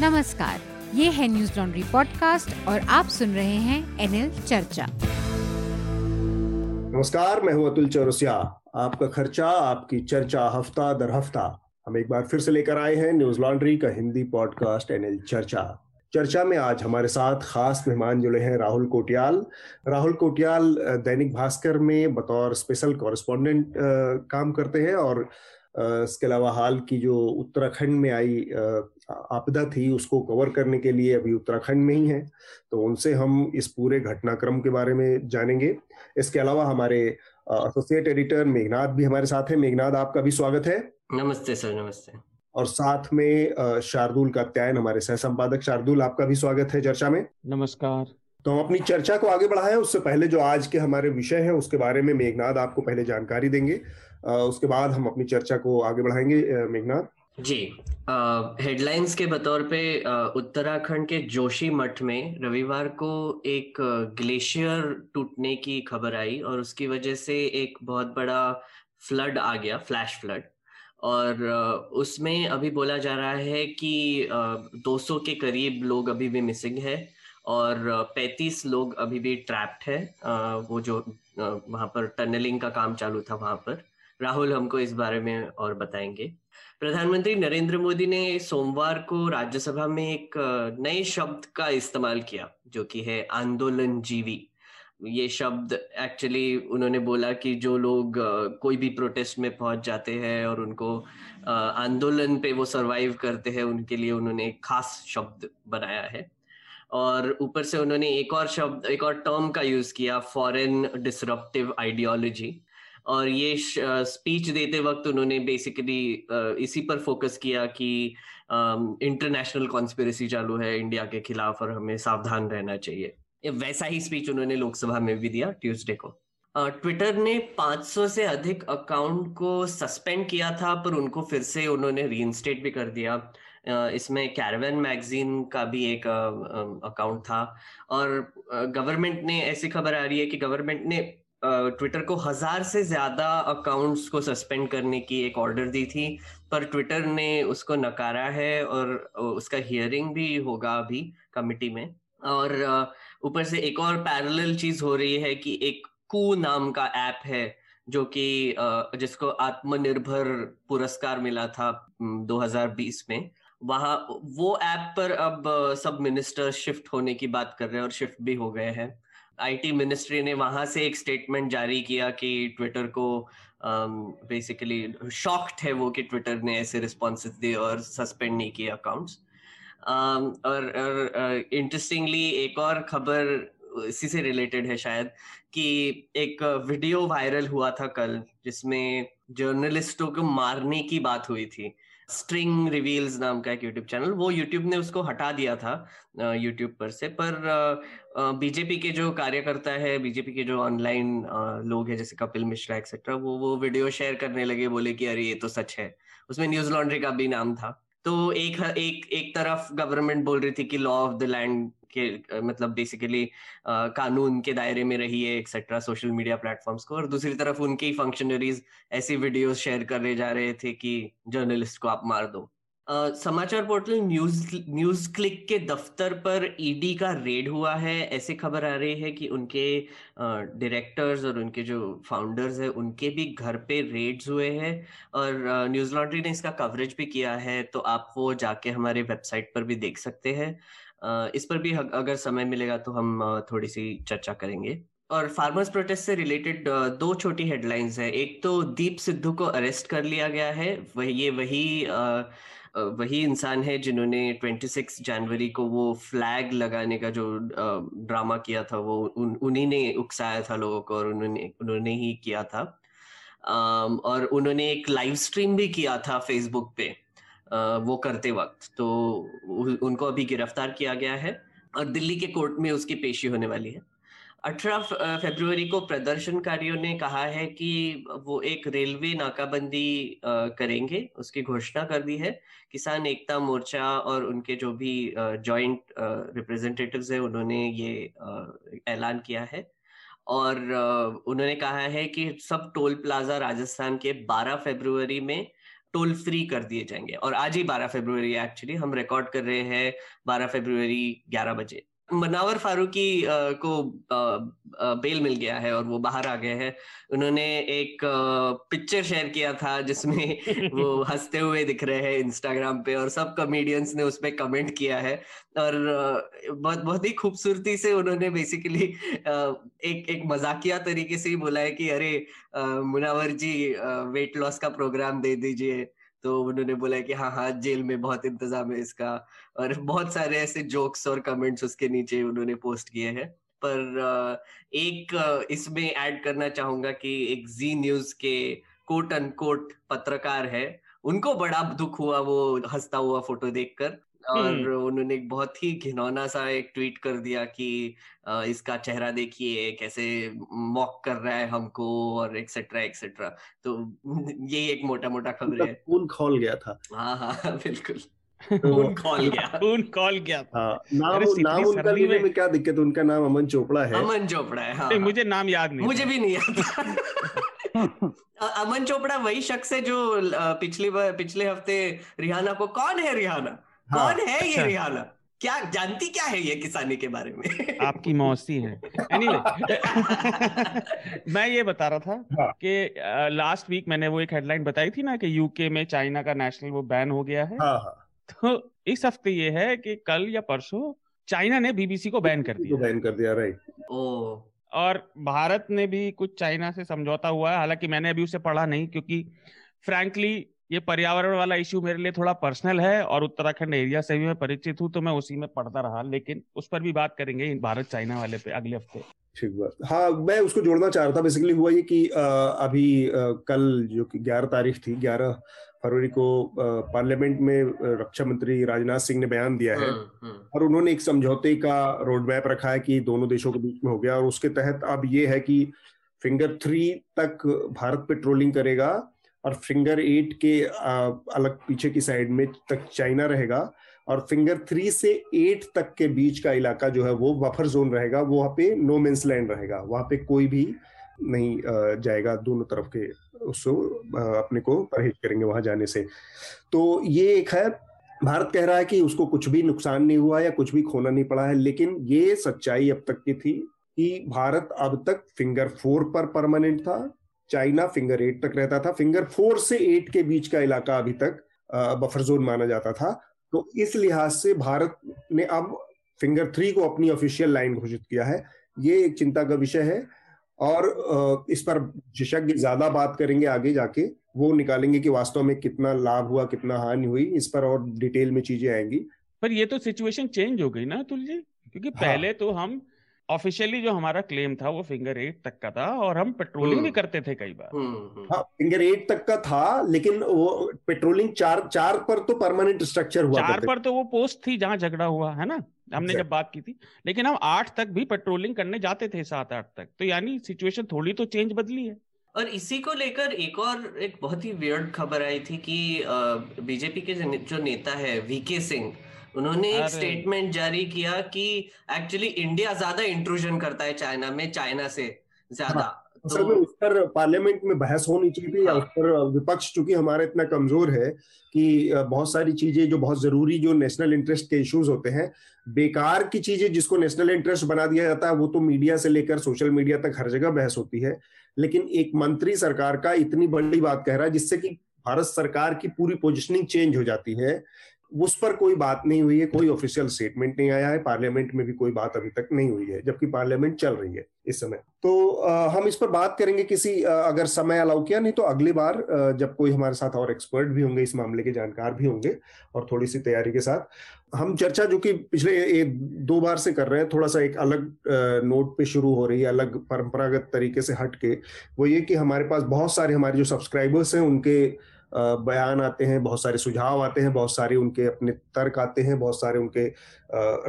नमस्कार, ये है न्यूज़ लॉन्ड्री पॉडकास्ट और आप सुन रहे हैं एनएल चर्चा। नमस्कार, मैं हूँ अतुल चौरसिया। आपका खर्चा, आपकी चर्चा हफ़्ता दर हफ़्ता। हम एक बार फिर से लेकर आए हैं न्यूज़ लॉन्ड्री का हिंदी पॉडकास्ट एनएल चर्चा। चर्चा में आज हमारे साथ खास मेहमान जुड़े हैं राहुल कोटियाल। राहुल कोटियाल, दैनिक भास्कर में बतौर स्पेशल कॉरेस्पॉन्डेंट काम करते हैं और इसके अलावा हाल की जो उत्तराखंड में आई आपदा थी उसको कवर करने के लिए अभी उत्तराखंड में ही है। तो उनसे हम इस पूरे घटनाक्रम के बारे में जानेंगे। इसके अलावा हमारे एसोसिएट एडिटर मेघनाथ भी हमारे साथ है। मेघनाथ आपका भी स्वागत है। नमस्ते सर नमस्ते। और साथ में शार्दुल का कात्यायन हमारे सह संपादक शार्दुल आपका भी स्वागत है चर्चा में। नमस्कार। तो हम अपनी चर्चा को आगे बढ़ाएँ। उससे पहले जो आज के हमारे विषय हैं, उसके बारे में मेघनाथ आपको पहले जानकारी देंगे। उसके बाद हम अपनी चर्चा को आगे बढ़ाएँगे मेघनाथ जी। हेडलाइंस के बतौर पे उत्तराखंड के जोशी मठ में रविवार को एक ग्लेशियर टूटने की खबर आई और उसकी वजह से एक बहुत बड़ा फ्लड आ गया, फ्लैश फ्लड। और उसमें अभी बोला जा रहा है कि 200 के करीब लोग अभी भी मिसिंग है। और 35 लोग अभी भी ट्रैप्ड है। वो जो वहाँ पर टनलिंग का काम चालू था वहाँ पर। राहुल हमको इस बारे में और बताएँगे। प्रधानमंत्री नरेंद्र मोदी ने सोमवार को राज्यसभा में एक नए शब्द का इस्तेमाल किया, जो कि है आंदोलन जीवी ये शब्द एक्चुअली उन्होंने बोला कि जो लोग कोई भी प्रोटेस्ट में पहुँच जाते हैं और उनको आंदोलन पे वो सरवाइव करते हैं, उनके लिए उन्होंने एक खास शब्द बनाया है। और ऊपर से उन्होंने एक और शब्द, एक और टर्म का यूज़ किया फॉरेन डिसरप्टिव आइडियोलॉजी और ये स्पीच देते वक्त उन्होंने बेसिकली इसी पर फोकस किया कि इंटरनेशनल कॉन्स्पिरसी चालू है इंडिया के खिलाफ और हमें सावधान रहना चाहिए। वैसा ही स्पीच उन्होंने लोकसभा में भी दिया ट्यूसडे को। ट्विटर ने 500 से अधिक अकाउंट को सस्पेंड किया था, पर उनको फिर से उन्होंने रीइंस्टेट भी कर दिया। इसमें कैरवन मैगजीन का भी एक अकाउंट था। और गवर्नमेंट ने, ऐसी खबर आ रही है कि गवर्नमेंट ने ट्विटर को हज़ार से ज़्यादा अकाउंट्स को सस्पेंड करने की एक ऑर्डर दी थी, पर ट्विटर ने उसको नकारा है और उसका हियरिंग भी होगा अभी कमिटी में। और ऊपर से एक और पैरेलल चीज़ हो रही है कि एक कू नाम का ऐप है, जो कि जिसको आत्मनिर्भर पुरस्कार मिला था 2020 में। वहाँ वो ऐप पर अब सब मिनिस्टर शिफ्ट होने की बात कर रहे हैं और शिफ्ट भी हो गए हैं। आईटी मिनिस्ट्री ने वहाँ से एक स्टेटमेंट जारी किया कि ट्विटर को बेसिकली um, शॉक्ड है वो कि ट्विटर ने ऐसे रिस्पॉन्सेस दिए और सस्पेंड नहीं किए अकाउंट्स um, और इंटरेस्टिंगली uh, एक और खबर इसी से रिलेटेड है शायद कि एक वीडियो वायरल हुआ था कल जिसमें जर्नलिस्टों को मारने की बात हुई थी। स्ट्रिंग रिवील्स नाम का एक यूट्यूब चैनल, वो यूट्यूब ने उसको हटा दिया था यूट्यूब पर से। पर बीजेपी के जो कार्यकर्ता है बीजेपी के जो ऑनलाइन लोग हैं, जैसे कपिल मिश्रा एक्सेट्रा वो वो वीडियो शेयर करने लगे, बोले कि अरे, ये तो सच है। उसमें न्यूज़ लॉन्ड्री का भी नाम था। तो एक एक एक तरफ़ गवर्नमेंट बोल रही थी कि लॉ ऑफ़ द लैंड के मतलब बेसिकली कानून के दायरे में रही है एक्सेट्रा सोशल मीडिया प्लेटफॉर्म्स को। और दूसरी तरफ़ उनके ही फंक्शनरीज ऐसी वीडियोस शेयर कर रहे जा रहे थे कि जर्नलिस्ट को आप मार दो। समाचार पोर्टल न्यूज़ न्यूज़ क्लिक के दफ्तर पर ईडी e का रेड हुआ है। ऐसी खबर आ रही है कि उनके डायरेक्टर्स और उनके जो फाउंडर्स है, उनके भी घर पे रेड्स हुए हैं। और न्यूज़ लॉन्ड्री ने इसका कवरेज भी किया है तो आप वो जाके हमारे वेबसाइट पर भी देख सकते हैं। इस पर भी अगर समय मिलेगा तो हम थोड़ी सी चर्चा करेंगे। और फार्मर्स प्रोटेस्ट से रिलेटेड दो छोटी हेडलाइंस है। एक तो दीप सिद्धू को अरेस्ट कर लिया गया है। वही ये वही वही इंसान है जिन्होंने 26 जनवरी को वो फ्लैग लगाने का जो ड्रामा किया था वो उन, उन्हीं ने उकसाया था लोगों को और उन्होंने उन्होंने ही किया था। और उन्होंने एक लाइव स्ट्रीम भी किया था फेसबुक पे। वो करते वक्त। तो उनको अभी गिरफ़्तार किया गया है और दिल्ली के कोर्ट में उसकी पेशी होने वाली है। 18 फरवरी को प्रदर्शनकारियों ने कहा है कि वो एक रेलवे नाकाबंदी करेंगे। उसकी घोषणा कर दी है। किसान एकता मोर्चा और उनके जो भी जॉइंट रिप्रेजेंटेटिव्स है, उन्होंने ये ऐलान किया है। और उन्होंने कहा है कि सब टोल प्लाजा राजस्थान के 12 फरवरी में टोल फ्री कर दिए जाएँगे। और आज ही 12 फरवरी एक्चुअली हम रिकॉर्ड कर रहे हैं 12 फरवरी 11 बजे। मनावर फारूकी को बेल मिल गया है और वो बाहर आ गए हैं। उन्होंने एक पिक्चर शेयर किया था जिसमें वो हँसते हुए दिख रहे हैं इंस्टाग्राम पे और सब कॉमेडियंस ने उस पर कमेंट किया है। और बहुत बहुत ही खूबसूरती से उन्होंने बेसिकली एक एक मजाकिया तरीके से ही बोला है कि अरे मुनावर जी वेट लॉस का प्रोग्राम दे दीजिए। तो उन्होंने बोला कि हाँ हाँ जेल में बहुत इंतज़ाम है इसका। और बहुत सारे ऐसे जोक्स और कमेंट्स उसके नीचे उन्होंने पोस्ट किए हैं। पर एक इसमें ऐड करना चाहूँगा कि एक जी न्यूज़ के कोट अनकोट पत्रकार है। उनको बड़ा दुख हुआ वो हंसता हुआ फ़ोटो देखकर। और हम्म। उन्होंने एक बहुत ही घिनौना सा एक ट्वीट कर दिया कि इसका चेहरा देखिए कैसे मॉक कर रहा है हमको और एक्सेट्रा एक्सेट्रा तो ये एक मोटा मोटा खबर है। खून खोल गया था। हाँ हाँ बिल्कुल। खून खोल गया। खून खोल गया। हाँ नाम नाम उनका लेने में क्या दिक्कत? उनका नाम अमन चोपड़ा है। अमन चोपड़ा है हाँ, नहीं, मुझे नाम याद नहीं मुझे भी नहीं याद अमन चोपड़ा वही शख्स है जो पिछले पिछले हफ़्ते रिहाना को कौन है रिहाना? हाँ, कौन है ये अच्छा। रिहाना? क्या जानती क्या है ये किसानी के बारे में? आपकी मौसी है। Anyway, मैं ये बता रहा था हाँ. कि लास्ट वीक मैंने वो एक हेडलाइन बताई थी ना कि यूके में चाइना का नेशनल वो बैन हो गया है। हाँ, हाँ. तो इस हफ़्ते ये है कि कल या परसों चाइना ने बीबीसी को बैन कर दिया बैन कर दिया राइट ओ। और भारत ने भी कुछ चाइना से समझौता हुआ है। हालाँकि मैंने अभी उसे पढ़ा नहीं क्योंकि फ्रैंकली ये पर्यावरण वाला इश्यू मेरे लिए थोड़ा पर्सनल है और उत्तराखंड एरिया से भी मैं परिचित हूँ तो मैं उसी में पढ़ता रहा। लेकिन उस पर भी बात करेंगे भारत चाइना वाले पे अगले हफ़्ते। ठीक बात। हाँ मैं उसको जोड़ना चाह रहा था। बेसिकली हुआ ये कि आ, अभी आ, कल जो कि ग्यारह तारीख थी ग्यारह फरवरी को पार्लियामेंट में रक्षा मंत्री राजनाथ सिंह ने बयान दिया है। हम्म, हम्म। और उन्होंने एक समझौते का रोड मैप रखा है कि दोनों देशों के बीच में हो गया। और उसके तहत अब ये है कि फिंगर थ्री तक भारत पेट्रोलिंग करेगा और फिंगर एट के अलग पीछे की साइड में तक चाइना रहेगा। और फिंगर थ्री से एट तक के बीच का इलाका जो है वो बफर जोन रहेगा। वहाँ पे नो मेंस लैंड रहेगा। वहाँ पे कोई भी नहीं जाएगा दोनों तरफ़ के, उसको अपने को परहेज करेंगे वहाँ जाने से। तो ये एक है, भारत कह रहा है कि उसको कुछ भी नुकसान नहीं हुआ या कुछ भी खोना नहीं पड़ा है, लेकिन ये सच्चाई अब तक की थी कि भारत अब तक फिंगर फोर पर परमानेंट था चाइना फिंगर एट तक रहता था। फिंगर फोर से एट के बीच का इलाका अभी तक बफर जोन माना जाता था। तो इस लिहाज से भारत ने अब फिंगर थ्री को अपनी ऑफिशियल लाइन घोषित किया है। ये एक चिंता का विषय है और इस पर विशेषज्ञ ज़्यादा बात करेंगे आगे जाके वो निकालेंगे कि वास्तव में कितना लाभ हुआ कितना हानि हुई इस पर और डिटेल में चीज़ें आएँगी पर ये तो सिचुएशन चेंज हो गई ना तुलजी क्योंकि हाँ। पहले तो हम ऑफिशियली जो हमारा क्लेम था वो फिंगर एट तक का था और हम पेट्रोलिंग भी हम्म। करते थे कई बार। हम्म, हम्म। हाँ फिंगर एट तक का था लेकिन वो पेट्रोलिंग चार चार पर तो परमानेंट स्ट्रक्चर हुआ चार पर तो वो पोस्ट थी जहाँ झगड़ा हुआ है ना? हमने जब बात की थी। लेकिन हम आठ तक भी पेट्रोलिंग करने जाते थे सात आठ तक। तो यानी सिचुएशन थोड़ी तो चेंज बदली है। और इसी को लेकर एक और एक बहुत ही वियर्ड खबर आई थी कि बीजेपी के जो नेता है वीके सिंह उन्होंने एक स्टेटमेंट जारी किया कि एक्चुअली इंडिया ज़्यादा इंट्रूजन करता है चाइना में चाइना से ज़्यादा। हाँ, तो, में उस पर पार्लियामेंट में बहस होनी चाहिए हाँ, उस पर विपक्ष चूँकि हमारा इतना कमज़ोर है कि बहुत सारी चीज़ें जो बहुत ज़रूरी जो नेशनल इंटरेस्ट के इश्यूज़ होते हैं बेकार की चीज़ें जिसको नेशनल इंटरेस्ट बना दिया जाता है वो तो मीडिया से लेकर सोशल मीडिया तक हर जगह बहस होती है। लेकिन एक मंत्री सरकार का इतनी बड़ी बात कह रहा है जिससे कि भारत सरकार की पूरी पोजिशनिंग चेंज हो जाती है उस पर कोई बात नहीं हुई है कोई ऑफिशियल स्टेटमेंट नहीं आया है पार्लियामेंट में भी कोई बात अभी तक नहीं हुई है जबकि पार्लियामेंट चल रही है इस समय। तो आ, हम इस पर बात करेंगे किसी आ, अगर समय अलाउ किया नहीं तो अगली बार आ, जब कोई हमारे साथ और एक्सपर्ट भी होंगे इस मामले के जानकार भी होंगे और थोड़ी सी तैयारी के साथ। हम चर्चा जो कि पिछले एक दो बार से कर रहे हैं थोड़ा सा एक अलग नोट पे शुरू हो रही है अलग परंपरागत तरीके से हट के वो ये कि हमारे पास बहुत सारे हमारे जो सब्सक्राइबर्स हैं उनके बयान आते हैं, बहुत सारे सुझाव आते हैं, बहुत सारे उनके अपने तर्क आते हैं, बहुत सारे उनके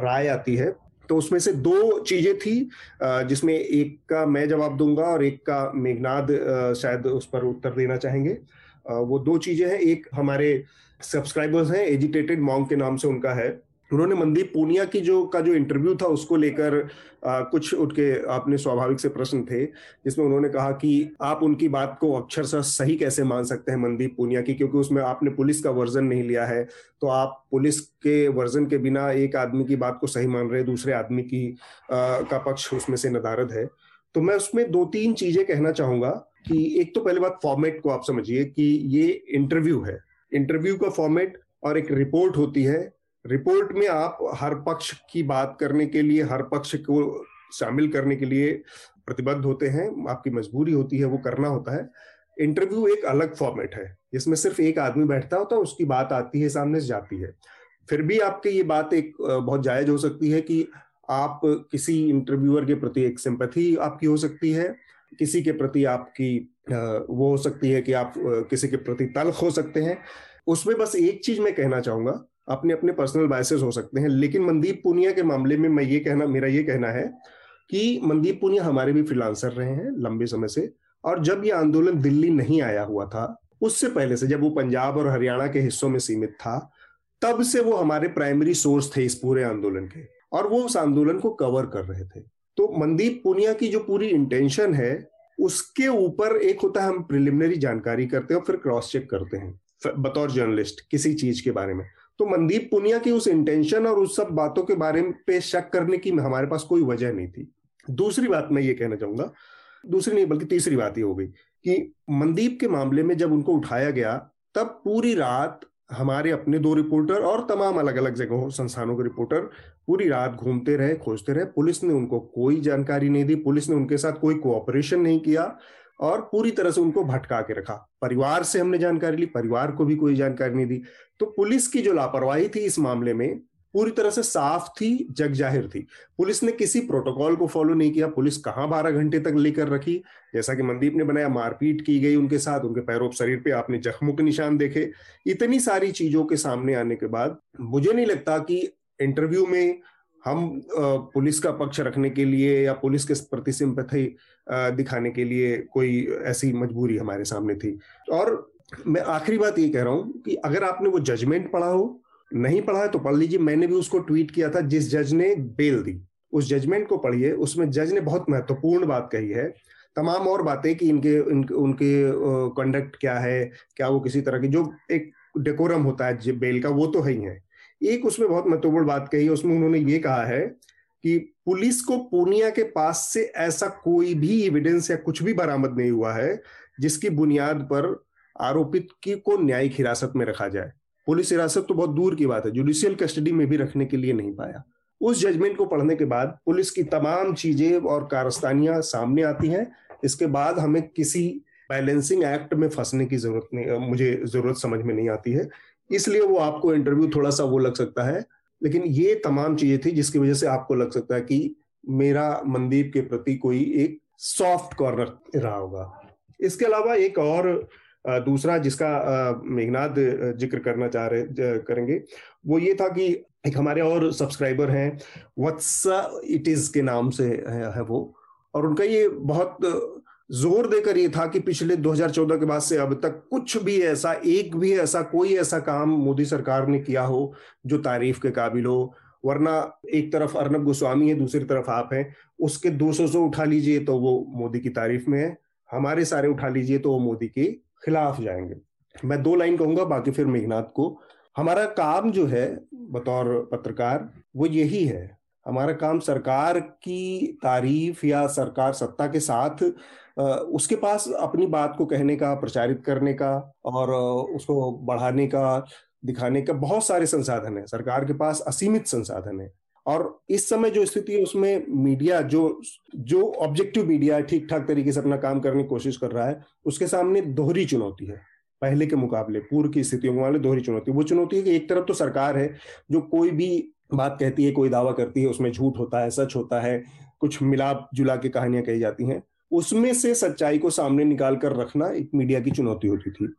राय आती है। तो उसमें से दो चीज़ें थी जिसमें एक का मैं जवाब दूँगा और एक का मेघनाद शायद उस पर उत्तर देना चाहेंगे। वो दो चीज़ें हैं, एक हमारे सब्सक्राइबर्स हैं, एजिटेटेड मॉन्ग के नाम से उनका है। उन्होंने मनदीप पूनिया की जो का जो इंटरव्यू था उसको लेकर कुछ उनके अपने स्वाभाविक से प्रश्न थे जिसमें उन्होंने कहा कि आप उनकी बात को अक्षर अक्षरशः सही कैसे मान सकते हैं मनदीप पूनिया की क्योंकि उसमें आपने पुलिस का वर्जन नहीं लिया है तो आप पुलिस के वर्जन के बिना एक आदमी की बात को सही मान रहे दूसरे आदमी की आ, का पक्ष उसमें से नदारद है। तो मैं उसमें दो तीन चीज़ें कहना चाहूँगा कि एक तो पहले बात फॉर्मेट को आप समझिए कि ये इंटरव्यू है। इंटरव्यू का फॉर्मेट और एक रिपोर्ट होती है रिपोर्ट में आप हर पक्ष की बात करने के लिए, हर पक्ष को शामिल करने के लिए प्रतिबद्ध होते हैं, आपकी मजबूरी होती है, वो करना होता है। इंटरव्यू एक अलग फॉर्मेट है, जिसमें सिर्फ़ एक आदमी बैठता होता है, उसकी बात आती है, सामने से जाती है। फिर भी आपके ये बात एक बहुत जायज़ हो सकती है कि आप किसी इंटरव्यूअर के प्रति एक सिंपथी आपकी हो सकती है, किसी के प्रति आपकी वो हो सकती है कि आप किसी के प्रति तल्ख हो सकते हैं। उसमें बस एक चीज़ मैं कहना चाहूँगा अपने अपने पर्सनल बायसेस हो सकते हैं। लेकिन मनदीप पुनिया के मामले में मैं ये कहना, मेरा ये कहना है कि मनदीप पुनिया हमारे भी फ्रीलांसर रहे हैं लंबे समय से और जब ये आंदोलन दिल्ली नहीं आया हुआ था, उससे पहले से जब वो पंजाब और हरियाणा के हिस्सों में सीमित था, तब से वो हमारे प्राइमरी सोर्स थे इस पूरे आंदोलन के और वो उस आंदोलन को कवर कर रहे थे। तो मनदीप पुनिया की जो पूरी इंटेंशन है, उसके ऊपर एक होता है हम प्रिलिमिनरी जानकारी करते हैं और फिर क्रॉस चेक करते हैं। बतौर जर्नलिस्ट किसी चीज़ के बारे में। तो मनदीप पुनिया की उस इंटेंशन और उस सब बातों के बारे में शक करने की हमारे पास कोई वजह नहीं थी। दूसरी बात मैं ये कहना चाहूँगा, दूसरी नहीं बल्कि तीसरी बात ये हो गई कि मनदीप के मामले में जब उनको उठाया गया, तब पूरी रात हमारे अपने दो रिपोर्टर और तमाम अलग अलग जगहों, संस्थानों के रिपोर्टर पूरी रात घूमते रहे, खोजते रहे। पुलिस ने उनको कोई जानकारी नहीं दी, पुलिस ने उनके साथ कोई कोऑपरेशन नहीं किया। और पूरी तरह से उनको भटका के रखा। परिवार से हमने जानकारी ली, परिवार को भी कोई जानकारी नहीं दी। तो पुलिस की जो लापरवाही थी इस मामले में, पूरी तरह से साफ़ थी, जग ज़ाहिर थी। पुलिस ने किसी प्रोटोकॉल को फॉलो नहीं किया। पुलिस कहाँ बारह घंटे तक लेकर रखी? जैसा कि मनदीप ने बनाया, मारपीट की गई उनके साथ, उनके पैरों शरीर पे आपने जख्मों के निशान देखे। इतनी सारी चीज़ों के सामने आने के बाद मुझे नहीं लगता कि इंटरव्यू में हम पुलिस का पक्ष रखने के लिए या पुलिस के प्रति सिंपथी दिखाने के लिए कोई ऐसी मजबूरी हमारे सामने थी। और मैं आखिरी बात ये कह रहा हूँ कि अगर आपने वो जजमेंट पढ़ा हो, नहीं पढ़ा है तो पढ़ लीजिए। मैंने भी उसको ट्वीट किया था, जिस जज ने बेल दी। उस जजमेंट को पढ़िए। उसमें जज ने बहुत महत्वपूर्ण बात कही है। तमाम और बातें कि इनके इनके उनके कंडक्ट क्या है, क्या वो किसी तरह की, जो एक डेकोरम होता है बेल का, वो तो है ही है। एक उसमें बहुत महत्वपूर्ण बात कही, उसमें उन्होंने ये कहा है कि पुलिस को पूर्णिया के पास से ऐसा कोई भी एविडेंस या कुछ भी बरामद नहीं हुआ है, जिसकी बुनियाद पर आरोपित की को न्यायिक हिरासत में रखा जाए। पुलिस हिरासत तो बहुत दूर की बात है जुडिशियल कस्टडी में भी रखने के लिए नहीं पाया। उस जजमेंट को पढ़ने के बाद पुलिस की तमाम चीज़ें और कारस्तानियाँ सामने आती हैं। इसके बाद हमें किसी बैलेंसिंग एक्ट में फंसने की ज़रूरत नहीं, मुझे ज़रूरत समझ में नहीं आती है। इसलिए वो आपको इंटरव्यू थोड़ा सा वो लग सकता है। लेकिन ये तमाम चीज़ें थी जिसकी वजह से आपको लग सकता है कि मेरा मनदीप के प्रति कोई एक सॉफ्ट कॉर्नर रहा होगा। इसके अलावा एक और दूसरा जिसका मेघनाथ ज़िक्र करना चाह रहे करेंगे वो ये था कि एक हमारे और सब्सक्राइबर हैं वत्सा इट इज़ के नाम से है, है वो। और उनका ये बहुत ज़ोर देकर ये था कि पिछले 2014 के बाद से अब तक कुछ भी ऐसा, एक भी ऐसा, कोई ऐसा काम मोदी सरकार ने किया हो जो तारीफ़ के काबिल हो। वरना एक तरफ़ अर्नब गोस्वामी है, दूसरी तरफ़ आप हैं, उसके 200 सौ उठा लीजिए तो वो मोदी की तारीफ़ में है। हमारे सारे उठा लीजिए तो वो मोदी के खिलाफ जाएँगे। मैं दो लाइन कहूँगा, बाकी फिर मेघनाथ को। हमारा काम जो है, बतौर पत्रकार, वो यही है। हमारा काम सरकार की तारीफ़ या सरकार सत्ता के साथ उसके पास अपनी बात को कहने का, प्रचारित करने का और उसको बढ़ाने का, दिखाने का बहुत सारे संसाधन है। सरकार के पास असीमित संसाधन है। और इस समय जो स्थिति है, उसमें मीडिया जो जो ऑब्जेक्टिव मीडिया ठीक ठाक तरीके से अपना काम करने की कोशिश कर रहा है, उसके सामने दोहरी चुनौती है। पहले के मुकाबले, पूर्व की स्थितियों के मामले दोहरी चुनौती। वो चुनौती है कि एक तरफ़ तो सरकार है, जो कोई भी बात कहती है, कोई दावा करती है, उसमें झूठ होता है, सच होता है, कुछ मिलाप जुला के कहानियाँ कही जाती हैं। उसमें से सच्चाई को सामने निकाल कर रखना एक मीडिया की चुनौती होती थी।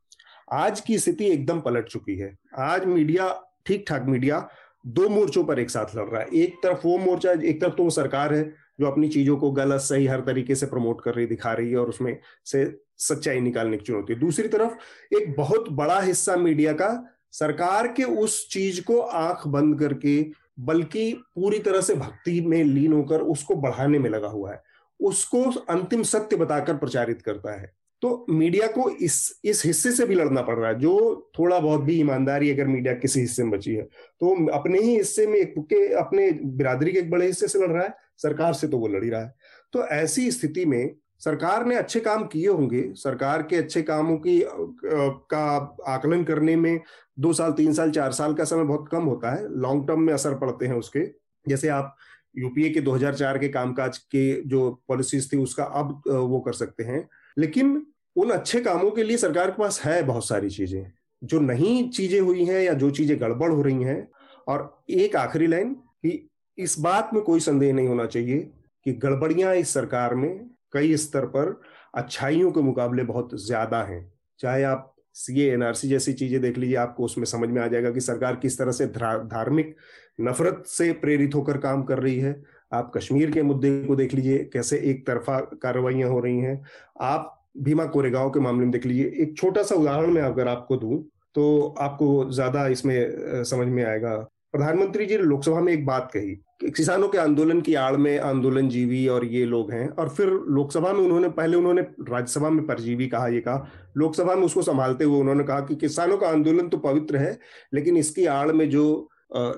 आज की स्थिति एकदम पलट चुकी है। आज मीडिया ठीक ठाक मीडिया, दो मोर्चों पर एक साथ लड़ रहा है। एक तरफ़ वो मोर्चा, एक तरफ़ तो वो सरकार है, जो अपनी चीज़ों को गलत, सही, हर तरीके से प्रमोट कर रही, दिखा रही है और उसमें से सच्चाई निकालने की चुनौती है। दूसरी तरफ़ एक बहुत बड़ा हिस्सा मीडिया का सरकार के उस चीज़ को आँख बंद करके, बल्कि पूरी तरह से भक्ति में लीन होकर उसको बढ़ाने में लगा हुआ है। उसको अंतिम सत्य बताकर प्रचारित करता है। तो मीडिया को इस इस हिस्से से भी लड़ना पड़ रहा है, जो थोड़ा बहुत भी ईमानदारी अगर मीडिया किसी हिस्से में बची है। तो अपने ही हिस्से में एक के, अपने बिरादरी के एक बड़े हिस्से से लड़ रहा है, सरकार से तो वो लड़ ही रहा है। तो ऐसी स्थिति में सरकार ने अच्छे काम किए होंगे, सरकार के अच्छे कामों की का आकलन करने में दो साल, तीन साल, चार साल का समय बहुत कम होता है, लॉन्ग टर्म में असर पड़ते हैं उसके। जैसे आप यूपीए के 2004 के कामकाज के जो पॉलिसीज़ थी, उसका अब वो कर सकते हैं। लेकिन उन अच्छे कामों के लिए सरकार के पास है बहुत सारी चीज़ें, जो नई चीज़ें हुई हैं या जो चीज़ें गड़बड़ हो रही हैं। और एक आखिरी लाइन कि इस बात में कोई संदेह नहीं होना चाहिए कि गड़बड़ियाँ इस सरकार में कई स्तर पर अच्छाइयों के मुकाबले बहुत ज़्यादा हैं। चाहे आप सी एनआरसी जैसी चीज़ें देख लीजिए, आपको उसमें समझ में आ जाएगा कि सरकार किस तरह से धार्मिक नफरत से प्रेरित होकर काम कर रही है। आप कश्मीर के मुद्दे को देख लीजिए, कैसे एक तरफा कार्रवाइयाँ हो रही हैं। आप भीमा कोरेगांव के मामले में देख लीजिए, एक छोटा सा उदाहरण मैं अगर आपको दूँ तो आपको ज़्यादा इसमें समझ में आएगा। प्रधानमंत्री जी ने लोकसभा में एक बात कही किसानों के आंदोलन की आड़ में आंदोलन जीवी और ये लोग हैं, और फिर लोकसभा में उन्होंने, पहले उन्होंने राज्यसभा में परजीवी कहा, ये कहा। लोकसभा में उसको संभालते हुए उन्होंने कहा कि किसानों का आंदोलन तो पवित्र है, लेकिन इसकी आड़ में जो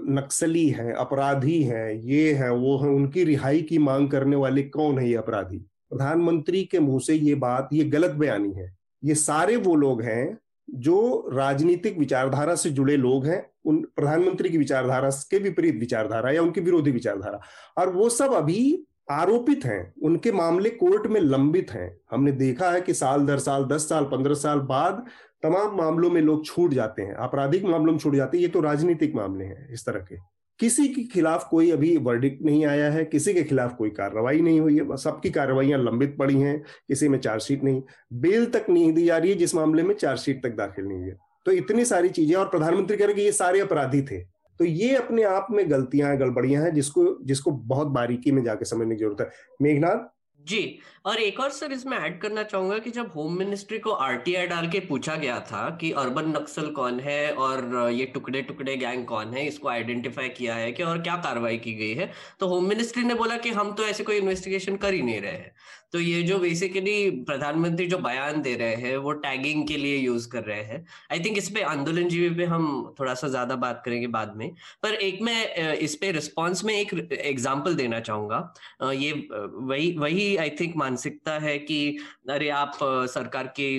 नक्सली हैं, अपराधी हैं, ये हैं, वो हैं, उनकी रिहाई की मांग करने वाले कौन है ये अपराधी? प्रधानमंत्री के मुँह से ये बात, ये गलत बयानी है। ये सारे वो लोग हैं जो राजनीतिक विचारधारा से जुड़े लोग हैं, उन प्रधानमंत्री की विचारधारा के विपरीत विचारधारा या उनकी विरोधी विचारधारा। और वो सब अभी आरोपित हैं, उनके मामले कोर्ट में लंबित हैं। हमने देखा है कि साल दर साल, दस साल, पंद्रह साल बाद तमाम मामलों में लोग छूट जाते हैं, आपराधिक मामलों में छूट जाते हैं, ये तो राजनीतिक मामले हैं इस तरह के। किसी के खिलाफ कोई अभी वर्डिक्ट नहीं आया है, किसी के खिलाफ कोई कार्रवाई नहीं हुई है सबकी कार्रवाइयाँ लंबित पड़ी हैं, किसी में चार्जशीट नहीं। बेल तक नहीं दी जा रही है, जिस मामले में चार्जशीट तक दाखिल नहीं हुई है। तो इतनी सारी चीज़ें, और प्रधानमंत्री कह रहे कि ये सारे अपराधी थे। तो ये अपने आप में गलतियाँ, गड़बड़ियाँ हैं, जिसको जिसको बहुत बारीकी में जाके समझने की ज़रूरत है। मेघनाथ जी, और एक और सर इसमें ऐड करना चाहूँगा कि जब होम मिनिस्ट्री को आरटीआई डाल के पूछा गया था कि अर्बन नक्सल कौन है और ये टुकड़े टुकड़े गैंग कौन है, इसको आइडेंटिफाई किया है कि और क्या कार्रवाई की गई है तो होम मिनिस्ट्री ने बोला कि हम तो ऐसे कोई इन्वेस्टिगेशन कर ही नहीं रहे हैं। तो ये जो बेसिकली प्रधानमंत्री जो बयान दे रहे हैं, वो टैगिंग के लिए यूज़ कर रहे हैं। आई थिंक इस पे आंदोलन जीवी पे हम थोड़ा सा ज़्यादा बात करेंगे बाद में। पर एक मैं इस पे रिस्पॉन्स में एक एग्ज़ाम्पल देना चाहूँगा। ये वही वही आई थिंक मानसिकता है कि, अरे आप सरकार के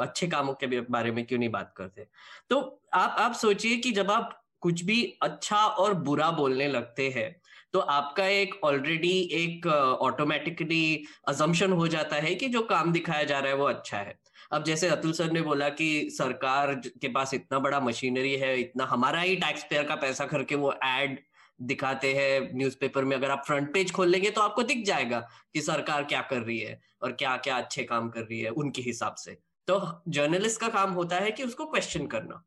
अच्छे कामों के बारे में क्यों नहीं बात करते? तो आप आप सोचिए कि जब आप कुछ भी अच्छा और बुरा बोलने लगते हैं तो आपका एक ऑलरेडी एक ऑटोमेटिकली अजम्पन हो जाता है कि जो काम दिखाया जा रहा है वो अच्छा है। अब जैसे अतुल सर ने बोला कि सरकार के पास इतना बड़ा मशीनरी है, इतना हमारा ही टैक्स पेयर का पैसा करके वो एड दिखाते हैं न्यूज़पेपर में, अगर आप फ्रंट पेज खोल लेंगे तो आपको दिख जाएगा कि सरकार क्या कर रही है और क्या क्या अच्छे काम कर रही है उनके हिसाब से। तो जर्नलिस्ट का काम होता है कि उसको क्वेश्चन करना।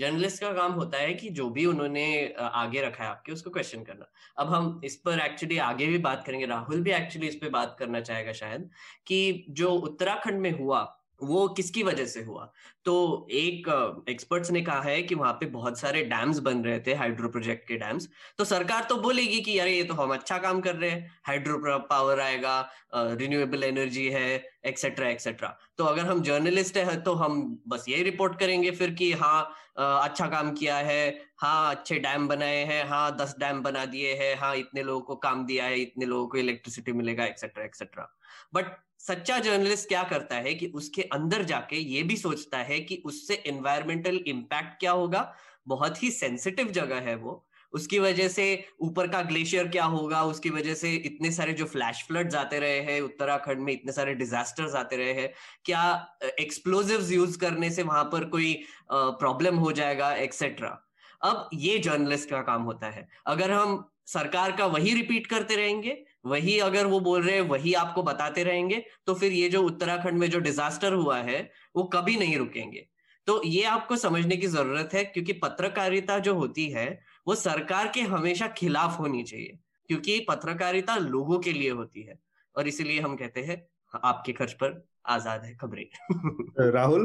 जर्नलिस्ट का काम होता है कि जो भी उन्होंने आगे रखा है आपके, उसको क्वेश्चन करना। अब हम इस पर एक्चुअली आगे भी बात करेंगे, राहुल भी एक्चुअली इस पर बात करना चाहेगा शायद, कि जो उत्तराखंड में हुआ, वो किसकी वजह से हुआ? तो एक एक्सपर्ट्स ने कहा है कि वहाँ पे बहुत सारे डैम्स बन रहे थे हाइड्रो प्रोजेक्ट के डैम्स तो सरकार तो बोलेगी कि, अरे, ये तो हम अच्छा काम कर रहे हैं हाइड्रो पावर आएगा रिन्यूएबल एनर्जी है एक्सेट्रा एक्सेट्रा तो अगर हम जर्नलिस्ट है तो हम बस यही रिपोर्ट करेंगे फिर कि हाँ अच्छा काम किया है हाँ अच्छे डैम बनाए हैं हाँ दस डैम बना दिए हैं हाँ इतने लोगों को काम दिया है, इतने लोगों को इलेक्ट्रिसिटी मिलेगा एक्सेट्रा एक्सेट्रा बट सच्चा जर्नलिस्ट क्या करता है कि उसके अंदर जाके ये भी सोचता है कि उससे एनवायरमेंटल इम्पैक्ट क्या होगा? बहुत ही सेंसिटिव जगह है वो उसकी वजह से ऊपर का ग्लेशियर क्या होगा? उसकी वजह से इतने सारे जो फ्लैश फ्लड्स आते रहे हैं, उत्तराखंड में इतने सारे डिजास्टर्स आते रहे हैं, क्या एक्सप्लोजिव यूज़ करने से वहाँ पर कोई प्रॉब्लम हो जाएगा एक्सेट्रा अब ये जर्नलिस्ट का काम होता है। अगर हम सरकार का वही रिपीट करते रहेंगे, वही अगर वो बोल रहे हैं, वही आपको बताते रहेंगे तो फिर ये जो उत्तराखंड में जो डिजास्टर हुआ है, वो कभी नहीं रुकेंगे। तो ये आपको समझने की ज़रूरत है, क्योंकि पत्रकारिता जो होती है वो सरकार के हमेशा खिलाफ होनी चाहिए क्योंकि पत्रकारिता लोगों के लिए होती है। और इसीलिए हम कहते हैं आपके खर्च पर आज़ाद है खबरें। राहुल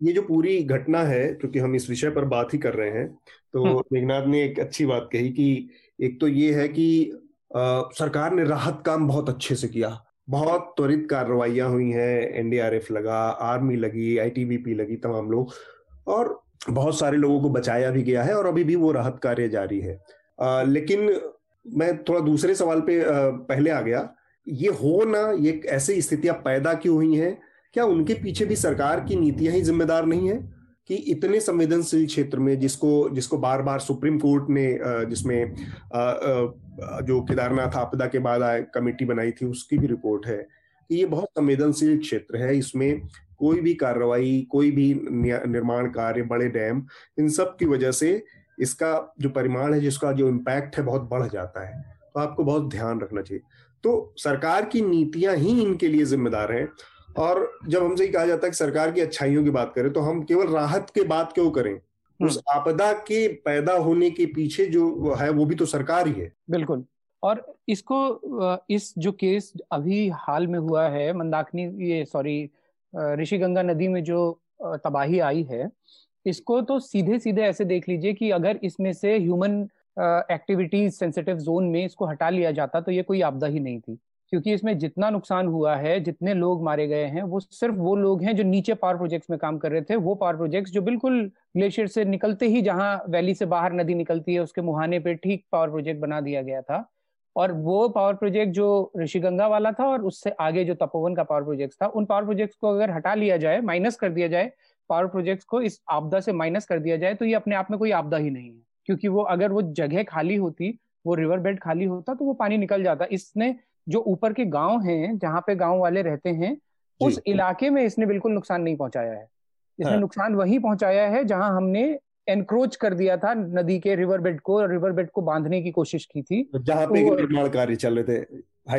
ये जो पूरी घटना है क्योंकि हम इस विषय पर बात ही कर रहे हैं तो हम्म। मेघनाथ ने एक अच्छी बात कही कि एक तो ये है कि आ, सरकार ने राहत काम बहुत अच्छे से किया। बहुत त्वरित कार्रवाइयाँ हुई हैं एनडीआरएफ लगा आर्मी लगी आईटीबीपी लगी तमाम लोग। और बहुत सारे लोगों को बचाया भी गया है और अभी भी वो राहत कार्य जारी है। आ, लेकिन मैं थोड़ा दूसरे सवाल पे आ, पहले आ गया। ये हो ना ये ऐसी स्थितियाँ पैदा क्यों हुई हैं? क्या उनके पीछे भी सरकार की नीतियाँ ही जिम्मेदार नहीं है? कि इतने संवेदनशील क्षेत्र में जिसको जिसको बार बार सुप्रीम कोर्ट ने जिसमें जो केदारनाथ आपदा के बाद आए कमेटी बनाई थी उसकी भी रिपोर्ट है। कि ये बहुत संवेदनशील क्षेत्र है इसमें कोई भी कार्रवाई कोई भी निर्माण कार्य बड़े डैम इन सब की वजह से इसका जो परिमाण है जिसका जो इम्पैक्ट है बहुत बढ़ जाता है। तो आपको बहुत ध्यान रखना चाहिए। तो सरकार की नीतियाँ ही इनके लिए जिम्मेदार हैं और जब हमसे कहा जाता है कि सरकार की अच्छाइयों की बात करें तो हम केवल राहत के बात क्यों करें? हम्म। उस आपदा के पैदा होने के पीछे जो है वो भी तो सरकार ही है। बिल्कुल। और इसको इस जो केस अभी हाल में हुआ है मंदाकिनी ये सॉरी ऋषि गंगा नदी में जो तबाही आई है, इसको तो सीधे सीधे ऐसे देख लीजिए कि अगर इसमें से ह्यूमन एक्टिविटीज़ सेंसिटिव जोन में इसको हटा लिया जाता तो ये कोई आपदा ही नहीं थी। क्योंकि इसमें जितना नुकसान हुआ है, जितने लोग मारे गए हैं, वो सिर्फ़ वो लोग हैं जो नीचे पावर प्रोजेक्ट्स में काम कर रहे थे, वो पावर प्रोजेक्ट्स जो बिल्कुल ग्लेशियर से निकलते ही जहाँ वैली से बाहर नदी निकलती है, उसके मुहाने पे ठीक पावर प्रोजेक्ट बना दिया गया था। और वो पावर प्रोजेक्ट जो ऋषिगंगा वाला था और उससे आगे जो तपोवन का पावर प्रोजेक्ट था उन पावर प्रोजेक्ट्स को अगर हटा लिया जाए माइनस कर दिया जाए पावर प्रोजेक्ट्स को इस आपदा से माइनस कर दिया जाए तो ये अपने आप में कोई आपदा ही नहीं है। क्योंकि वो अगर वो जगह खाली होती वो रिवर बेड खाली होता तो वो पानी निकल जाता। इसने जो ऊपर के गाँव हैं जहाँ पे गाँव वाले रहते हैं उस इलाके में इसने बिल्कुल नुकसान नहीं पहुँचाया है। इसने हाँ। नुकसान वही पहुँचाया है जहाँ हमने एनक्रोच कर दिया था नदी के रिवर बेड को रिवर बेड को बांधने की कोशिश की थी। तो जहाँ पे तो, निर्माण कार्य चल रहे थे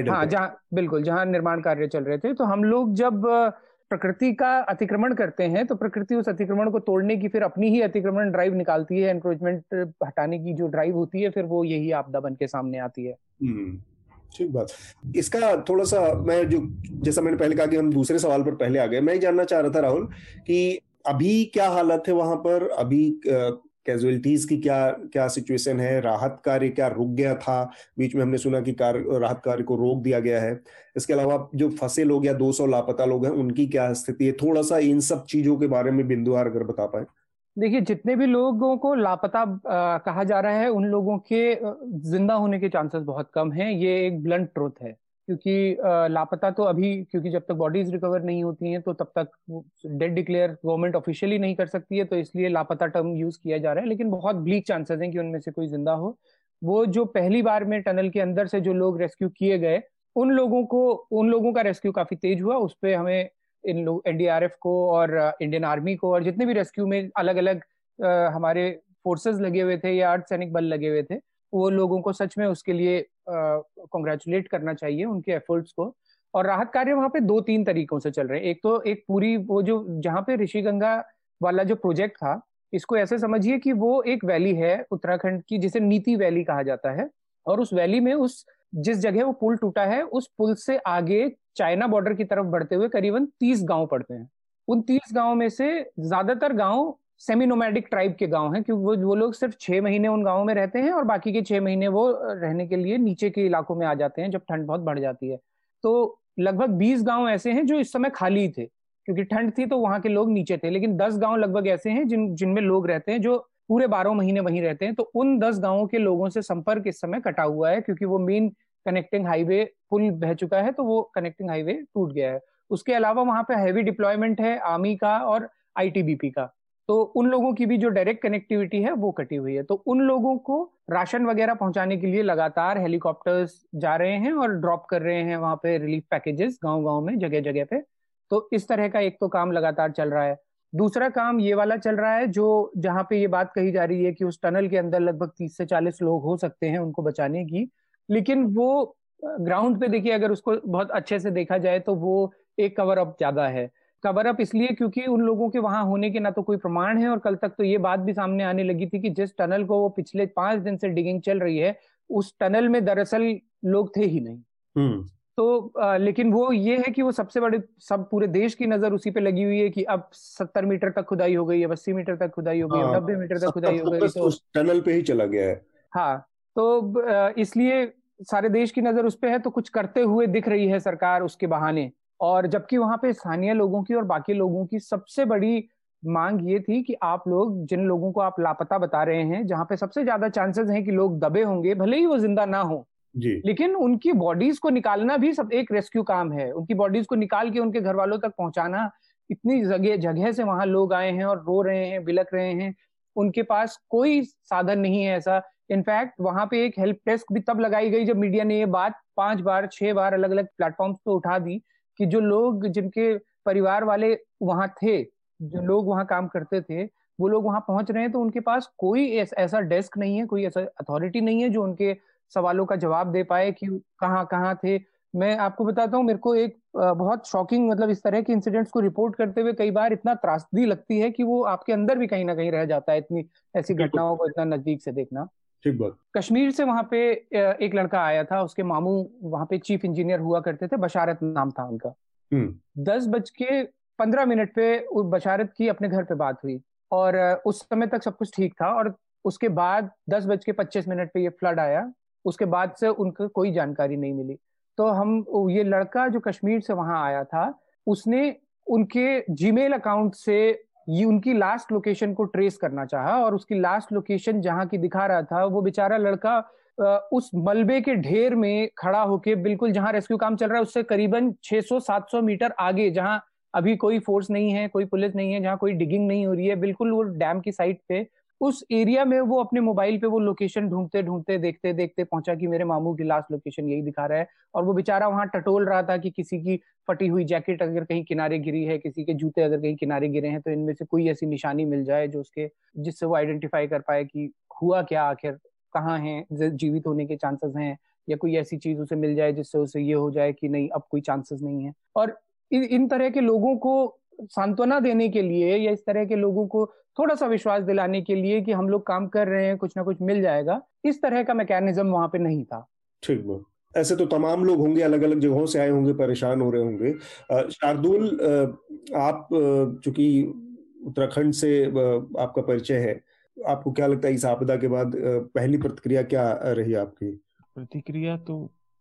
हाँ जहाँ बिल्कुल जहाँ निर्माण कार्य चल रहे थे। तो हम लोग जब प्रकृति का अतिक्रमण करते हैं तो प्रकृति उस अतिक्रमण को तोड़ने की फिर अपनी ही अतिक्रमण ड्राइव निकालती है एनक्रोचमेंट हटाने की जो ड्राइव होती है फिर वो यही आपदा बन के सामने आती है। हम्म। ठीक बात। इसका थोड़ा सा मैं जो जैसा मैंने पहले कहा कि हम दूसरे सवाल पर पहले आ गए मैं जानना चाह रहा था राहुल कि अभी क्या हालत है वहाँ पर? अभी कैजुअलिटीज की क्या क्या सिचुएशन है? राहत कार्य क्या रुक गया था? बीच में हमने सुना कि कार, राहत कार्य को रोक दिया गया है। इसके अलावा जो फंसे लोग या 200 लापता लोग हैं, उनकी क्या स्थिति है? थोड़ा सा इन सब चीज़ों के बारे में बिंदुवार अगर बता पाए। देखिए, जितने भी लोगों को लापता कहा जा रहा है, उन लोगों के ज़िंदा होने के चांसेस बहुत कम हैं। ये एक ब्लंट ट्रुथ है। क्योंकि लापता तो अभी, क्योंकि जब तक बॉडीज रिकवर नहीं होती हैं तो तब तक डेड डिक्लेयर गवर्नमेंट ऑफिशियली नहीं कर सकती है तो इसलिए लापता टर्म यूज़ किया जा रहा है, लेकिन बहुत ब्लीक चांसेस हैं कि उनमें से कोई ज़िंदा हो। वो जो पहली बार में टनल के अंदर से जो लोग रेस्क्यू किए गए, उन लोगों को, उन लोगों का रेस्क्यू काफ़ी तेज हुआ। उस पर हमें इन लोग एनडीआरएफ को और इंडियन आर्मी को और जितने भी रेस्क्यू में अलग अलग हमारे फोर्सेस लगे हुए थे या अर्धसैनिक बल लगे हुए थे, वो लोगों को सच में उसके लिए कॉन्ग्रेचुलेट करना चाहिए उनके एफर्ट्स को। और राहत कार्य वहाँ पे दो तीन तरीकों से चल रहे हैं। एक तो एक पूरी वो जो, जहाँ पे ऋषि गंगा वाला जो प्रोजेक्ट था, इसको ऐसे समझिए कि वो एक वैली है उत्तराखंड की, जिसे नीति वैली कहा जाता है। और उस वैली में उस, जिस जगह वो पुल टूटा है, उस पुल से आगे चाइना बॉर्डर की तरफ़ बढ़ते हुए करीबन तीस गाँव पड़ते हैं। उन तीस गाँव में से ज़्यादातर गाँव सेमी नोमैडिक ट्राइब के गाँव हैं, क्योंकि वो वो लोग सिर्फ़ छह महीने उन गाँवों में रहते हैं और बाकी के छह महीने वो रहने के लिए नीचे के इलाकों में आ जाते हैं जब ठंड बहुत बढ़ जाती है। तो लगभग बीस गाँव ऐसे हैं जो इस समय खाली थे, क्योंकि ठंड थी तो वहाँ के लोग नीचे थे, लेकिन दस गाँव लगभग ऐसे हैं जिन, जिनमें लोग रहते हैं जो पूरे बारह महीने वहीं रहते हैं। तो उन दस गाँवों के लोगों से संपर्क इस समय कटा हुआ है, क्योंकि वो मेन कनेक्टिंग हाईवे पुल बह चुका है तो वो कनेक्टिंग हाईवे टूट गया है। उसके अलावा वहाँ पे हैवी डिप्लॉयमेंट है आर्मी का और आईटीबीपी का। तो उन लोगों की भी जो डायरेक्ट कनेक्टिविटी है, वो कटी हुई है। तो उन लोगों को राशन वगैरह पहुँचाने के लिए लगातार हेलीकॉप्टर्स जा रहे हैं और ड्रॉप कर रहे हैं वहाँ पे रिलीफ पैकेजेस गाँव गाँव में जगह जगह पे। तो इस तरह का एक तो काम लगातार चल रहा है। दूसरा काम ये वाला चल रहा है, जो जहाँ पे ये बात कही जा रही है कि उस टनल के अंदर लगभग तीस से चालीस लोग हो सकते हैं उनको बचाने की, लेकिन वो ग्राउंड पे देखिए अगर उसको बहुत अच्छे से देखा जाए तो वो एक कवर अप ज़्यादा है। कवर अप इसलिए क्योंकि उन लोगों के वहाँ होने के ना तो कोई प्रमाण है और कल तक तो ये बात भी सामने आने लगी थी कि जिस टनल को वो पिछले पाँच दिन से डिगिंग चल रही है उस टनल में दरअसल लोग थे ही नहीं। हम्म। तो आ, लेकिन वो ये है कि वो सबसे बड़े सब पूरे देश की नज़र उसी पे लगी हुई है कि अब सत्तर मीटर तक खुदाई हो गई है अस्सी मीटर तक खुदाई हो गई है हाँ, नब्बे मीटर तक खुदाई हो गई तो टनल पे ही चला गया है। हाँ तो इसलिए सारे देश की नज़र उस पर है तो कुछ करते हुए दिख रही है सरकार उसके बहाने। और जबकि वहाँ पे स्थानीय लोगों की और बाकी लोगों की सबसे बड़ी मांग ये थी कि आप लोग जिन लोगों को आप लापता बता रहे हैं जहाँ पे सबसे ज़्यादा चांसेस हैं कि लोग दबे होंगे भले ही वो ज़िंदा ना हो। जी। लेकिन उनकी बॉडीज को निकालना भी सब एक रेस्क्यू काम है। उनकी बॉडीज को निकाल के उनके घर वालों तक पहुंचाना इतनी जगह जगह से वहाँ लोग आए हैं और रो रहे हैं बिलक रहे हैं उनके पास कोई साधन नहीं है ऐसा। इनफैक्ट वहाँ पे एक हेल्प डेस्क भी तब लगाई गई जब मीडिया ने ये बात पाँच बार छह बार अलग अलग प्लेटफॉर्म्स पे उठा दी। कि जो लोग जिनके परिवार वाले वहाँ थे जो लोग वहाँ काम करते थे वो लोग वहाँ पहुँच रहे हैं तो उनके पास कोई ऐसा डेस्क नहीं है कोई ऐसा अथॉरिटी नहीं है जो उनके सवालों का जवाब दे पाए कि कहाँ कहाँ थे। मैं आपको बताता हूँ मेरे को एक बहुत शॉकिंग मतलब इस तरह के इंसिडेंट्स को रिपोर्ट करते हुए कई बार इतना त्रासदी लगती है कि वो आपके अंदर भी कहीं ना कहीं रह जाता है इतनी ऐसी घटनाओं को इतना नज़दीक से देखना। ठीक बात। कश्मीर से वहाँ पे एक लड़का आया था उसके मामू वहाँ पे चीफ इंजीनियर हुआ करते थे बशारत नाम था उनका। हम्म। दस बज के पंद्रह मिनट पे बशारत की अपने घर पे बात हुई और उस समय तक सब कुछ ठीक था और उसके बाद दस बज के पच्चीस मिनट पे ये फ्लड आया उसके बाद से उनको कोई जानकारी नहीं मिली। तो हम ये लड़का जो कश्मीर से वहाँ आया था उसने उनके जीमेल अकाउंट से ये उनकी लास्ट लोकेशन को ट्रेस करना चाहा और उसकी लास्ट लोकेशन जहाँ की दिखा रहा था, वो बेचारा लड़का उस मलबे के ढेर में खड़ा होके बिल्कुल जहाँ रेस्क्यू काम चल रहा है, उससे करीबन 600-700 मीटर आगे, जहाँ अभी कोई फोर्स नहीं है, कोई पुलिस नहीं है, जहाँ कोई डिगिंग नहीं हो रही है, बिल्कुल वो डैम की साइड पे उस एरिया में वो अपने मोबाइल पे वो लोकेशन ढूंढते ढूंढते देखते देखते पहुँचा कि मेरे मामू की लास्ट लोकेशन यही दिखा रहा है। और वो बेचारा वहाँ टटोल रहा था कि किसी की फटी हुई जैकेट अगर कहीं किनारे गिरी है किसी के जूते अगर कहीं किनारे गिरे हैं तो इनमें से कोई ऐसी निशानी मिल जाए जो उसके जिससे वो आइडेंटिफाई कर पाए कि हुआ क्या आखिर कहाँ है जीवित होने के चांसेस हैं या कोई ऐसी चीज़ उसे मिल जाए जिससे उसे ये हो जाए कि नहीं अब कोई चांसेस नहीं है। और इन, तरह के लोगों को सांत्वना देने के लिए या इस तरह के लोगों को थोड़ा सा विश्वास दिलाने के लिए कि हम लोग काम कर रहे हैं कुछ ना कुछ मिल जाएगा इस तरह का मैकेनिज्म वहाँ पे नहीं था। ठीक है ऐसे तो तमाम लोग होंगे अलग अलग जगहों से आए होंगे परेशान हो रहे होंगे। शार्दुल आप चूँकि उत्तराखंड से आपका परिचय है आपको क्या लगता है इस आपदा के बाद पहली प्रतिक्रिया क्या रही आपकी? प्रतिक्रिया तो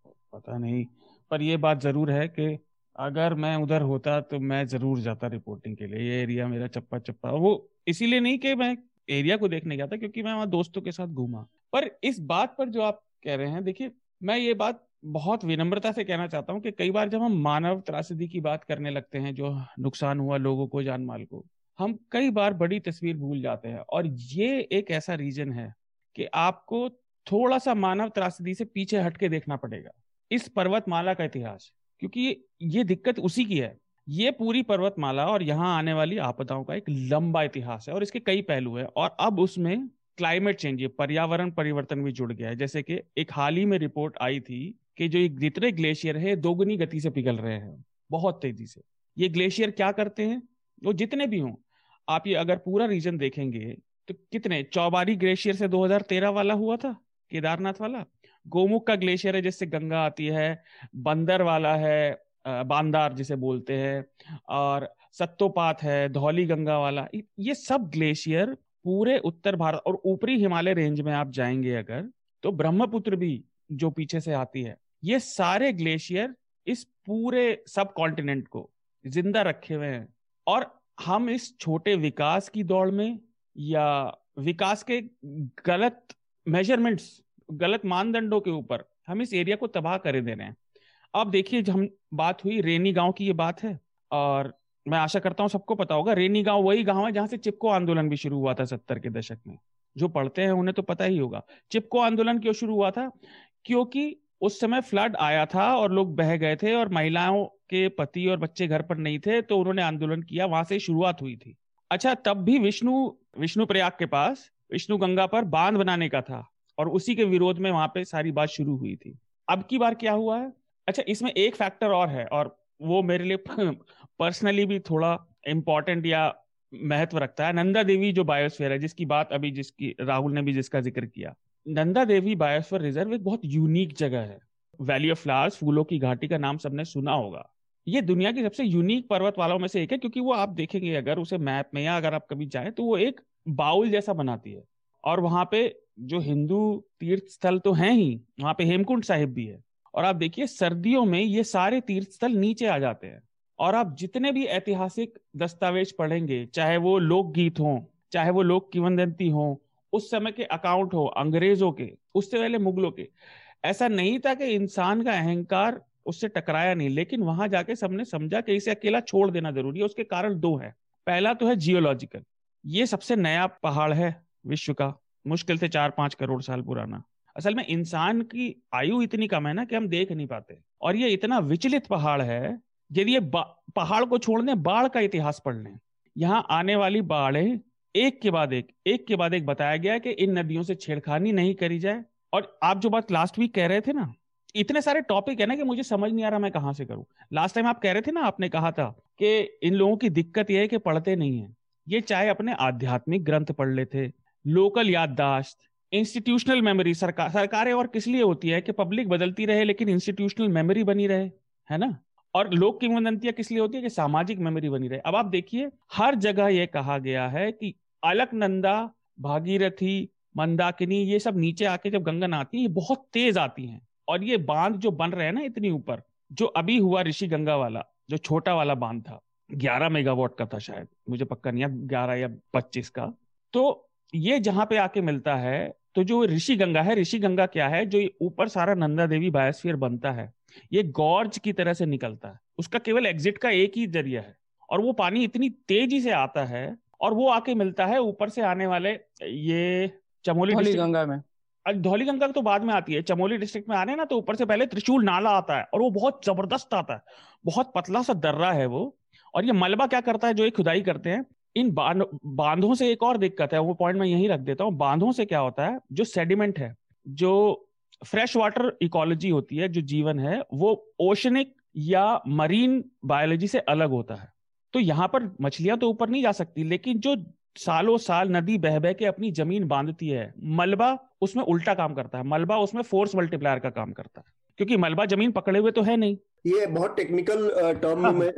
पता नहीं पर ये बात ज़रूर है कि अगर मैं उधर होता तो मैं ज़रूर जाता रिपोर्टिंग के लिए। ये एरिया मेरा चप्पा चप्पा वो इसीलिए नहीं कि मैं एरिया को देखने गया था, क्योंकि मैं वहाँ दोस्तों के साथ घूमा। पर इस बात पर जो आप कह रहे हैं, देखिए, मैं ये बात बहुत विनम्रता से कहना चाहता हूँ कि कई बार जब हम मानव त्रासदी की बात करने लगते हैं, जो नुकसान हुआ लोगों को जान माल को, हम कई बार बड़ी तस्वीर भूल जाते हैं। और ये एक ऐसा रीजन है कि आपको थोड़ा सा मानव त्रासदी से पीछे हटके देखना पड़ेगा। इस पर्वतमाला का इतिहास। क्योंकि ये दिक्कत उसी की है। ये पूरी पर्वतमाला और यहाँ आने वाली आपदाओं का एक लंबा इतिहास है और इसके कई पहलू है और अब उसमें क्लाइमेट चेंज ये पर्यावरण परिवर्तन भी जुड़ गया है। जैसे कि एक हाल ही में रिपोर्ट आई थी कि जो जितने ग्लेशियर है, दोगुनी गति से पिघल रहे हैं, बहुत तेज़ी से। ये ग्लेशियर क्या करते हैं? वो जितने भी हों, आप ये अगर पूरा रीजन देखेंगे तो कितने? चौबारी ग्लेशियर से 2013 वाला हुआ था, केदारनाथ वाला? गोमुख का ग्लेशियर है, जिससे गंगा आती है, बंदर वाला है बांदार जिसे बोलते हैं, और सत्तोपात है, धौली गंगा वाला ये सब ग्लेशियर पूरे उत्तर भारत और ऊपरी हिमालय रेंज में आप जाएँगे अगर तो ब्रह्मपुत्र भी जो पीछे से आती है, ये सारे ग्लेशियर इस पूरे सब कॉन्टिनेंट को ज़िंदा रखे हुए हैं। और हम इस छोटे विकास की दौड़ में या विकास के गलत मेजरमेंट्स गलत मानदंडों के ऊपर हम इस एरिया को तबाह कर दे रहे हैं। अब देखिए हम बात हुई रेनी गाँव की ये बात है, और मैं आशा करता हूँ सबको पता होगा, रेनी गाँव वही गाँव है जहाँ से चिपको आंदोलन भी शुरू हुआ था सत्तर के दशक में। जो पढ़ते हैं उन्हें तो पता ही होगा। चिपको आंदोलन क्यों शुरू हुआ था? क्योंकि उस समय फ्लड आया था और लोग बह गए थे और महिलाओं के पति और बच्चे घर पर नहीं थे तो उन्होंने आंदोलन किया, वहाँ से शुरुआत हुई थी। अच्छा तब भी विष्णु विष्णु प्रयाग के पास, विष्णु गंगा पर बाँध बनाने का था। और उसी के विरोध में वहाँ पे सारी बात शुरू हुई थी। अब की बार क्या हुआ है? अच्छा इसमें एक फैक्टर और है और वो मेरे लिए पर्सनली भी थोड़ा इम्पोर्टेंट या महत्व रखता है। नंदा देवी जो बायोस्फीयर है, जिसकी बात अभी जिसकी, राहुल ने भी जिसका ज़िक्र किया, नंदा देवी बायोस्फीयर रिज़र्व एक बहुत यूनिक जगह है। वैली ऑफ़ फ्लावर्स फूलों की घाटी का नाम सबने सुना होगा। ये दुनिया की सबसे यूनिक पर्वत वालों में से एक है, क्योंकि वो आप देखेंगे, अगर उसे मैप में या अगर आप कभी जाए तो वो एक बाउल जैसा बनाती है। और वहाँ पे जो हिंदू तीर्थ स्थल तो हैं ही, वहाँ पे हेमकुंड साहिब भी है। और आप देखिए, सर्दियों में ये सारे तीर्थ स्थल नीचे आ जाते हैं। और आप जितने भी ऐतिहासिक दस्तावेज़ पढ़ेंगे, चाहे वो लोकगीत हों, चाहे वो लोक किवंदंती हो, उस समय के अकाउंट हो, अंग्रेज़ों के, उससे पहले मुगलों के, ऐसा नहीं था कि इंसान का अहंकार उससे टकराया नहीं, लेकिन वहाँ जाके सबने समझा कि इसे अकेला छोड़ देना ज़रूरी है, उसके कारण दो है। पहला तो है जियोलॉजिकल ये सबसे नया पहाड़ है विश्व का। मुश्किल से चार पाँच करोड़ साल पुराना। असल में इंसान की आयु इतनी कम है ना कि हम देख नहीं पाते। और ये इतना विचलित पहाड़ है, यदि ये पहाड़ को छोड़ने बाढ़ का इतिहास पढ़ लें, यहाँ आने वाली बाढ़ें, एक के बाद एक एक के बाद एक बताया गया कि इन नदियों से छेड़खानी नहीं करी जाए। और आप जो बात लास्ट वीक कह रहे थे ना, इतने सारे टॉपिक है ना कि मुझे समझ नहीं आ रहा मैं कहाँ से करूँ। लास्ट टाइम आप कह रहे थे ना, आपने कहा था कि इन लोगों की दिक्कत यह है कि पढ़ते नहीं है। ये चाहे अपने आध्यात्मिक ग्रंथ पढ़ लेते लोकल याददाश्त इंस्टीट्यूशनल मेमोरी सरकार, सरकारें और किस लिए होती है कि पब्लिक बदलती रहे लेकिन इंस्टीट्यूशनल मेमोरी बनी रहे, है ना? और लोक किंवदंतियाँ किस लिए होती है कि सामाजिक मेमोरी बनी रहे? अब आप देखिए, हर जगह यह कहा गया है कि अलकनंदा, भागीरथी, मंदाकिनी, ये सब नीचे आके जब गंगा नहाती है, ये बहुत तेज आती हैं। और ये बाँध जो बन रहे हैं ना इतनी ऊपर, जो अभी हुआ ऋषि गंगा वाला, जो छोटा वाला बाँध था, ग्यारह मेगावाट का था शायद, मुझे पक्का नहीं है ग्यारह या पच्चीस का तो ये जहाँ पे आके मिलता है तो जो ऋषि गंगा है ऋषि गंगा क्या है? जो ऊपर सारा नंदा देवी बायोस्फीयर बनता है ये गॉर्ज की तरह से निकलता है। उसका केवल एग्जिट का एक ही ज़रिया है और वो पानी इतनी तेज़ी से आता है और वो आके मिलता है ऊपर से आने वाले ये चमोली गंगा में। धौली गंगा तो बाद में आती है चमोली डिस्ट्रिक्ट में आने ना तो ऊपर से पहले त्रिशूल नाला आता है और वो बहुत ज़बरदस्त आता है। बहुत पतला सा दर्रा है वो और ये मलबा क्या करता है जो ये खुदाई करते हैं इन बांधों से एक और दिक्कत है, वो पॉइंट मैं यही रख देता हूँ। बांधों से क्या होता है? जो सेडिमेंट है, जो फ्रेश वाटर इकोलॉजी होती है, जो जीवन है, वो ओशनिक या मरीन बायोलॉजी से अलग होता है। तो यहाँ पर मछलियाँ तो ऊपर नहीं जा सकती, लेकिन जो सालों साल नदी बह बह के अपनी ज़मीन बांधती है, मलबा उसमें उल्टा काम करता है, मलबा उसमें फोर्स मल्टीप्लायर का काम करता है। क्योंकि मलबा ज़मीन पकड़े हुए तो है नहीं ये बहुत टेक्निकल टर्म हाँ। में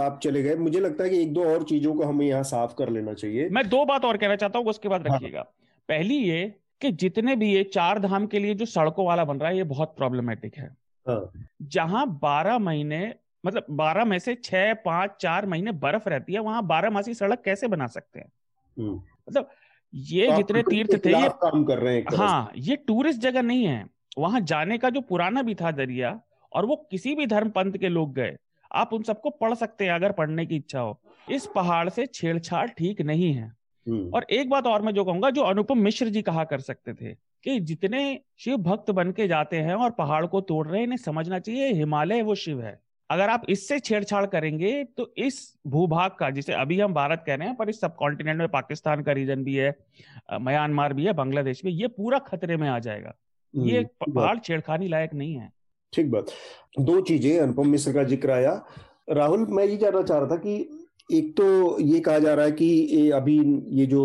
आप चले गए मुझे लगता है कि एक दो और चीज़ों को हमें यहाँ साफ़ कर लेना चाहिए मैं दो बात और कहना चाहता हूँ उसके बाद हाँ। रखिएगा पहली ये कि जितने भी ये चार धाम के लिए जो सड़कों वाला बन रहा है ये बहुत प्रॉब्लमेटिक है हाँ। जहाँ बारह महीने मतलब बारह में से छह पाँच चार महीने बर्फ़ रहती है वहाँ बारह मासी सड़क कैसे बना सकते हैं हम्म। मतलब ये तो जितने तीर्थ थे ये काम कर रहे हैं हाँ ये टूरिस्ट जगह नहीं है वहाँ जाने का जो पुराना भी था दरिया और वो किसी भी धर्म पंथ के लोग गए आप उन सबको पढ़ सकते हैं अगर पढ़ने की इच्छा हो। इस पहाड़ से छेड़छाड़ ठीक नहीं है। हम्म। और एक बात और मैं जो कहूँगा जो अनुपम मिश्र जी कहा कर सकते थे कि जितने शिव भक्त बन के जाते हैं और पहाड़ को तोड़ रहे हैं इन्हें समझना चाहिए हिमालय वो शिव है। अगर आप इससे छेड़छाड़ करेंगे तो इस भूभाग का जिसे अभी हम भारत कह रहे हैं पर इस सब कॉन्टिनेंट में पाकिस्तान का रीजन भी है म्यांमार भी है बांग्लादेश भी ये पूरा खतरे में आ जाएगा। ये हम्म, पहाड़ छेड़खानी लायक नहीं है। ठीक बात। दो चीज़ें अनुपम मिश्र का ज़िक्र आया। राहुल मैं ये जानना चाह रहा था कि एक तो ये कहा जा रहा है कि ये अभी ये जो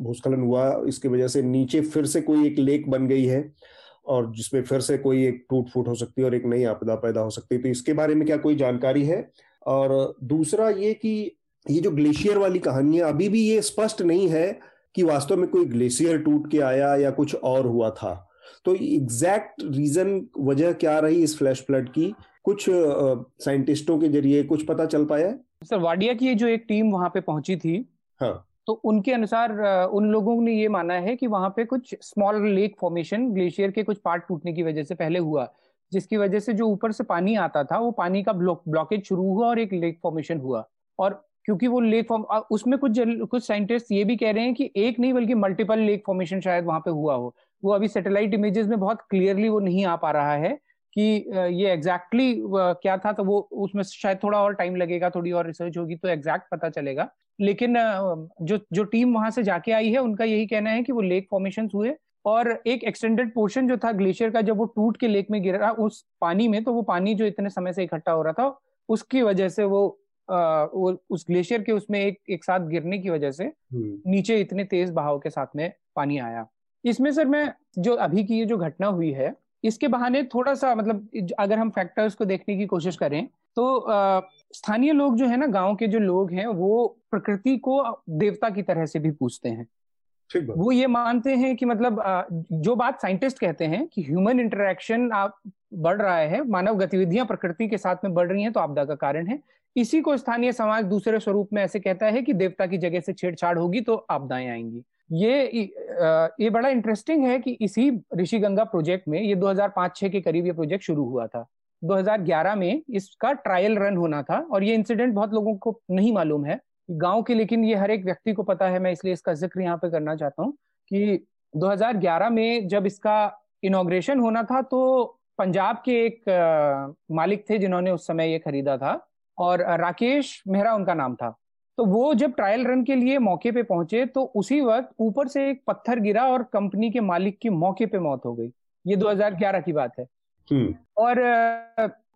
भूस्खलन हुआ इसकी वजह से नीचे फिर से कोई एक लेक बन गई है और जिसमें फिर से कोई एक टूट फूट हो सकती है और एक नई आपदा पैदा हो सकती है। तो इसके बारे में क्या कोई जानकारी है? और दूसरा ये कि ये जो ग्लेशियर वाली कहानी है अभी भी ये स्पष्ट नहीं है कि वास्तव में कोई ग्लेशियर टूट के आया या कुछ और हुआ था। तो एग्जैक्ट रीजन वजह क्या रही इस फ्लैश फ्लड की? कुछ साइंटिस्टों के ज़रिए कुछ पता चल पाया? सर वाडिया की जो एक टीम वहाँ पे पहुँची थी हाँ। तो उनके अनुसार उन लोगों ने ये माना है कि वहाँ पे कुछ स्मॉल लेक फॉर्मेशन ग्लेशियर के कुछ पार्ट टूटने की वजह से पहले हुआ जिसकी वजह से जो ऊपर से पानी आता था वो पानी का ब्लॉक ब्लॉकेज शुरू हुआ और एक लेक फॉर्मेशन हुआ। और क्योंकि वो लेक फॉर्म उसमें कुछ कुछ साइंटिस्ट ये भी कह रहे हैं कि एक नहीं बल्कि मल्टीपल लेक फॉर्मेशन शायद वहाँ पे हुआ हो। वो अभी सैटेलाइट इमेजेस में बहुत क्लियरली वो नहीं आ पा रहा है कि ये एग्जैक्टली exactly क्या था तो वो उसमें शायद थोड़ा और टाइम लगेगा थोड़ी और रिसर्च होगी तो एग्जैक्ट पता चलेगा लेकिन जो जो टीम वहाँ से जाके आई है उनका यही कहना है कि वो लेक फॉर्मेशन हुए और एक एक्सटेंडेड पोर्शन जो था ग्लेशियर का जब वो टूट के लेक में गिरा उस पानी में तो वो पानी जो इतने समय से इकट्ठा हो रहा था उसकी वजह से वो आ, वो उस ग्लेशियर के उसमें एक एक साथ गिरने की वजह से हम्म। नीचे इतने तेज बहाव के साथ में पानी आया इसमें सर मैं जो अभी की ये जो घटना हुई है इसके बहाने थोड़ा सा मतलब अगर हम फैक्टर्स को देखने की कोशिश करें तो स्थानीय लोग जो है ना गाँव के जो लोग हैं वो प्रकृति को देवता की तरह से भी पूछते हैं। वो ये मानते हैं कि मतलब जो बात साइंटिस्ट कहते हैं कि ह्यूमन इंटरेक्शन आप बढ़ रहा है मानव गतिविधियाँ प्रकृति के साथ में बढ़ रही हैं तो आपदा का कारण है। इसी को स्थानीय समाज दूसरे स्वरूप में ऐसे कहता है कि देवता की जगह से छेड़छाड़ होगी तो आपदाएँ आएँगी। ये ये बड़ा इंटरेस्टिंग है कि इसी ऋषि गंगा प्रोजेक्ट में, ये 2005-6 के करीब ये प्रोजेक्ट शुरू हुआ था। 2011 में इसका ट्रायल रन होना था और ये इंसिडेंट बहुत लोगों को नहीं मालूम है। गाँव के, लेकिन ये हर एक व्यक्ति को पता है, मैं इसलिए इसका ज़िक्र यहाँ पे करना चाहता हूँ कि 2011 में जब इसका इनोग्रेशन होना था तो पंजाब के एक मालिक थे जिन्होंने उस समय ये खरीदा था और राकेश मेहरा उनका नाम था। तो वो जब ट्रायल रन के लिए मौके पे पहुँचे तो उसी वक्त ऊपर से एक पत्थर गिरा और कंपनी के मालिक की मौके पे मौत हो गई। ये 2011 की बात है। हम्म। और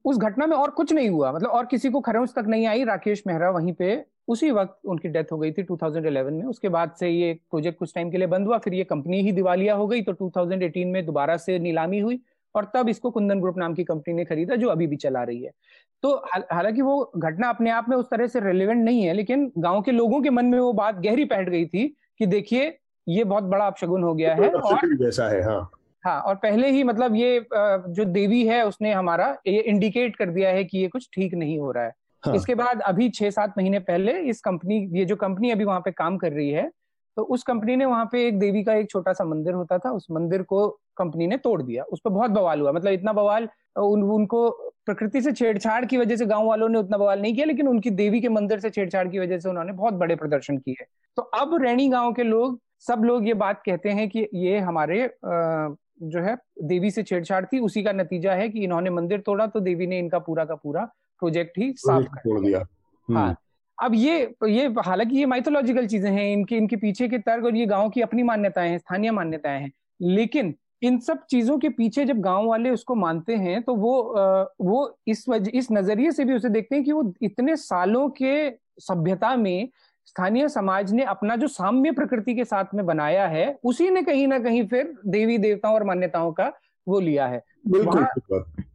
उस घटना में और कुछ नहीं हुआ। मतलब और किसी को खरोंच तक नहीं आई। राकेश मेहरा वहीं पे उसी वक्त उनकी डेथ हो गई थी 2011 में। उसके बाद से ये प्रोजेक्ट कुछ टाइम के लिए बंद हुआ। फिर ये कंपनी ही दिवालिया हो गई। तो 2018 में दोबारा से नीलामी हुई। और तब इसको कुंदन ग्रुप नाम की कंपनी ने खरीदा जो अभी भी चला रही है। तो हालाँकि वो घटना अपने आप में उस तरह से रेलिवेंट नहीं है लेकिन गाँव के लोगों के मन में वो बात गहरी बैठ गई थी कि देखिए ये बहुत बड़ा अपशगुन हो गया है और जैसा है हाँ। हाँ और पहले ही मतलब ये जो देवी है उसने हमारा ये इंडिकेट कर दिया है कि ये कुछ ठीक नहीं हो रहा है। हाँ. इसके बाद अभी छह सात महीने पहले इस कंपनी ये जो कंपनी अभी वहाँ पे काम कर रही है तो उस कंपनी ने वहाँ पे एक देवी का एक छोटा सा मंदिर होता था उस मंदिर को कंपनी ने तोड़ दिया। उस पर बहुत बवाल हुआ। मतलब इतना बवाल उन, उनको प्रकृति से छेड़छाड़ की वजह से गाँव वालों ने उतना बवाल नहीं किया लेकिन उनकी देवी के मंदिर से छेड़छाड़ की वजह से उन्होंने बहुत बड़े प्रदर्शन किए। तो अब रैनी गाँव के लोग सब लोग ये बात कहते हैं कि ये हमारे जो है देवी से छेड़छाड़ थी। उसी का नतीजा है कि इन्होंने मंदिर तोड़ा तो देवी ने इनका पूरा का पूरा प्रोजेक्ट ही साफ़ कर दिया। हम्म। हाँ अब ये ये हालाँकि ये माइथोलॉजिकल चीज़ें हैं इनके इनके पीछे के तर्क और ये गाँव की अपनी मान्यताएँ हैं स्थानीय मान्यताएँ हैं। लेकिन इन सब चीज़ों के पीछे जब गाँव वाले उसको मानते हैं तो वो वो इस वजह इस नज़रिए से भी उसे देखते हैं कि वो इतने सालों के सभ्यता में स्थानीय समाज ने अपना जो साम्य प्रकृति के साथ में बनाया है उसी ने कहीं ना कहीं फिर देवी देवताओं और मान्यताओं का वो लिया है।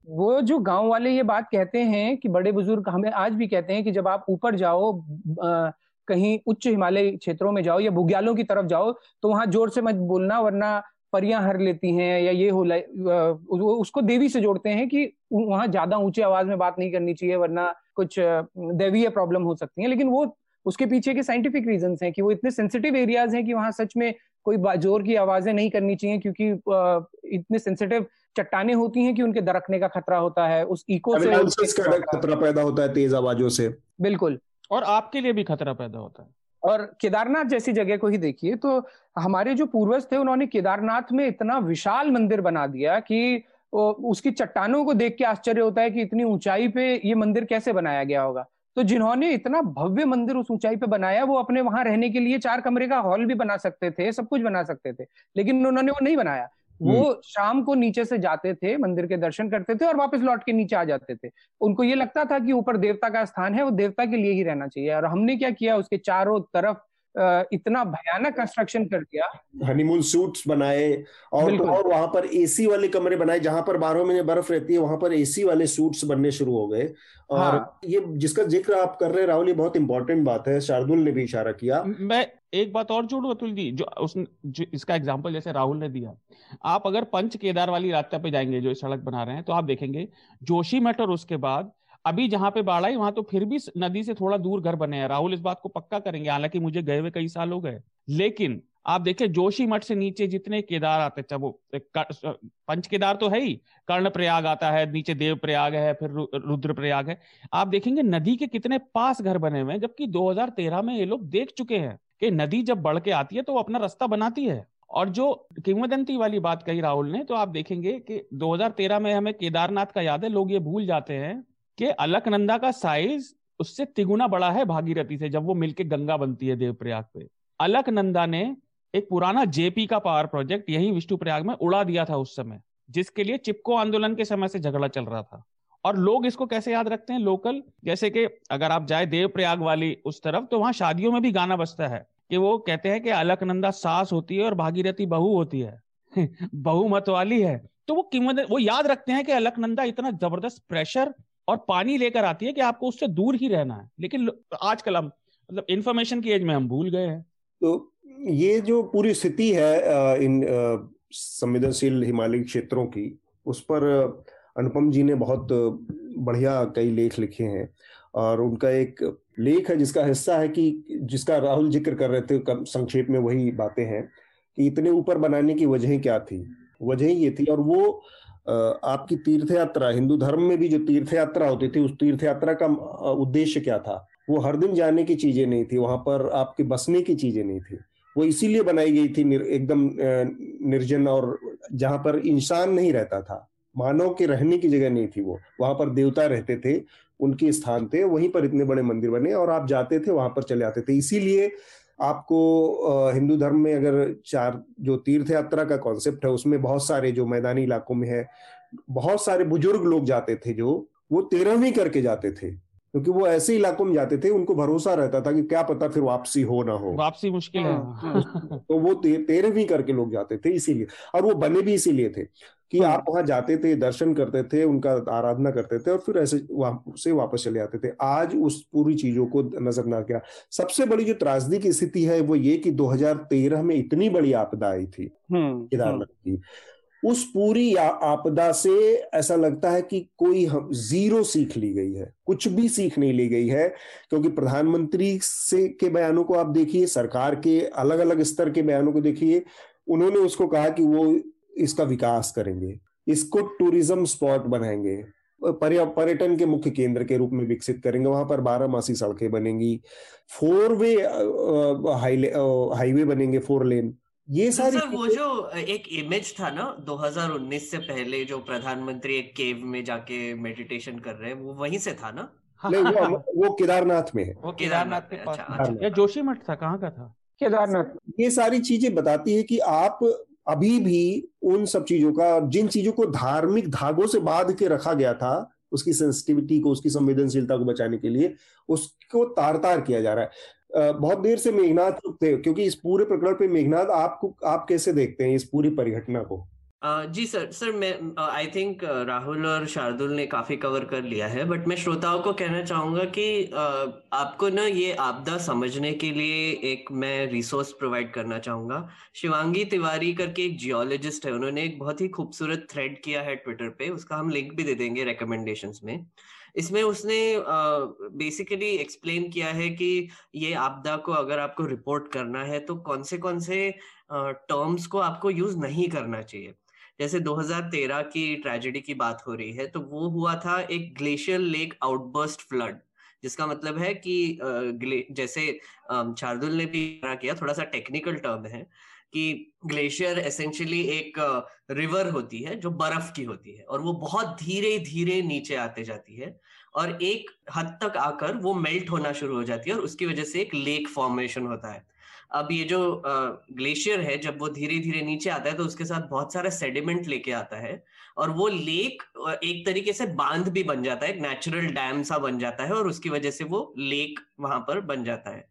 वो जो गाँव वाले ये बात कहते हैं कि बड़े बुज़ुर्ग हमें आज भी कहते हैं कि जब आप ऊपर जाओ आ, कहीं उच्च हिमालय क्षेत्रों में जाओ या बुग्यालों की तरफ़ जाओ तो वहाँ ज़ोर से मत बोलना वरना परियाँ हर लेती हैं या ये हो उसको देवी से जोड़ते हैं कि वहाँ ज़्यादा ऊँची आवाज़ में बात नहीं करनी चाहिए वरना कुछ दैवीय प्रॉब्लम हो सकती है। लेकिन वो उसके पीछे के साइंटिफिक रीजन हैं कि वो इतने सेंसिटिव एरियाज़ हैं कि वहाँ सच में कोई ज़ोर की आवाज़ें नहीं करनी चाहिए क्योंकि इतने सेंसिटिव चट्टाने होती हैं कि उनके दरकने का खतरा होता है उस इको से खतरा पैदा होता है तेज आवाजों से। बिल्कुल। और आपके लिए भी खतरा पैदा होता है। और केदारनाथ जैसी जगह को ही देखिए तो हमारे जो पूर्वज थे उन्होंने केदारनाथ में इतना विशाल मंदिर बना दिया कि उसकी चट्टानों को देख के आश्चर्य होता है कि इतनी ऊंचाई पे ये मंदिर कैसे बनाया गया होगा। तो जिन्होंने इतना भव्य मंदिर उस ऊंचाई पे बनाया वो अपने वहाँ रहने के लिए चार कमरे का हॉल भी बना सकते थे सब कुछ बना सकते थे लेकिन उन्होंने वो नहीं बनाया। वो हम्म। शाम को नीचे से जाते थे मंदिर के दर्शन करते थे और वापस लौट के नीचे आ जाते थे उनको ये लगता था कि ऊपर देवता का स्थान है वो देवता के लिए ही रहना चाहिए और हमने क्या किया उसके चारों तरफ़ इतना भयानक कंस्ट्रक्शन कर दिया। हनीमून सूट्स बनाए और तो और वहाँ पर एसी वाले कमरे बनाए जहाँ पर बारह महीने बर्फ़ रहती है वहाँ पर एसी वाले सूट्स बनने शुरू हो गए। और हाँ। ये जिसका ज़िक्र आप कर रहे हैं राहुल ये बहुत इंपॉर्टेंट बात है। शार्दुल ने भी इशारा किया। मैं एक बात और जोड़ू अतुल जी जो उस जो इसका एग्ज़ाम्पल जैसे राहुल ने दिया। आप अगर पंच केदार वाली रास्ता पे जाएँगे जो सड़क बना रहे हैं तो आप देखेंगे जोशी मठ और उसके बाद अभी जहाँ पे बाढ़ आई, वहाँ तो फिर भी नदी से थोड़ा दूर घर बने हैं। राहुल इस बात को पक्का करेंगे, हालाँकि मुझे गए हुए कई साल हो गए। लेकिन आप देखिए, जोशी मठ से नीचे जितने केदार आते, चाहे वो पंच केदार तो है ही। कर्ण प्रयाग आता है, नीचे देव प्रयाग है, फिर रुद्र प्रयाग है। आप देखेंगे, नदी के कितने पास घर बने हुए हैं, जबकि 2013 में ये लोग देख चुके हैं कि नदी जब बढ़ के आती है तो वो अपना रास्ता बनाती है। और जो किंवदंती वाली बात कही राहुल ने तो आप देखेंगे कि 2013 में हमें केदारनाथ का याद है, लोग ये भूल जाते हैं कि अलकनंदा का साइज़ उससे तिगुना बड़ा है भागीरथी से, जब वो मिलके गंगा बनती है देवप्रयाग पे। अलकनंदा ने एक पुराना जेपी का पावर प्रोजेक्ट यही विष्णु प्रयाग में उड़ा दिया था उस समय, जिसके लिए चिपको आंदोलन के समय से झगड़ा चल रहा था। और लोग इसको कैसे याद रखते हैं? लोकल जैसे कि अगर आप जाए देव प्रयाग वाली उस तरफ़ तो वहाँ शादियों में भी गाना बजता है, कि वो कहते हैं कि अलकनंदा सास होती है और भागीरथी बहू होती है। बहु मत वाली है। तो वो कीमत वो याद रखते हैं कि अलकनंदा इतना ज़बरदस्त प्रेशर और पानी लेकर आती है कि आपको उससे दूर ही रहना है। लेकिन आजकल हम मतलब इंफॉर्मेशन की एज में हम भूल गए हैं। तो ये जो पूरी स्थिति है इन संवेदनशील हिमालयी क्षेत्रों की, उस पर अनुपम जी ने बहुत बढ़िया कई लेख लिखे हैं। और उनका एक लेख है, जिसका हिस्सा है कि, जिसका राहुल ज़िक्र कर रहे थे संक्षेप में वही बातें हैं, कि इतने ऊपर बनाने की वजह क्या थी? वजह ये थी और वो आपकी तीर्थ यात्रा हिंदू धर्म में भी जो तीर्थ यात्रा होती थी, उस तीर्थ यात्रा का उद्देश्य क्या था? वो हर दिन जाने की चीज़ें नहीं थी, वहाँ पर आपके बसने की चीज़ें नहीं थी। वो इसीलिए बनाई गई थी एकदम निर्जन और जहाँ पर इंसान नहीं रहता था, मानव के रहने की जगह नहीं थी वो, वहाँ पर देवता रहते थे, उनके स्थान थे, वहीं पर इतने बड़े मंदिर बने और आप जाते थे, वहाँ पर चले आते थे। इसीलिए आपको हिंदू धर्म में अगर चार जो तीर्थ यात्रा का कॉन्सेप्ट है उसमें बहुत सारे जो मैदानी इलाकों में है बहुत सारे बुज़ुर्ग लोग जाते थे जो वो तेरहवीं करके जाते थे। क्योंकि वो ऐसे इलाकों में जाते थे उनको भरोसा रहता था कि क्या पता फिर वापसी हो ना हो। वापसी मुश्किल है। हाँ। तो वो तेरहवीं करके लोग जाते थे इसीलिए और वो बने भी इसीलिए थे। कि आप वहाँ जाते थे दर्शन करते थे उनका आराधना करते थे और फिर ऐसे वहाँ से वापस चले आते थे। आज उस पूरी चीज़ों को नज़र ना किया। सबसे बड़ी जो त्रासदी की स्थिति है वो ये कि 2013 में इतनी बड़ी आपदा आई थी केदारनाथ की। उस पूरी आपदा से ऐसा लगता है कि कोई हम ज़ीरो सीख ली गई है कुछ भी सीख नहीं ली गई है क्योंकि प्रधानमंत्री से के बयानों को आप देखिए सरकार के अलग अलग स्तर के बयानों को देखिए उन्होंने उसको कहा कि वो इसका विकास करेंगे इसको टूरिज़्म स्पॉट बनाएँगे पर्यटन के मुख्य केंद्र के रूप में विकसित करेंगे वहाँ पर बारह मासी सड़कें बनेंगी फोर वे हाईवे बनेंगे फोर लेन ये तो सारी सर वो जो एक इमेज था ना 2019 से पहले जो प्रधानमंत्री एक केव में जाके मेडिटेशन कर रहे हैं वो वहीं से था ना? नहीं वो वो केदारनाथ में है। वो केदारनाथ के पास अच्छा, अच्छा। जोशी मठ था कहाँ का था? केदारनाथ। ये सारी चीज़ें बताती है कि आप अभी भी उन सब चीज़ों का, जिन चीज़ों को धार्मिक धागों से बाँध के रखा गया था, उसकी सेंसिटिविटी को, उसकी संवेदनशीलता को बचाने के लिए, उसको तार तार किया जा रहा है। बहुत देर से मेघनाथ थे क्योंकि इस पूरे प्रकरण पे मेघनाथ आपको, आप कैसे देखते हैं इस पूरी परिघटना को? जी सर सर मैं आई थिंक राहुल और शार्दुल ने काफ़ी कवर कर लिया है बट मैं श्रोताओं को कहना चाहूँगा कि uh, आपको ना ये आपदा समझने के लिए एक मैं रिसोर्स प्रोवाइड करना चाहूँगा। शिवांगी तिवारी करके एक जियोलॉजिस्ट है उन्होंने एक बहुत ही खूबसूरत थ्रेड किया है ट्विटर पे उसका हम लिंक भी दे देंगे रिकमेंडेशन में। इसमें उसने बेसिकली uh, एक्सप्लेन किया है कि ये आपदा को अगर आपको रिपोर्ट करना है तो कौन से कौन से टर्म्स uh, को आपको यूज़ नहीं करना चाहिए। जैसे 2013 की ट्रेजेडी की बात हो रही है तो वो हुआ था एक ग्लेशियर लेक आउटबर्स्ट फ्लड जिसका मतलब है कि जैसे शार्दुल ने भी किया थोड़ा सा टेक्निकल टर्म है, कि ग्लेशियर एसेंशियली एक रिवर होती है, जो बर्फ़ की होती है, और वो बहुत धीरे धीरे नीचे आते जाती है, और एक हद तक आकर वो मेल्ट होना शुरू हो जाती है, और उसकी वजह से एक लेक फॉर्मेशन होता है। अब ये जो ग्लेशियर है, जब वो धीरे धीरे नीचे आता है तो उसके साथ बहुत सारा सेडिमेंट लेके आता है और वो लेक एक तरीके से बाँध भी बन जाता है, एक नेचुरल डैम सा बन जाता है और उसकी वजह से वो लेक वहाँ पर बन जाता है।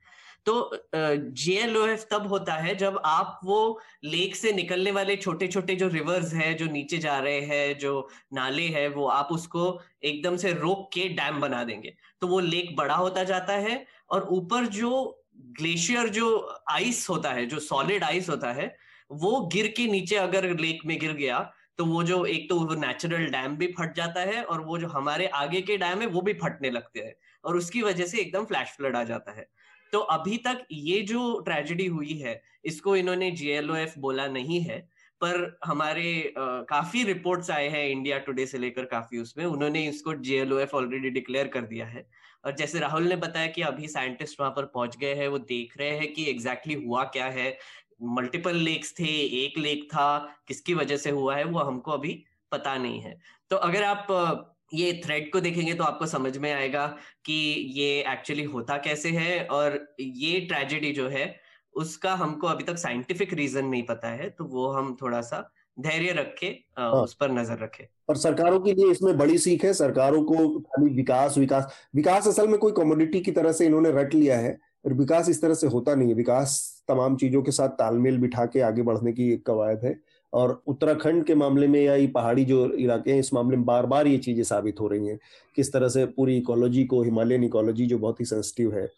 तो जीएलओएफ तब होता है जब आप वो लेक से निकलने वाले छोटे छोटे जो रिवर्स है, जो नीचे जा रहे हैं, जो नाले हैं, वो आप उसको एकदम से रोक के डैम बना देंगे। तो वो लेक बड़ा होता जाता है और ऊपर जो ग्लेशियर जो आइस होता है जो सॉलिड आइस होता है वो गिर के नीचे अगर लेक में गिर गया तो वो जो एक तो वो नेचुरल डैम भी फट जाता है और वो जो हमारे आगे के डैम है वो भी फटने लगते हैं और उसकी वजह से एकदम फ्लैश फ्लड आ जाता है। तो अभी तक ये जो ट्रेजेडी हुई है इसको इन्होंने जीएलओएफ बोला नहीं है पर हमारे आ, काफ़ी रिपोर्ट्स आए हैं इंडिया टुडे से लेकर काफ़ी उसमें उन्होंने इसको जीएलओएफ ऑलरेडी डिक्लेयर कर दिया है। और जैसे राहुल ने बताया कि अभी साइंटिस्ट वहाँ पर पहुँच गए हैं, वो देख रहे हैं कि एग्जैक्टली exactly हुआ क्या है। मल्टीपल लेक्स थे, एक लेक था, किसकी वजह से हुआ है, वो हमको अभी पता नहीं है। तो अगर आप ये थ्रेड को देखेंगे तो आपको समझ में आएगा कि ये एक्चुअली होता कैसे है और ये ट्रेजेडी जो है, उसका हमको अभी तक साइंटिफिक रीजन नहीं पता है तो वो हम थोड़ा सा धैर्य रखे हाँ। उस पर नज़र रखे। और सरकारों के लिए इसमें बड़ी सीख है सरकारों को खाली विकास विकास विकास असल में कोई कमोडिटी की तरह से इन्होंने रट लिया है और विकास इस तरह से होता नहीं है। विकास तमाम चीज़ों के साथ तालमेल बिठा के आगे बढ़ने की एक कवायद है और उत्तराखंड के मामले में या ये पहाड़ी जो इलाके हैं इस मामले में बार बार ये चीज़ें साबित हो रही हैं किस तरह से पूरी इकोलॉजी को हिमालयन इकोलॉजी जो बहुत ही सेंसिटिव है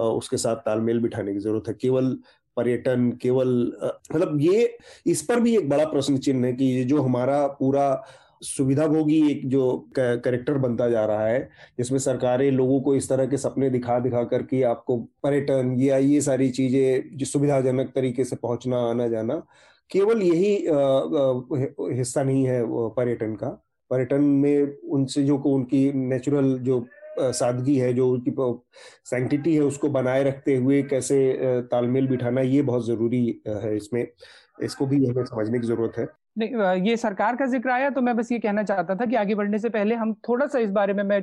उसके साथ तालमेल बिठाने की ज़रूरत है। केवल पर्यटन, केवल मतलब ये, इस पर भी एक बड़ा प्रश्न चिन्ह है कि जो हमारा पूरा सुविधा भोगी एक जो करेक्टर बनता जा रहा है, जिसमें सरकारें लोगों को इस तरह के सपने दिखा दिखा करके आपको पर्यटन, या, ये सारी चीज़ें जो सुविधाजनक तरीके से पहुँचना, आना, जाना, केवल यही हिस्सा नहीं है पर्यटन का। पर्यटन में उनसे जो को उनकी नेचुरल जो सादगी है, जो उनकी सैंक्टिटी है, उसको बनाए रखते हुए कैसे तालमेल बिठाना, ये बहुत ज़रूरी है इसमें। इसको भी हमें समझने की ज़रूरत है। नहीं ये सरकार का ज़िक्र आया तो मैं बस ये कहना चाहता था कि आगे बढ़ने से पहले हम थोड़ा सा इस बारे में मैं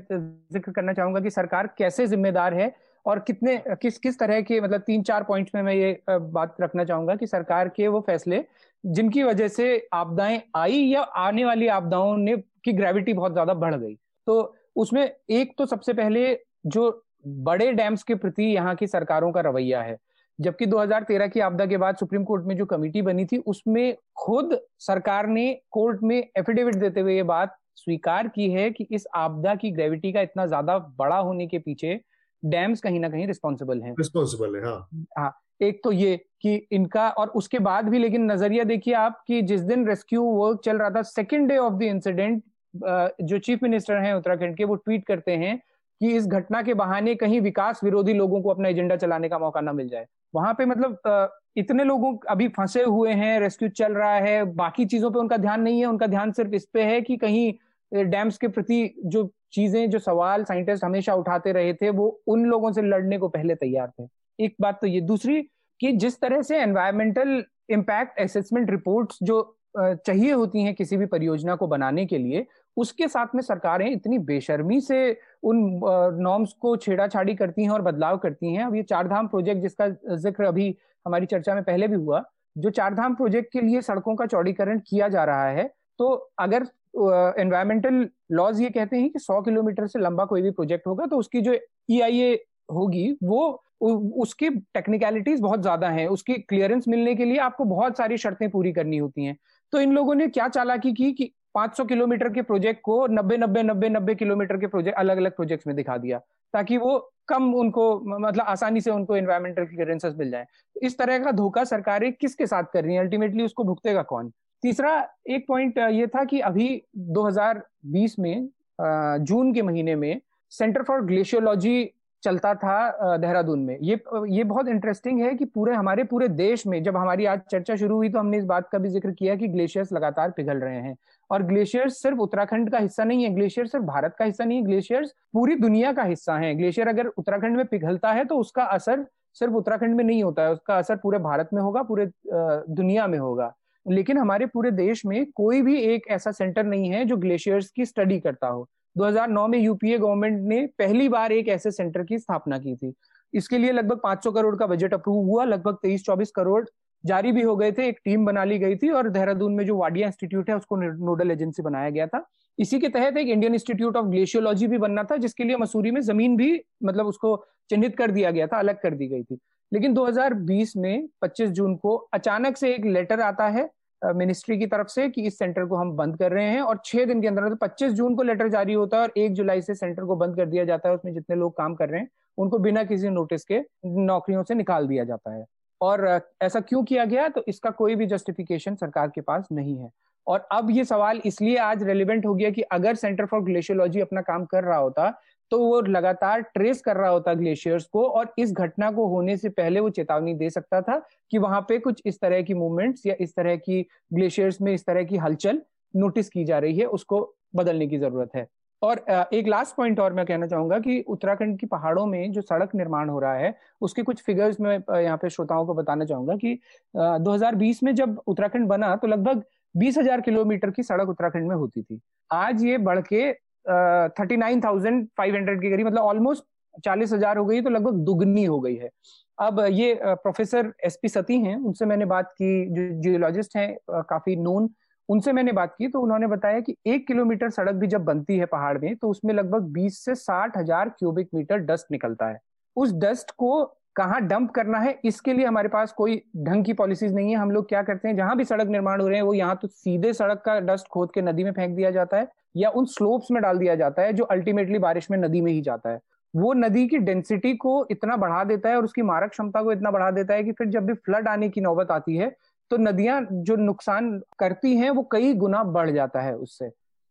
ज़िक्र करना चाहूँगा कि सरकार कैसे जिम्मेदार है और कितने किस किस तरह के मतलब तीन चार पॉइंट्स में मैं ये बात रखना चाहूँगा कि सरकार के वो फैसले, जिनकी वजह से आपदाएँ आई या आने वाली आपदाओं ने, की ग्रेविटी बहुत ज़्यादा बढ़ गई। तो उसमें एक तो सबसे पहले जो बड़े डैम्स के प्रति यहाँ की सरकारों का रवैया है जबकि 2013 की आपदा के बाद सुप्रीम कोर्ट में जो कमेटी बनी थी उसमें खुद सरकार ने कोर्ट में एफिडेविट देते हुए ये बात स्वीकार की है कि इस आपदा की ग्रेविटी का इतना ज़्यादा बड़ा होने के पीछे डैम्स कहीं ना कहीं रिस्पॉन्सिबल है। रिस्पॉन्सिबल है हाँ। हाँ एक तो ये कि इनका और उसके बाद भी लेकिन नज़रिया देखिए आप कि जिस दिन रेस्क्यू वर्क चल रहा था second day of the incident जो चीफ मिनिस्टर हैं उत्तराखंड के, वो ट्वीट करते हैं कि इस घटना के बहाने कहीं विकास विरोधी लोगों को अपना एजेंडा चलाने का मौका ना मिल जाए। वहाँ पे मतलब इतने लोगों अभी फंसे हुए हैं, रेस्क्यू चल रहा है, बाकी चीज़ों पे उनका ध्यान नहीं है, उनका ध्यान सिर्फ़ इस पे है कि कहीं डैम्स के प्रति जो चीज़ें, जो सवाल साइंटिस्ट हमेशा उठाते रहे थे, वो उन लोगों से लड़ने को पहले तैयार थे। एक बात तो ये। दूसरी कि जिस तरह से एनवायरमेंटल इम्पैक्ट असेसमेंट रिपोर्ट्स जो चाहिए होती हैं किसी भी परियोजना को बनाने के लिए, उसके साथ में सरकारें इतनी बेशर्मी से उन नॉर्म्स को छेड़ाछाड़ी करती हैं और बदलाव करती हैं। अब ये चार धाम प्रोजेक्ट जिसका ज़िक्र अभी हमारी चर्चा में पहले भी हुआ, जो चार धाम प्रोजेक्ट के लिए सड़कों का चौड़ीकरण किया जा रहा है तो अगर एनवायरमेंटल लॉज ये कहते हैं कि 100 किलोमीटर से लंबा कोई भी प्रोजेक्ट होगा तो उसकी जो ई e होगी, वो उसकी टेक्निकलिटीज बहुत ज़्यादा हैं। उसकी क्लियरेंस मिलने के लिए आपको बहुत सारी शर्तें पूरी करनी होती हैं। तो इन लोगों ने क्या चालाकी की कि 500 किलोमीटर के प्रोजेक्ट को 90 90 90 90 किलोमीटर के प्रोजेक्ट अलग अलग प्रोजेक्ट्स में दिखा दिया, ताकि वो कम उनको मतलब आसानी से उनको एनवायरमेंटल क्लियरेंसेस मिल जाए। इस तरह का धोखा सरकारें किसके साथ कर रही है? अल्टीमेटली उसको भुगतेगा कौन? तीसरा एक पॉइंट ये था कि अभी 2020 में जून के महीने में सेंटर फॉर ग्लेशियोलॉजी चलता था देहरादून में। ये ये बहुत इंटरेस्टिंग है कि पूरे, हमारे पूरे देश में, जब हमारी आज चर्चा शुरू हुई तो हमने इस बात का भी ज़िक्र किया कि ग्लेशियर्स लगातार पिघल रहे हैं। और ग्लेशियर्स सिर्फ़ उत्तराखंड का हिस्सा नहीं है ग्लेशियर सिर्फ़ भारत का हिस्सा नहीं है ग्लेशियर्स पूरी दुनिया का हिस्सा है। ग्लेशियर अगर उत्तराखंड में पिघलता है तो उसका असर सिर्फ़ उत्तराखंड में नहीं होता है, उसका असर पूरे भारत में होगा, पूरे दुनिया में होगा। लेकिन हमारे पूरे देश में कोई भी एक ऐसा सेंटर नहीं है जो ग्लेशियर्स की स्टडी करता हो। 2009 में यूपीए गवर्नमेंट ने पहली बार एक ऐसे सेंटर की स्थापना की थी। इसके लिए लगभग 500 करोड़ का बजट अप्रूव हुआ, लगभग 23-24 करोड़ जारी भी हो गए थे, एक टीम बना ली गई थी और देहरादून में जो वाडिया इंस्टीट्यूट है उसको नोडल एजेंसी बनाया गया था। इसी के तहत एक इंडियन इंस्टीट्यूट ऑफ़ ग्लेशियोलॉजी भी बनना था, जिसके लिए मसूरी में ज़मीन भी मतलब उसको चिन्हित कर दिया गया था, अलग कर दी गई थी। लेकिन 2020 में 25 जून को अचानक से एक लेटर आता है मिनिस्ट्री की तरफ़ से कि इस सेंटर को हम बंद कर रहे हैं और छह दिन के अंदर तो पच्चीस जून को लेटर जारी होता है और एक जुलाई से सेंटर को बंद कर दिया जाता है। उसमें जितने लोग काम कर रहे हैं, उनको बिना किसी नोटिस के नौकरियों से निकाल दिया जाता है। और ऐसा क्यों किया गया? तो इसका कोई भी जस्टिफिकेशन सरकार के पास नहीं है। और अब ये सवाल इसलिए आज रेलिवेंट हो गया कि अगर सेंटर फॉर ग्लेशियोलॉजी अपना काम कर रहा होता तो वो लगातार ट्रेस कर रहा होता ग्लेशियर्स को और इस घटना को होने से पहले वो चेतावनी दे सकता था कि वहाँ पे कुछ इस तरह की मूवमेंट्स या इस तरह की ग्लेशियर्स में इस तरह की हलचल नोटिस की जा रही है, उसको बदलने की ज़रूरत है। और एक लास्ट पॉइंट और मैं कहना चाहूँगा कि उत्तराखंड की पहाड़ों में जो सड़क निर्माण हो रहा है, उसके कुछ फिगर्स मैं यहाँ पे श्रोताओं को बताना चाहूँगा कि 2020 में जब उत्तराखंड बना तो लगभग बीस हज़ार किलोमीटर की सड़क उत्तराखंड में होती थी। आज ये बढ़ के thirty nine thousand five hundred के करीब मतलब ऑलमोस्ट चालीस हज़ार हो गई तो लगभग दुगनी हो गई है। अब ये प्रोफेसर एस पी सती हैं, उनसे मैंने बात की, जो जियोलॉजिस्ट हैं काफ़ी नोन उनसे मैंने बात की तो उन्होंने बताया कि एक किलोमीटर सड़क भी जब बनती है पहाड़ में तो उसमें लगभग बीस से साठ हज़ार क्यूबिक मीटर डस्ट निकलता है। उस डस्ट को कहाँ डंप करना है, इसके लिए हमारे पास कोई ढंग की पॉलिसीज़ नहीं है। हम लोग क्या करते हैं, जहाँ भी सड़क निर्माण हो रहे हैं, वो यहाँ तो सीधे सड़क का डस्ट खोद के नदी में फेंक दिया जाता है। या उन स्लोप्स में डाल दिया जाता है जो अल्टीमेटली बारिश में नदी में ही जाता है। वो नदी की डेंसिटी को इतना बढ़ा देता है और उसकी मारक क्षमता को इतना बढ़ा देता है कि फिर जब भी फ्लड आने की नौबत आती है तो नदियाँ जो नुकसान करती हैं वो कई गुना बढ़ जाता है उससे।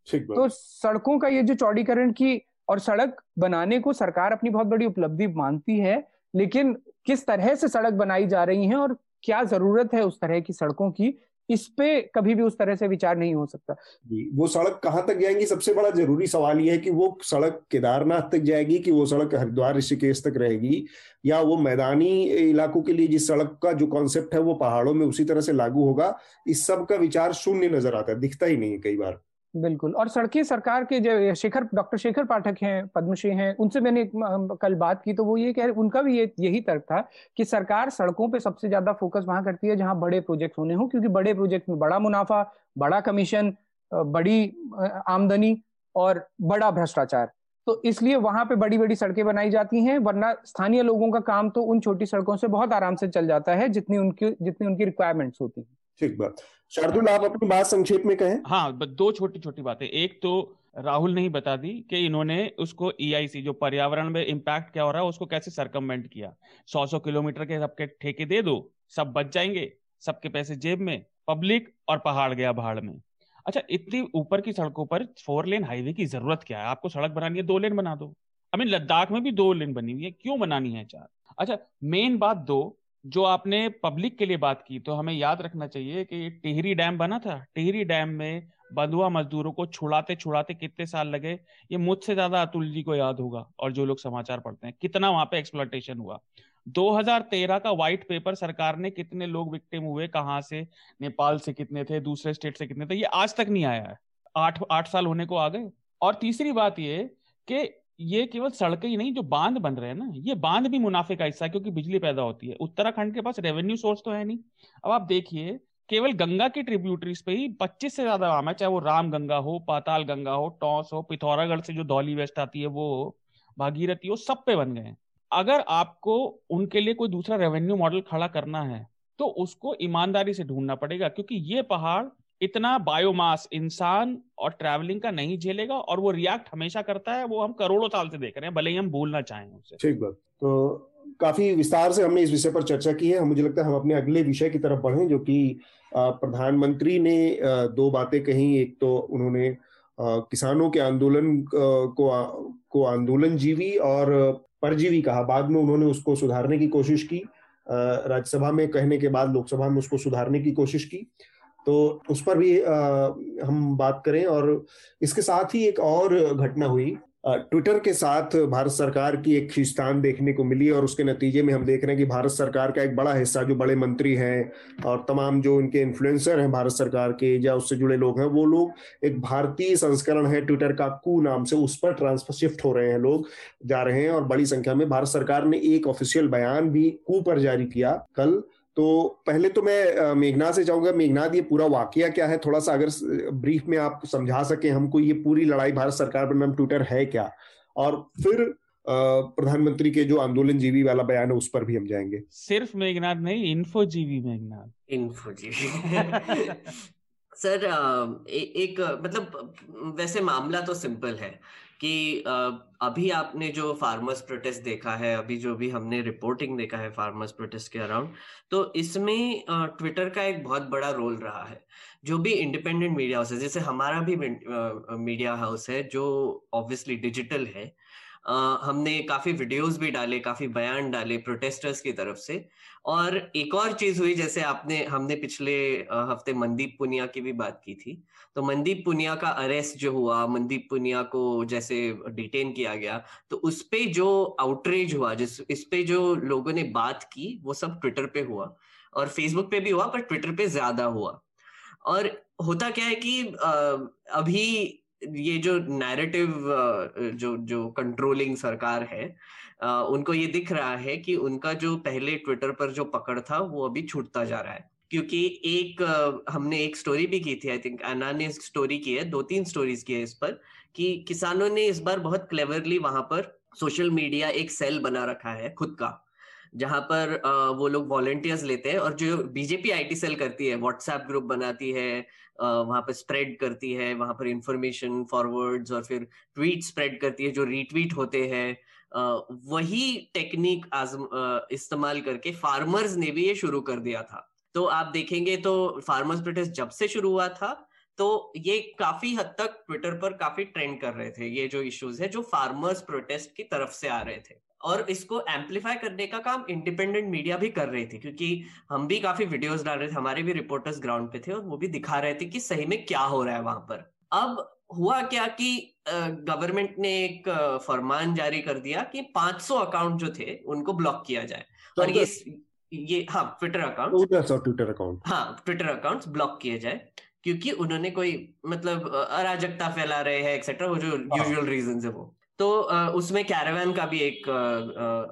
तो सड़कों का ये जो चौड़ीकरण की और सड़क बनाने को सरकार अपनी बहुत बड़ी उपलब्धि मानती है लेकिन किस तरह से सड़क बनाई जा रही है और क्या ज़रूरत है उस तरह की सड़कों की इस पे कभी भी उस तरह से विचार नहीं हो सकता। जी, वो सड़क कहाँ तक जाएँगी? सबसे बड़ा ज़रूरी सवाल यह है कि वो सड़क केदारनाथ तक जाएगी कि वो सड़क हरिद्वार ऋषिकेश तक रहेगी? या वो मैदानी इलाकों के लिए जिस सड़क का जो कॉन्सेप्ट है वो पहाड़ों में उसी तरह से लागू होगा? इस सब का विचार शून्य नज़र आता है, दिखता ही नहीं है कई बार। बिल्कुल। और सड़कें, सरकार के जो शेखर, डॉक्टर शेखर पाठक हैं, पद्मश्री हैं, उनसे मैंने कल बात की तो वो ये कह रहे, उनका भी ये, यही तर्क था कि सरकार सड़कों पे सबसे ज़्यादा फोकस वहाँ करती है जहाँ बड़े प्रोजेक्ट होने हो, क्योंकि बड़े प्रोजेक्ट में बड़ा मुनाफा, बड़ा कमीशन बड़ी आमदनी और बड़ा भ्रष्टाचार। तो इसलिए वहाँ पे बड़ी बड़ी सड़कें बनाई जाती हैं, वरना स्थानीय लोगों का काम तो उन छोटी सड़कों से बहुत आराम से चल जाता है, जितनी उनकी जितनी उनकी रिक्वायरमेंट्स होती हैं। ठीक बात। शार्दुल, आप अपनी बात संक्षेप में कहें। हाँ दो छोटी छोटी बातें। एक तो राहुल ने ही बता दी कि इन्होंने उसको ईआईसी e जो पर्यावरण में इम्पैक्ट क्या हो रहा है, उसको कैसे सरकमेंट किया। सौ सौ किलोमीटर के सबके ठेके दे दो, सब बच जाएँगे, सबके पैसे जेब में पब्लिक और पहाड़ गया भाड़ में। अच्छा इतनी ऊपर की सड़कों पर फोर लेन हाईवे की ज़रूरत क्या है? आपको सड़क बनानी है, दो लेन बना दो। आई मीन लद्दाख में भी दो लेन बनी हुई है, क्यों बनानी है चार? अच्छा मेन बात दो जो आपने पब्लिक के लिए बात की तो हमें याद रखना चाहिए कि टिहरी डैम बना था। टिहरी डैम में बंधुआ मजदूरों को छुड़ाते छुड़ाते कितने साल लगे, ये मुझसे ज़्यादा अतुल जी को याद होगा और जो लोग समाचार पढ़ते हैं, कितना वहाँ पे एक्सप्लोटेशन हुआ। 2013 का व्हाइट पेपर सरकार ने कितने लोग विक्टिम हुए, कहाँ से, नेपाल से कितने थे, दूसरे स्टेट से कितने थे, ये आज तक नहीं आया है। आठ आठ साल होने को आ गए। और तीसरी बात ये कि ये केवल सड़कें ही नहीं, जो बाँध बन रहे हैं ना, ये बाँध भी मुनाफे का हिस्सा है, क्योंकि बिजली पैदा होती है। उत्तराखंड के पास रेवेन्यू सोर्स तो है नहीं। अब आप देखिए, केवल गंगा की ट्रिब्यूटरीज पे ही पच्चीस से ज़्यादा आम है, चाहे वो राम गंगा हो, पाताल गंगा हो, टॉस हो, पिथौरागढ़ से जो धौली वेस्ट आती है, वो भागीरथी हो सब पे बन गए अगर आपको उनके लिए कोई दूसरा रेवेन्यू मॉडल खड़ा करना है तो उसको ईमानदारी से ढूंढना पड़ेगा, क्योंकि ये पहाड़ इतना बायोमास इंसान और ट्रैवलिंग का नहीं झेलेगा और वो रिएक्ट हमेशा करता है, वो हम करोड़ों साल से देख रहे हैं, भले ही हम भूलना चाहें उससे ठीक बात। तो काफ़ी विस्तार से हमने इस विषय पर चर्चा की है। मुझे लगता है हम अपने अगले विषय की तरफ़ बढ़े, जो कि प्रधानमंत्री ने दो बातें कही। एक तो उन्होंने किसानों के आंदोलन को को आंदोलन जीवी और परजीवी कहा। बाद में उन्होंने उसको सुधारने की कोशिश की। राज्यसभा में कहने के बाद लोकसभा में उसको सुधारने की कोशिश की। तो उस पर भी आ, हम बात करें और इसके साथ ही एक और घटना हुई। ट्विटर के साथ भारत सरकार की एक खींचतान देखने को मिली और उसके नतीजे में हम देख रहे हैं कि भारत सरकार का एक बड़ा हिस्सा जो बड़े मंत्री हैं और तमाम जो उनके इन्फ्लुएंसर हैं भारत सरकार के या उससे जुड़े लोग हैं वो लोग एक भारतीय संस्करण है ट्विटर का कू नाम से उस पर ट्रांसफ़र शिफ्ट हो रहे हैं लोग जा रहे हैं और बड़ी संख्या में भारत सरकार ने एक ऑफिशियल बयान भी कू पर जारी किया कल। तो पहले तो मैं मेघनाथ से चाहूँगा मेघनाथ ये पूरा वाकया क्या है? थोड़ा सा अगर ब्रीफ में आप समझा सके हमको ये पूरी लड़ाई भारत सरकार पर नाम ट्विटर है क्या? और फिर प्रधानमंत्री के जो आंदोलन जीवी वाला बयान है उस पर भी हम जाएँगे। सिर्फ़ मेघनाथ नहीं info GV Meghnath info GV sir एक मतलब वैसे मामला तो सिंपल है। कि अभी आपने जो फार्मर्स प्रोटेस्ट देखा है, अभी जो भी हमने रिपोर्टिंग देखा है फार्मर्स प्रोटेस्ट के अराउंड तो इसमें ट्विटर का एक बहुत बड़ा रोल रहा है। जो भी इंडिपेंडेंट मीडिया हाउस है, जैसे हमारा भी मीडिया हाउस है, जो ऑब्वियसली डिजिटल है हमने काफ़ी वीडियोस भी डाले, काफ़ी बयान डाले प्रोटेस्टर्स की तरफ़ से। और एक और चीज़ हुई, जैसे आपने, हमने पिछले हफ़्ते मनदीप पुनिया की भी बात की थी तो मनदीप पुनिया का अरेस्ट जो हुआ मनदीप पुनिया को जैसे डिटेन किया गया तो उस पे जो आउटरीच हुआ, जिस, इस पे जो लोगों ने बात की, वो सब ट्विटर पे हुआ और फेसबुक पे भी हुआ, पर ट्विटर पे ज़्यादा हुआ। और होता क्या है कि अभी ये जो नैरेटिव जो जो कंट्रोलिंग सरकार है उनको ये दिख रहा है कि उनका जो पहले ट्विटर पर जो पकड़ था, वो अभी छूटता जा रहा है। क्योंकि एक हमने एक स्टोरी भी की थी आई थिंक अना ने स्टोरी की है दो तीन स्टोरीज की है इस पर, कि किसानों ने इस बार बहुत क्लेवरली वहाँ पर सोशल मीडिया एक सेल बना रखा है, खुद का, जहाँ पर वो लोग वॉलेंटियर्स लेते हैं और जो बीजेपी आईटी सेल करती है व्हाट्सएप ग्रुप बनाती है वहाँ पर स्प्रेड करती है, वहाँ पर इंफॉर्मेशन फॉरवर्ड्स और फिर ट्वीट स्प्रेड करती है, जो रीट्वीट होते हैं वही टेक्निक इस्तेमाल करके फार्मर्स ने भी ये शुरू कर दिया था। तो आप देखेंगे तो फार्मर्स प्रोटेस्ट जब से शुरू हुआ था तो ये काफ़ी हद तक ट्विटर पर काफ़ी ट्रेंड कर रहे थे, ये जो इश्यूज़ है, जो फार्मर्स प्रोटेस्ट की तरफ़ से आ रहे थे। और इसको एम्पलीफाई करने का काम इंडिपेंडेंट मीडिया भी कर रही थी, क्योंकि हम भी काफ़ी वीडियोस डाल रहे थे, हमारे भी रिपोर्टर्स ग्राउंड पे थे और वो भी दिखा रहे थे कि सही में क्या हो रहा है वहाँ पर। अब हुआ क्या कि गवर्नमेंट ने एक फरमान जारी कर दिया कि 500 अकाउंट जो थे उनको ब्लॉक किया जाए। और ये ये हाँ ट्विटर अकाउंट ट्विटर अकाउंट हाँ ट्विटर अकाउंट ब्लॉक किए जाए क्योंकि उन्होंने कोई मतलब अराजकता फैला रहे हैं एक्सेट्रा वो जो यूजुअल। रीजन है वो। तो उसमें कैरावैन का भी एक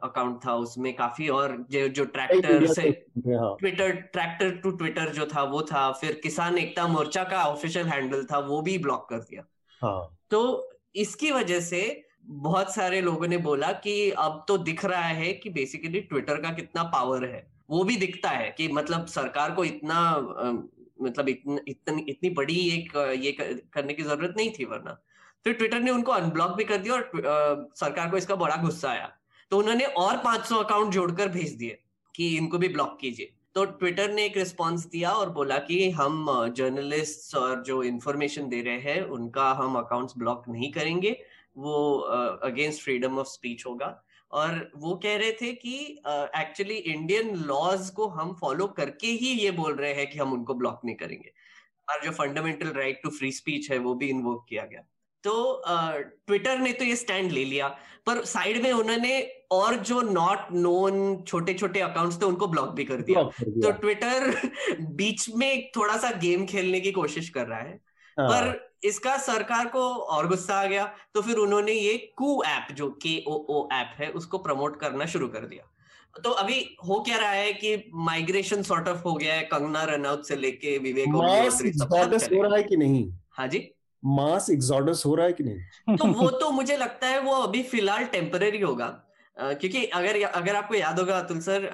अकाउंट था उसमें काफ़ी और जो जो ट्रैक्टर से ट्विटर ट्रैक्टर टू ट्विटर जो था वो था फिर किसान एकता मोर्चा का ऑफिशियल हैंडल था वो भी ब्लॉक कर दिया। हाँ. तो इसकी वजह से बहुत सारे लोगों ने बोला कि अब तो दिख रहा है कि बेसिकली ट्विटर का कितना पावर है। वो भी दिखता है कि मतलब सरकार को इतना मतलब इतन, इतन, इतनी बड़ी एक ये करने की ज़रूरत नहीं थी वरना। तो ट्विटर ने उनको अनब्लॉक भी कर दिया और आ, सरकार को इसका बड़ा गुस्सा आया। तो उन्होंने और 500 अकाउंट जोड़कर भेज दिए कि इनको भी ब्लॉक कीजिए। तो ट्विटर ने एक रिस्पॉन्स दिया और बोला कि हम जर्नलिस्ट और जो इंफॉर्मेशन दे रहे हैं उनका हम अकाउंट्स ब्लॉक नहीं करेंगे। वो अगेंस्ट फ्रीडम ऑफ़ स्पीच होगा। और वो कह रहे थे कि एक्चुअली इंडियन लॉज को हम फॉलो करके ही ये बोल रहे हैं कि हम उनको ब्लॉक नहीं करेंगे। और जो fundamental right to free speech है वो भी इन्वोक किया गया। तो ट्विटर ने तो ये स्टैंड ले लिया पर साइड में उन्होंने और जो नॉट नोन छोटे छोटे अकाउंट्स थे उनको ब्लॉक भी कर दिया, तो ट्विटर बीच में थोड़ा सा गेम खेलने की कोशिश कर रहा है हाँ। पर इसका सरकार को और गुस्सा आ गया तो फिर उन्होंने ये कू ऐप जो के ओ ओ ऐप है उसको प्रमोट करना शुरू कर दिया। तो अभी हो क्या रहा है कि माइग्रेशन सॉर्ट ऑफ़ हो गया है कंगना रनआउट से लेके विवेक हो रहा है कि नहीं? हाँ जी। मास एग्जॉडस हो रहा है कि नहीं? तो वो तो मुझे लगता है वो अभी फ़िलहाल टेम्पररी होगा। Uh, क्योंकि अगर अगर आपको याद होगा अतुल सर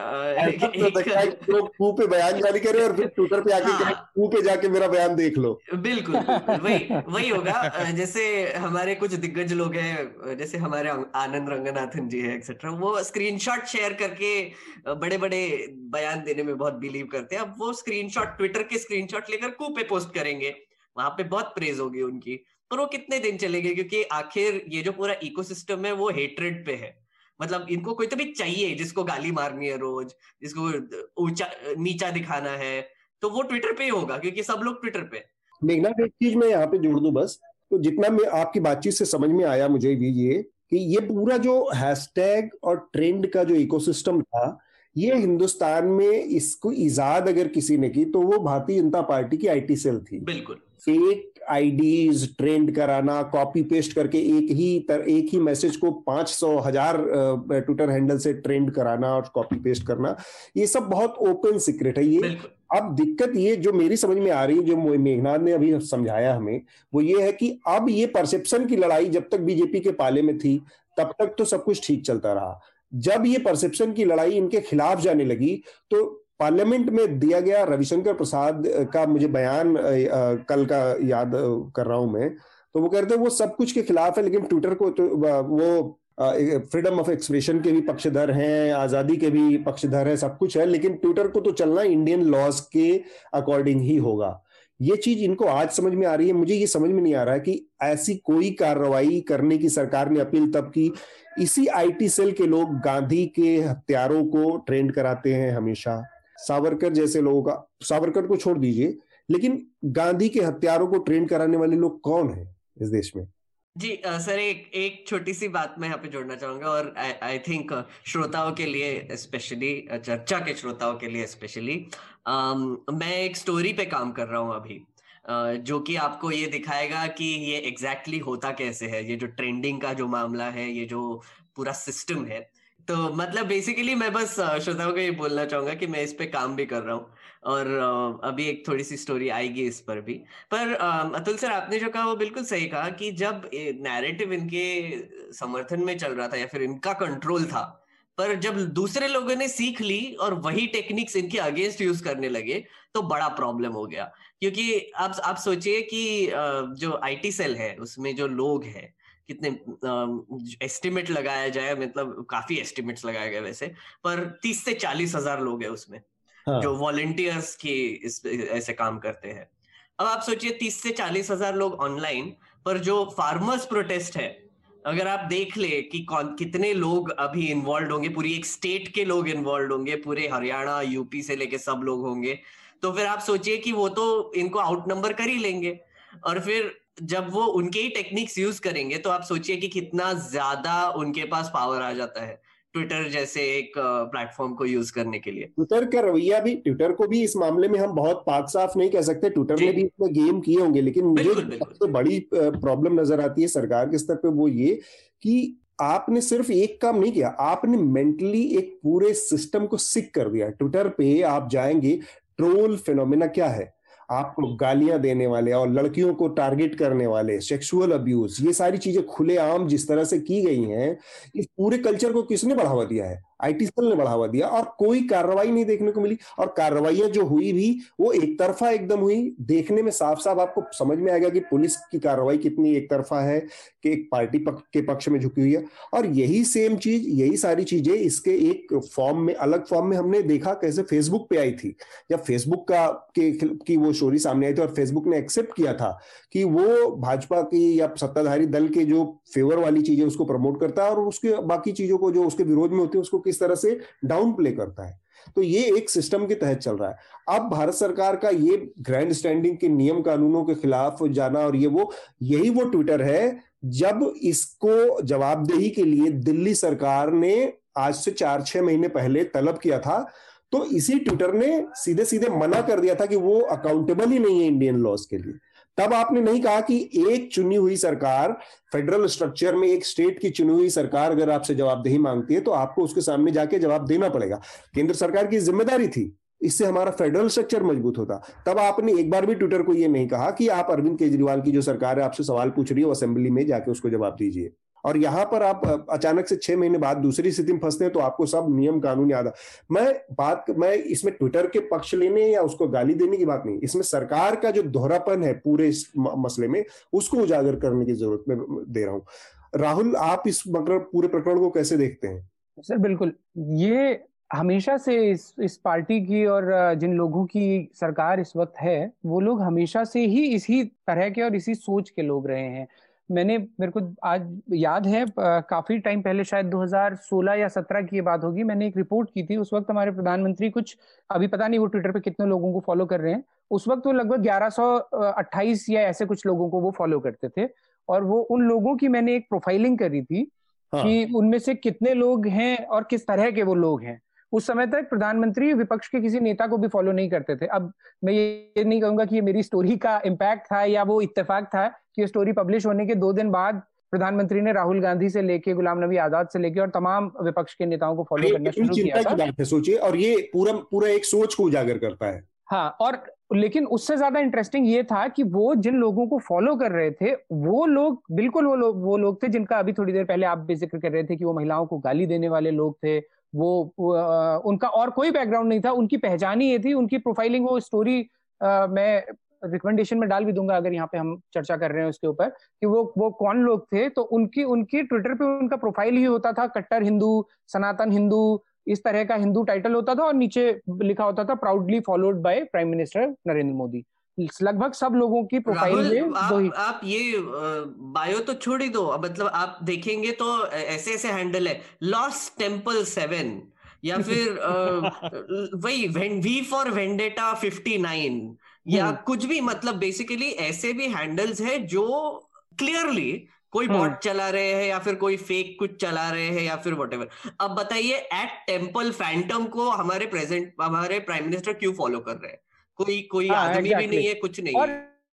तो पे बयान जारी करे और फिर ट्विटर पे आके हाँ, पे जाके मेरा बयान देख लो। बिल्कुल वही वही होगा। जैसे हमारे कुछ दिग्गज लोग हैं जैसे हमारे आनंद रंगनाथन जी है एक्सेट्रा वो स्क्रीनशॉट शेयर करके बड़े बड़े बयान देने में बहुत बिलीव करते हैं। अब वो स्क्रीनशॉट ट्विटर के स्क्रीनशॉट लेकर कू पे पोस्ट करेंगे। वहाँ पे बहुत प्रेज होगी उनकी। पर वो कितने दिन चलेंगे क्योंकि आखिर ये जो पूरा इकोसिस्टम है वो हेट्रेड पे है। मतलब इनको कोई तो भी चाहिए जिसको गाली मारनी है रोज जिसको ऊँचा नीचा दिखाना है तो वो ट्विटर पे ही होगा क्योंकि सब लोग ट्विटर पे। मेघनाथ एक चीज़ मैं यहाँ पे जोड़ दू बस। तो जितना मैं आपकी बातचीत से समझ में आया मुझे भी ये कि ये पूरा जो हैशटैग और ट्रेंड का जो इकोसिस्टम था ये हिंदुस्तान में इसको इजाद अगर किसी ने की तो वो भारतीय जनता पार्टी की आईटी सेल थी। बिल्कुल। फेक आईडीज ट्रेंड कराना कॉपी पेस्ट करके एक ही तर, एक ही मैसेज को पाँच सौ हज़ार ट्विटर हैंडल से ट्रेंड कराना और कॉपी पेस्ट करना ये सब बहुत ओपन सीक्रेट है ये। अब दिक्कत ये जो मेरी समझ में आ रही है जो मेघनाथ ने अभी समझाया हमें वो ये है कि अब ये परसेप्शन की लड़ाई जब तक बीजेपी के पाले में थी तब तक तो सब कुछ ठीक चलता रहा। जब ये परसेप्शन की लड़ाई इनके खिलाफ जाने लगी तो पार्लियामेंट में दिया गया रविशंकर प्रसाद का मुझे बयान कल का याद कर रहा हूँ मैं। तो वो कहते हैं वो सब कुछ के खिलाफ है, लेकिन ट्विटर को तो वो फ्रीडम ऑफ़ एक्सप्रेशन के भी पक्षधर हैं, आज़ादी के भी पक्षधर हैं, सब कुछ है, लेकिन ट्विटर को तो चलना इंडियन लॉज के अकॉर्डिंग ही होगा। ये चीज़ इनको आज समझ में आ रही है। मुझे ये समझ में नहीं आ रहा है कि ऐसी कोई कार्रवाई करने की सरकार ने अपील तब की। इसी आईटी सेल के लोग गांधी के हत्यारों को ट्रेंड कराते हैं हमेशा। सावरकर जैसे लोगों का सावरकर को छोड़ दीजिए लेकिन गांधी के हत्यारों को ट्रेन कराने वाले लोग कौन है इस देश में? जी आ, सर एक एक छोटी सी बात मैं यहाँ पे जोड़ना चाहूँगा और आई थिंक श्रोताओं के लिए स्पेशली चर्चा के श्रोताओं के लिए स्पेशली मैं एक स्टोरी पे काम कर रहा हूँ अभी जो कि आपको ये दिखाएगा कि ये एग्जैक्टली exactly होता कैसे है ये जो ट्रेंडिंग का जो मामला है ये जो पूरा सिस्टम है तो मतलब बेसिकली मैं बस श्रोताओं को ये बोलना चाहूँगा कि मैं इस पे काम भी कर रहा हूँ और अभी एक थोड़ी सी स्टोरी आएगी इस पर भी। पर अतुल सर आपने जो कहा वो बिल्कुल सही कहा कि जब नैरेटिव इनके समर्थन में चल रहा था या फिर इनका कंट्रोल था, पर जब दूसरे लोगों ने सीख ली और वही टेक्निक्स इनके अगेंस्ट यूज़ करने लगे तो बड़ा प्रॉब्लम हो गया। क्योंकि आप आप सोचिए कि जो आईटी सेल है, उसमें जो लोग हैं कितने एस्टिमेट लगाया जाए मतलब काफ़ी एस्टिमेट्स लगाए गए वैसे पर तीस से चालीस हज़ार लोग हैं उसमें हाँ. जो वॉलेंटियर्स की इस ऐसे काम करते हैं अब आप सोचिए तीस से चालीस हज़ार लोग ऑनलाइन पर जो फार्मर्स प्रोटेस्ट है अगर आप देख ले कि कौन कितने लोग अभी इन्वॉल्व होंगे पूरी एक स्टेट के लोग इन्वॉल्व होंगे पूरे हरियाणा यूपी से लेके सब लोग होंगे तो फिर आप सोचिए कि वो तो इनको आउट नंबर कर ही लेंगे और फिर जब वो उनके ही टेक्निक्स यूज़ करेंगे तो आप सोचिए कि कितना ज़्यादा उनके पास पावर आ जाता है ट्विटर जैसे एक प्लेटफॉर्म को यूज़ करने के लिए। ट्विटर का रवैया भी ट्विटर को भी इस मामले में हम बहुत पाक साफ़ नहीं कह सकते। ट्विटर ने भी इसमें गेम किए होंगे लेकिन मुझे सबसे बड़ी प्रॉब्लम नज़र आती है सरकार के स्तर पे वो ये कि आपने सिर्फ़ एक काम नहीं किया आपने मेंटली एक पूरे सिस्टम को सिक कर दिया। ट्विटर पे आप जाएँगे ट्रोल फिनोमिना क्या है? आपको गालियाँ देने वाले और लड़कियों को टारगेट करने वाले सेक्सुअल अब्यूज ये सारी चीज़ें खुलेआम जिस तरह से की गई हैं, इस पूरे कल्चर को किसने बढ़ावा दिया है? आईटी सेल ने बढ़ावा दिया और कोई कार्रवाई नहीं देखने को मिली। और कार्रवाइयाँ जो हुई भी वो एक तरफा एकदम हुई। देखने में साफ़ साफ़ आपको समझ में आएगा कि पुलिस की कार्रवाई कितनी एक तरफा है कि एक पार्टी पक, के पक्ष में झुकी हुई है। और यही सेम चीज़ यही सारी चीज़ें इसके एक फॉर्म में अलग फॉर्म में हमने देखा कैसे फेसबुक पे आई थी। जब फेसबुक का के की वो स्टोरी सामने आई थी और फेसबुक ने एक्सेप्ट किया था कि वो भाजपा की या सत्ताधारी दल के जो फेवर वाली चीज़ें उसको प्रमोट करता है और उसके बाकी चीज़ों को जो उसके विरोध में होती है उसको किस तरह से डाउन प्ले करता है। तो ये एक सिस्टम के तहत चल रहा है। अब भारत सरकार का ये ग्रैंड स्टैंडिंग के नियम कानूनों के खिलाफ जाना और ये वो, यही वो ट्विटर है, जब इसको जवाबदेही के लिए दिल्ली सरकार ने आज से चार, छह महीने पहले तलब किया था तो इसी ट्विटर ने सीधे सीधे मना कर दिया था कि वो अकाउंटेबल ही नहीं है इंडियन लॉज के लिए। तब आपने नहीं कहा कि एक चुनी हुई सरकार फेडरल स्ट्रक्चर में एक स्टेट की चुनी हुई सरकार अगर आपसे जवाबदेही मांगती है तो आपको उसके सामने जाके जवाब देना पड़ेगा। केंद्र सरकार की ज़िम्मेदारी थी, इससे हमारा फेडरल स्ट्रक्चर मज़बूत होता। तब आपने एक बार भी ट्विटर को यह नहीं कहा कि आप अरविंद केजरीवाल की जो सरकार है, आपसे सवाल पूछ रही है असेंबली में जाके उसको जवाब दीजिए। और यहाँ पर आप अचानक से छह महीने बाद दूसरी स्थिति में फंसते हैं तो आपको सब नियम कानून याद आ, मैं बात, मैं इसमें ट्विटर के पक्ष लेने या उसको गाली देने की बात नहीं, इसमें सरकार का जो दोहरापन है पूरे इस मसले में, उसको उजागर करने की ज़रूरत में दे रहा हूँ। राहुल, आप इस पूरे प्रकरण को कैसे देखते हैं? सर, बिल्कुल। ये हमेशा से इस इस पार्टी की और जिन लोगों की सरकार इस वक्त है, वो लोग हमेशा से ही इसी तरह के और इसी सोच के लोग रहे हैं। मैंने मेरे को आज याद है काफ़ी टाइम पहले शायद 2016 या 17 की ये बात होगी मैंने एक रिपोर्ट की थी उस वक्त हमारे प्रधानमंत्री कुछ अभी पता नहीं वो ट्विटर पे कितने लोगों को फॉलो कर रहे हैं उस वक्त वो लगभग 1128 या ऐसे कुछ लोगों को वो फॉलो करते थे और वो उन लोगों की मैंने एक प्रोफाइलिंग करी थी हाँ. कि उनमें से कितने लोग हैं और किस तरह के वो लोग हैं उस समय तक प्रधानमंत्री विपक्ष के किसी नेता को भी फॉलो नहीं करते थे। अब मैं ये नहीं कहूँगा कि ये मेरी स्टोरी का इम्पैक्ट था या वो इत्तेफाक था कि ये स्टोरी पब्लिश होने के दो दिन बाद प्रधानमंत्री ने राहुल गांधी से लेके गुलाम नबी आज़ाद से लेके और तमाम विपक्ष के नेताओं को फॉलो करना शुरू किया था। सोचिए और ये पूरा पूरा एक सोच को उजागर करता है। हाँ और लेकिन उससे ज़्यादा इंटरेस्टिंग ये था कि वो जिन लोगों को फॉलो कर रहे थे वो लोग बिल्कुल वो लोग वो लोग थे जिनका अभी थोड़ी देर पहले आप भी ज़िक्र कर रहे थे कि वो महिलाओं को गाली देने वाले लोग थे वो, उनका और कोई बैकग्राउंड नहीं था। उनकी पहचान ही ये थी। उनकी प्रोफाइलिंग वो स्टोरी मैं रिकमेंडेशन में डाल भी दूँगा अगर यहाँ पे हम चर्चा कर रहे हैं उसके ऊपर कि वो वो कौन लोग थे। तो उनकी उनकी ट्विटर पे उनका प्रोफ़ाइल ही होता था कट्टर हिंदू सनातन हिंदू इस तरह का हिंदू टाइटल होता था और नीचे लिखा होता था proudly followed by prime minister Narendra Modi. लगभग सब लोगों की प्रोफ़ाइल में आप, आप ये बायो तो छोड़ ही दो। मतलब आप देखेंगे तो ऐसे ऐसे हैंडल है। लॉस्ट टेंपल सेवन या फिर वही V for Vendetta fifty nine या हम्म। कुछ भी मतलब बेसिकली ऐसे भी हैंडल्स है जो क्लियरली कोई बॉट हम्म। चला रहे हैं या फिर कोई फेक कुछ चला रहे हैं या फिर वट अब बताइए एट टेंपल फैंटम को हमारे प्रेजेंट हमारे प्राइम मिनिस्टर क्यों फॉलो कर रहे हैं? कोई कोई हाँ, आदमी exactly. भी नहीं है कुछ नहीं और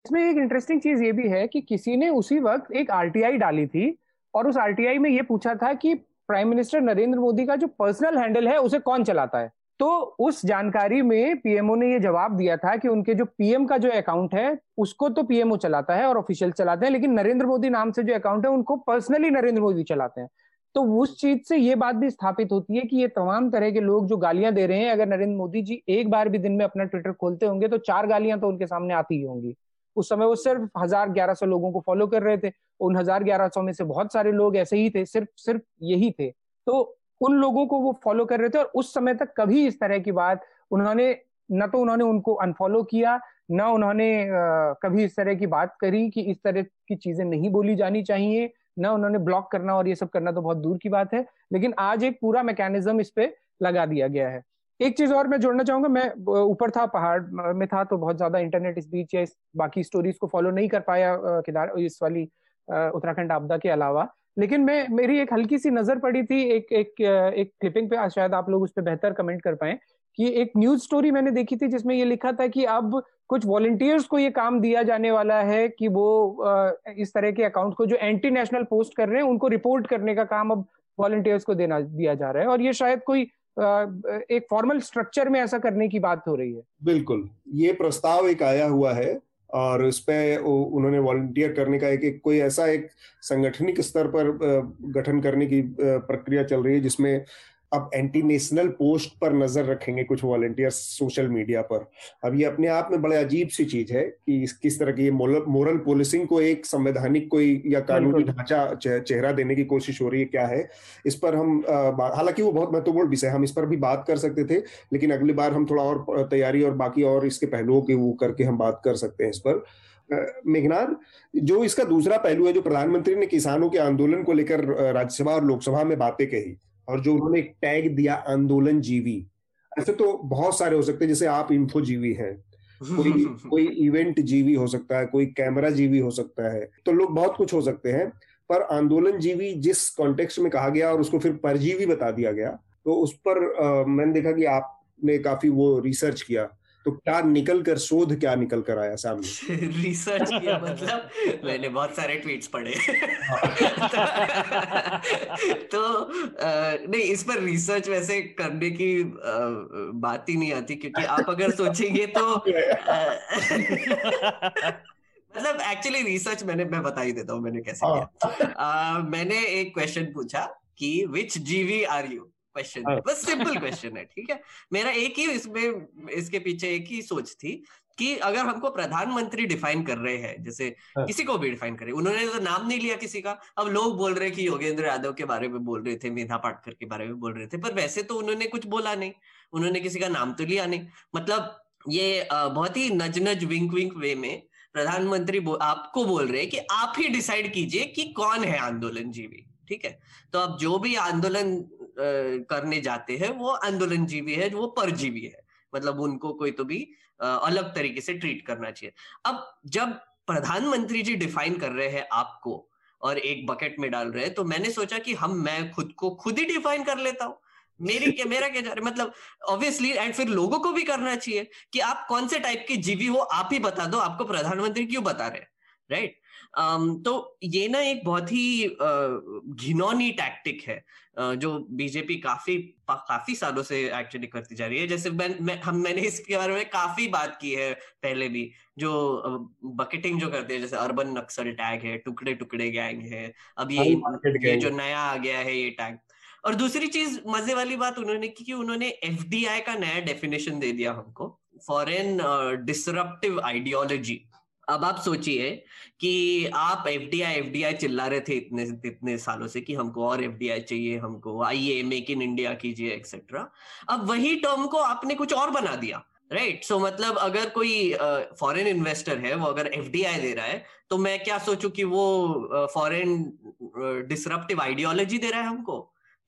इसमें एक इंटरेस्टिंग चीज़ ये भी है कि किसी ने उसी वक्त एक आरटीआई डाली थी और उस आरटीआई में ये पूछा था कि प्राइम मिनिस्टर नरेंद्र मोदी का जो पर्सनल हैंडल है उसे कौन चलाता है? तो उस जानकारी में पीएमओ ने ये जवाब दिया था कि उनके जो पीएम का जो अकाउंट है उसको तो पीएमओ चलाता है और ऑफिशियल चलाते हैं लेकिन नरेंद्र मोदी नाम से जो अकाउंट है उनको पर्सनली नरेंद्र मोदी चलाते हैं। तो उस चीज़ से ये बात भी स्थापित होती है कि ये तमाम तरह के लोग जो गालियाँ दे रहे हैं, अगर नरेंद्र मोदी जी एक बार भी दिन में अपना ट्विटर खोलते होंगे तो चार गालियाँ तो उनके सामने आती ही होंगी। उस समय वो सिर्फ़ हज़ार ग्यारह सौ लोगों को फॉलो कर रहे थे, उन हज़ार ग्यारह सौ में से बहुत सारे लोग ऐसे ही थे, सिर्फ़ सिर्फ़ यही थे। तो उन लोगों को वो फॉलो कर रहे थे और उस समय तक कभी इस तरह की बात उन्होंने, न तो उन्होंने उनको अनफॉलो किया, न उन्होंने कभी इस तरह की बात करी कि इस तरह की चीज़ें नहीं बोली जानी चाहिए। न उन्होंने ब्लॉक करना और ये सब करना तो बहुत दूर की बात है, लेकिन आज एक पूरा मैकेनिज्म इस पे लगा दिया गया है। एक चीज़ और मैं जोड़ना चाहूँगा, मैं ऊपर था, पहाड़ में था तो बहुत ज़्यादा इंटरनेट इस बीच या इस बाकी स्टोरीज को फॉलो नहीं कर पाया केदार, इस वाली उत्तराखंड आपदा के अलावा। लेकिन मैं, मेरी एक हल्की सी नज़र पड़ी थी, एक एक एक क्लिपिंग पे शायद आप लोग उस पर बेहतर कमेंट कर पाए। कि एक न्यूज़ स्टोरी मैंने देखी थी जिसमें ये लिखा था कि अब कुछ वॉलंटियर्स को ये काम दिया जाने वाला है कि वो इस तरह के अकाउंट को जो एंटी नेशनल पोस्ट कर रहे हैं उनको रिपोर्ट करने का काम अब वॉलंटियर्स को देना दिया जा रहा है। और ये शायद कोई एक फॉर्मल स्ट्रक्चर में ऐसा करने की बात हो रही है। बिल्कुल। ये प्रस्ताव एक आया हुआ है और उस पर उन्होंने वॉलंटियर करने का एक, एक कोई ऐसा एक संगठनिक स्तर पर गठन करने की प्रक्रिया चल रही है जिसमें अब एंटी नेशनल पोस्ट पर नज़र रखेंगे कुछ वॉलेंटियर्स सोशल मीडिया पर। अब ये अपने आप में बड़े अजीब सी चीज़ है कि इस किस तरह की ये मोरल पुलिसिंग को एक संवैधानिक कोई या कानूनी ढांचा चेहरा देने की कोशिश हो रही है क्या है? इस पर हम हालाँकि वो बहुत महत्वपूर्ण विषय हम इस पर भी बात कर सकते थे लेकिन अगली बार हम थोड़ा और तैयारी और बाकी और इसके पहलुओं की वो करके हम बात कर सकते हैं इस पर। मेघनाथ जो इसका दूसरा पहलू है जो प्रधानमंत्री ने किसानों के आंदोलन को लेकर राज्यसभा और लोकसभा में बातें कही और जो उन्होंने एक टैग दिया आंदोलन जीवी ऐसे तो बहुत सारे हो सकते हैं जैसे आप इन्फो जीवी हैं। कोई कोई इवेंट जीवी हो सकता है कोई कैमरा जीवी हो सकता है तो लोग बहुत कुछ हो सकते हैं पर आंदोलन जीवी जिस कॉन्टेक्स्ट में कहा गया और उसको फिर परजीवी बता दिया गया तो उस पर आ, मैंने देखा कि आपने काफ़ी वो रिसर्च किया। तो क्या निकल कर शोध क्या निकल कर आया सामने? रिसर्च किया मतलब मैंने बहुत सारे ट्वीट्स पढ़े। तो नहीं इस पर रिसर्च वैसे करने की बात ही नहीं आती क्योंकि आप अगर सोचेंगे तो मतलब एक्चुअली रिसर्च मैंने मैं बता ही देता हूँ मैंने कैसे किया। हाँ। मैंने एक क्वेश्चन पूछा कि which GV are you question हाँ। बस सिंपल क्वेश्चन है ठीक है मेरा एक ही इसमें इसके पीछे एक ही सोच थी कि अगर हमको प्रधानमंत्री डिफाइन कर रहे हैं जैसे हाँ। किसी को भी डिफाइन करे उन्होंने तो नाम नहीं लिया किसी का अब लोग बोल रहे कि योगेंद्र यादव के बारे में बोल रहे थे मेधा पाटकर के बारे में बोल रहे थे पर वैसे तो उन्होंने कुछ बोला नहीं उन्होंने किसी का नाम तो लिया नहीं मतलब ये बहुत ही नज नज विंक विंक वे में प्रधानमंत्री आपको बोल रहे हैं कि आप ही डिसाइड कीजिए कि कौन है आंदोलन जीवी ठीक है? तो अब जो भी आंदोलन करने जाते हैं वो आंदोलन जीवी है वो परजीवी है। मतलब उनको कोई तो भी अलग तरीके से ट्रीट करना चाहिए। अब जब प्रधानमंत्री जी डिफाइन कर रहे हैं आपको और एक बकेट में डाल रहे हैं तो मैंने सोचा कि हम मैं खुद को खुद ही डिफाइन कर लेता हूँ। मेरी क्या मेरा क्या जा रहा है? मतलब ऑब्वियसली एंड फिर लोगों को भी करना चाहिए कि आप कौन से टाइप की जीवी हो आप ही बता दो आपको प्रधानमंत्री क्यों बता रहे हैं? राइट um, तो ये ना एक बहुत ही घिनौनी टैक्टिक है जो बीजेपी काफ़ी काफ़ी सालों से एक्चुअली करती जा रही है। जैसे मैं, मैं हम मैंने इसके बारे में काफ़ी बात की है पहले भी जो बकेटिंग जो करते हैं जैसे अर्बन नक्सल टैग है टुकड़े टुकड़े गैंग है अब ये ये जो नया आ गया है ये टैग और दूसरी चीज़ मज़े वाली बात उन्होंने की कि उन्होंने एफडीआई का नया डेफिनेशन दे दिया हमको फॉरेन डिसरप्टिव आइडियोलॉजी अब आप सोचिए कि आप F D I F D I चिल्ला रहे थे इतने इतने सालों से कि हमको और एफ़ डी आई चाहिए हमको आइए मेक इन इंडिया कीजिए एक्सेट्रा अब वही टर्म को आपने कुछ और बना दिया राइट right? सो so, मतलब अगर कोई फॉरेन uh, इन्वेस्टर है वो अगर एफडीआई दे रहा है तो मैं क्या सोचू कि वो फॉरेन डिसरप्टिव आइडियोलॉजी दे रहा है हमको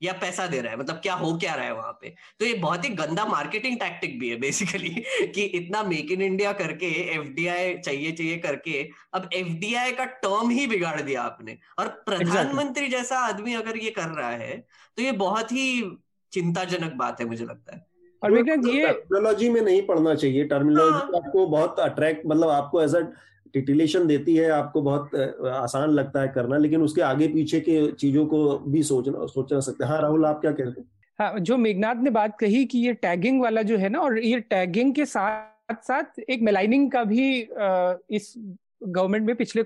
या पैसा दे रहा है मतलब क्या हो क्या रहा है वहाँ पे तो ये बहुत ही गंदा मार्केटिंग टैक्टिक भी है बेसिकली कि इतना मेक इन इंडिया करके एफडीआई चाहिए चाहिए करके अब एफडीआई का टर्म ही बिगाड़ दिया आपने और प्रधानमंत्री exactly. जैसा आदमी अगर ये कर रहा है तो ये बहुत ही चिंताजनक बात है मुझे लगता है और तो ये टर्मिनोलॉजी में नहीं पढ़ना चाहिए टर्मिनोलॉजी हाँ। आपको बहुत अट्रैक्ट मतलब आपको एज अ टिटिलेशन देती है, आपको बहुत आसान लगता है करना, लेकिन उसके आगे पीछे के चीज़ों को भी सोचना सोचना सकते हैं। हाँ राहुल, आप क्या कहते हैं? हाँ जो मेघनाथ ने बात कही कि ये टैगिंग वाला जो है ना, और ये टैगिंग के साथ साथ एक मेलाइनिंग का भी इस गवर्नमेंट में पिछले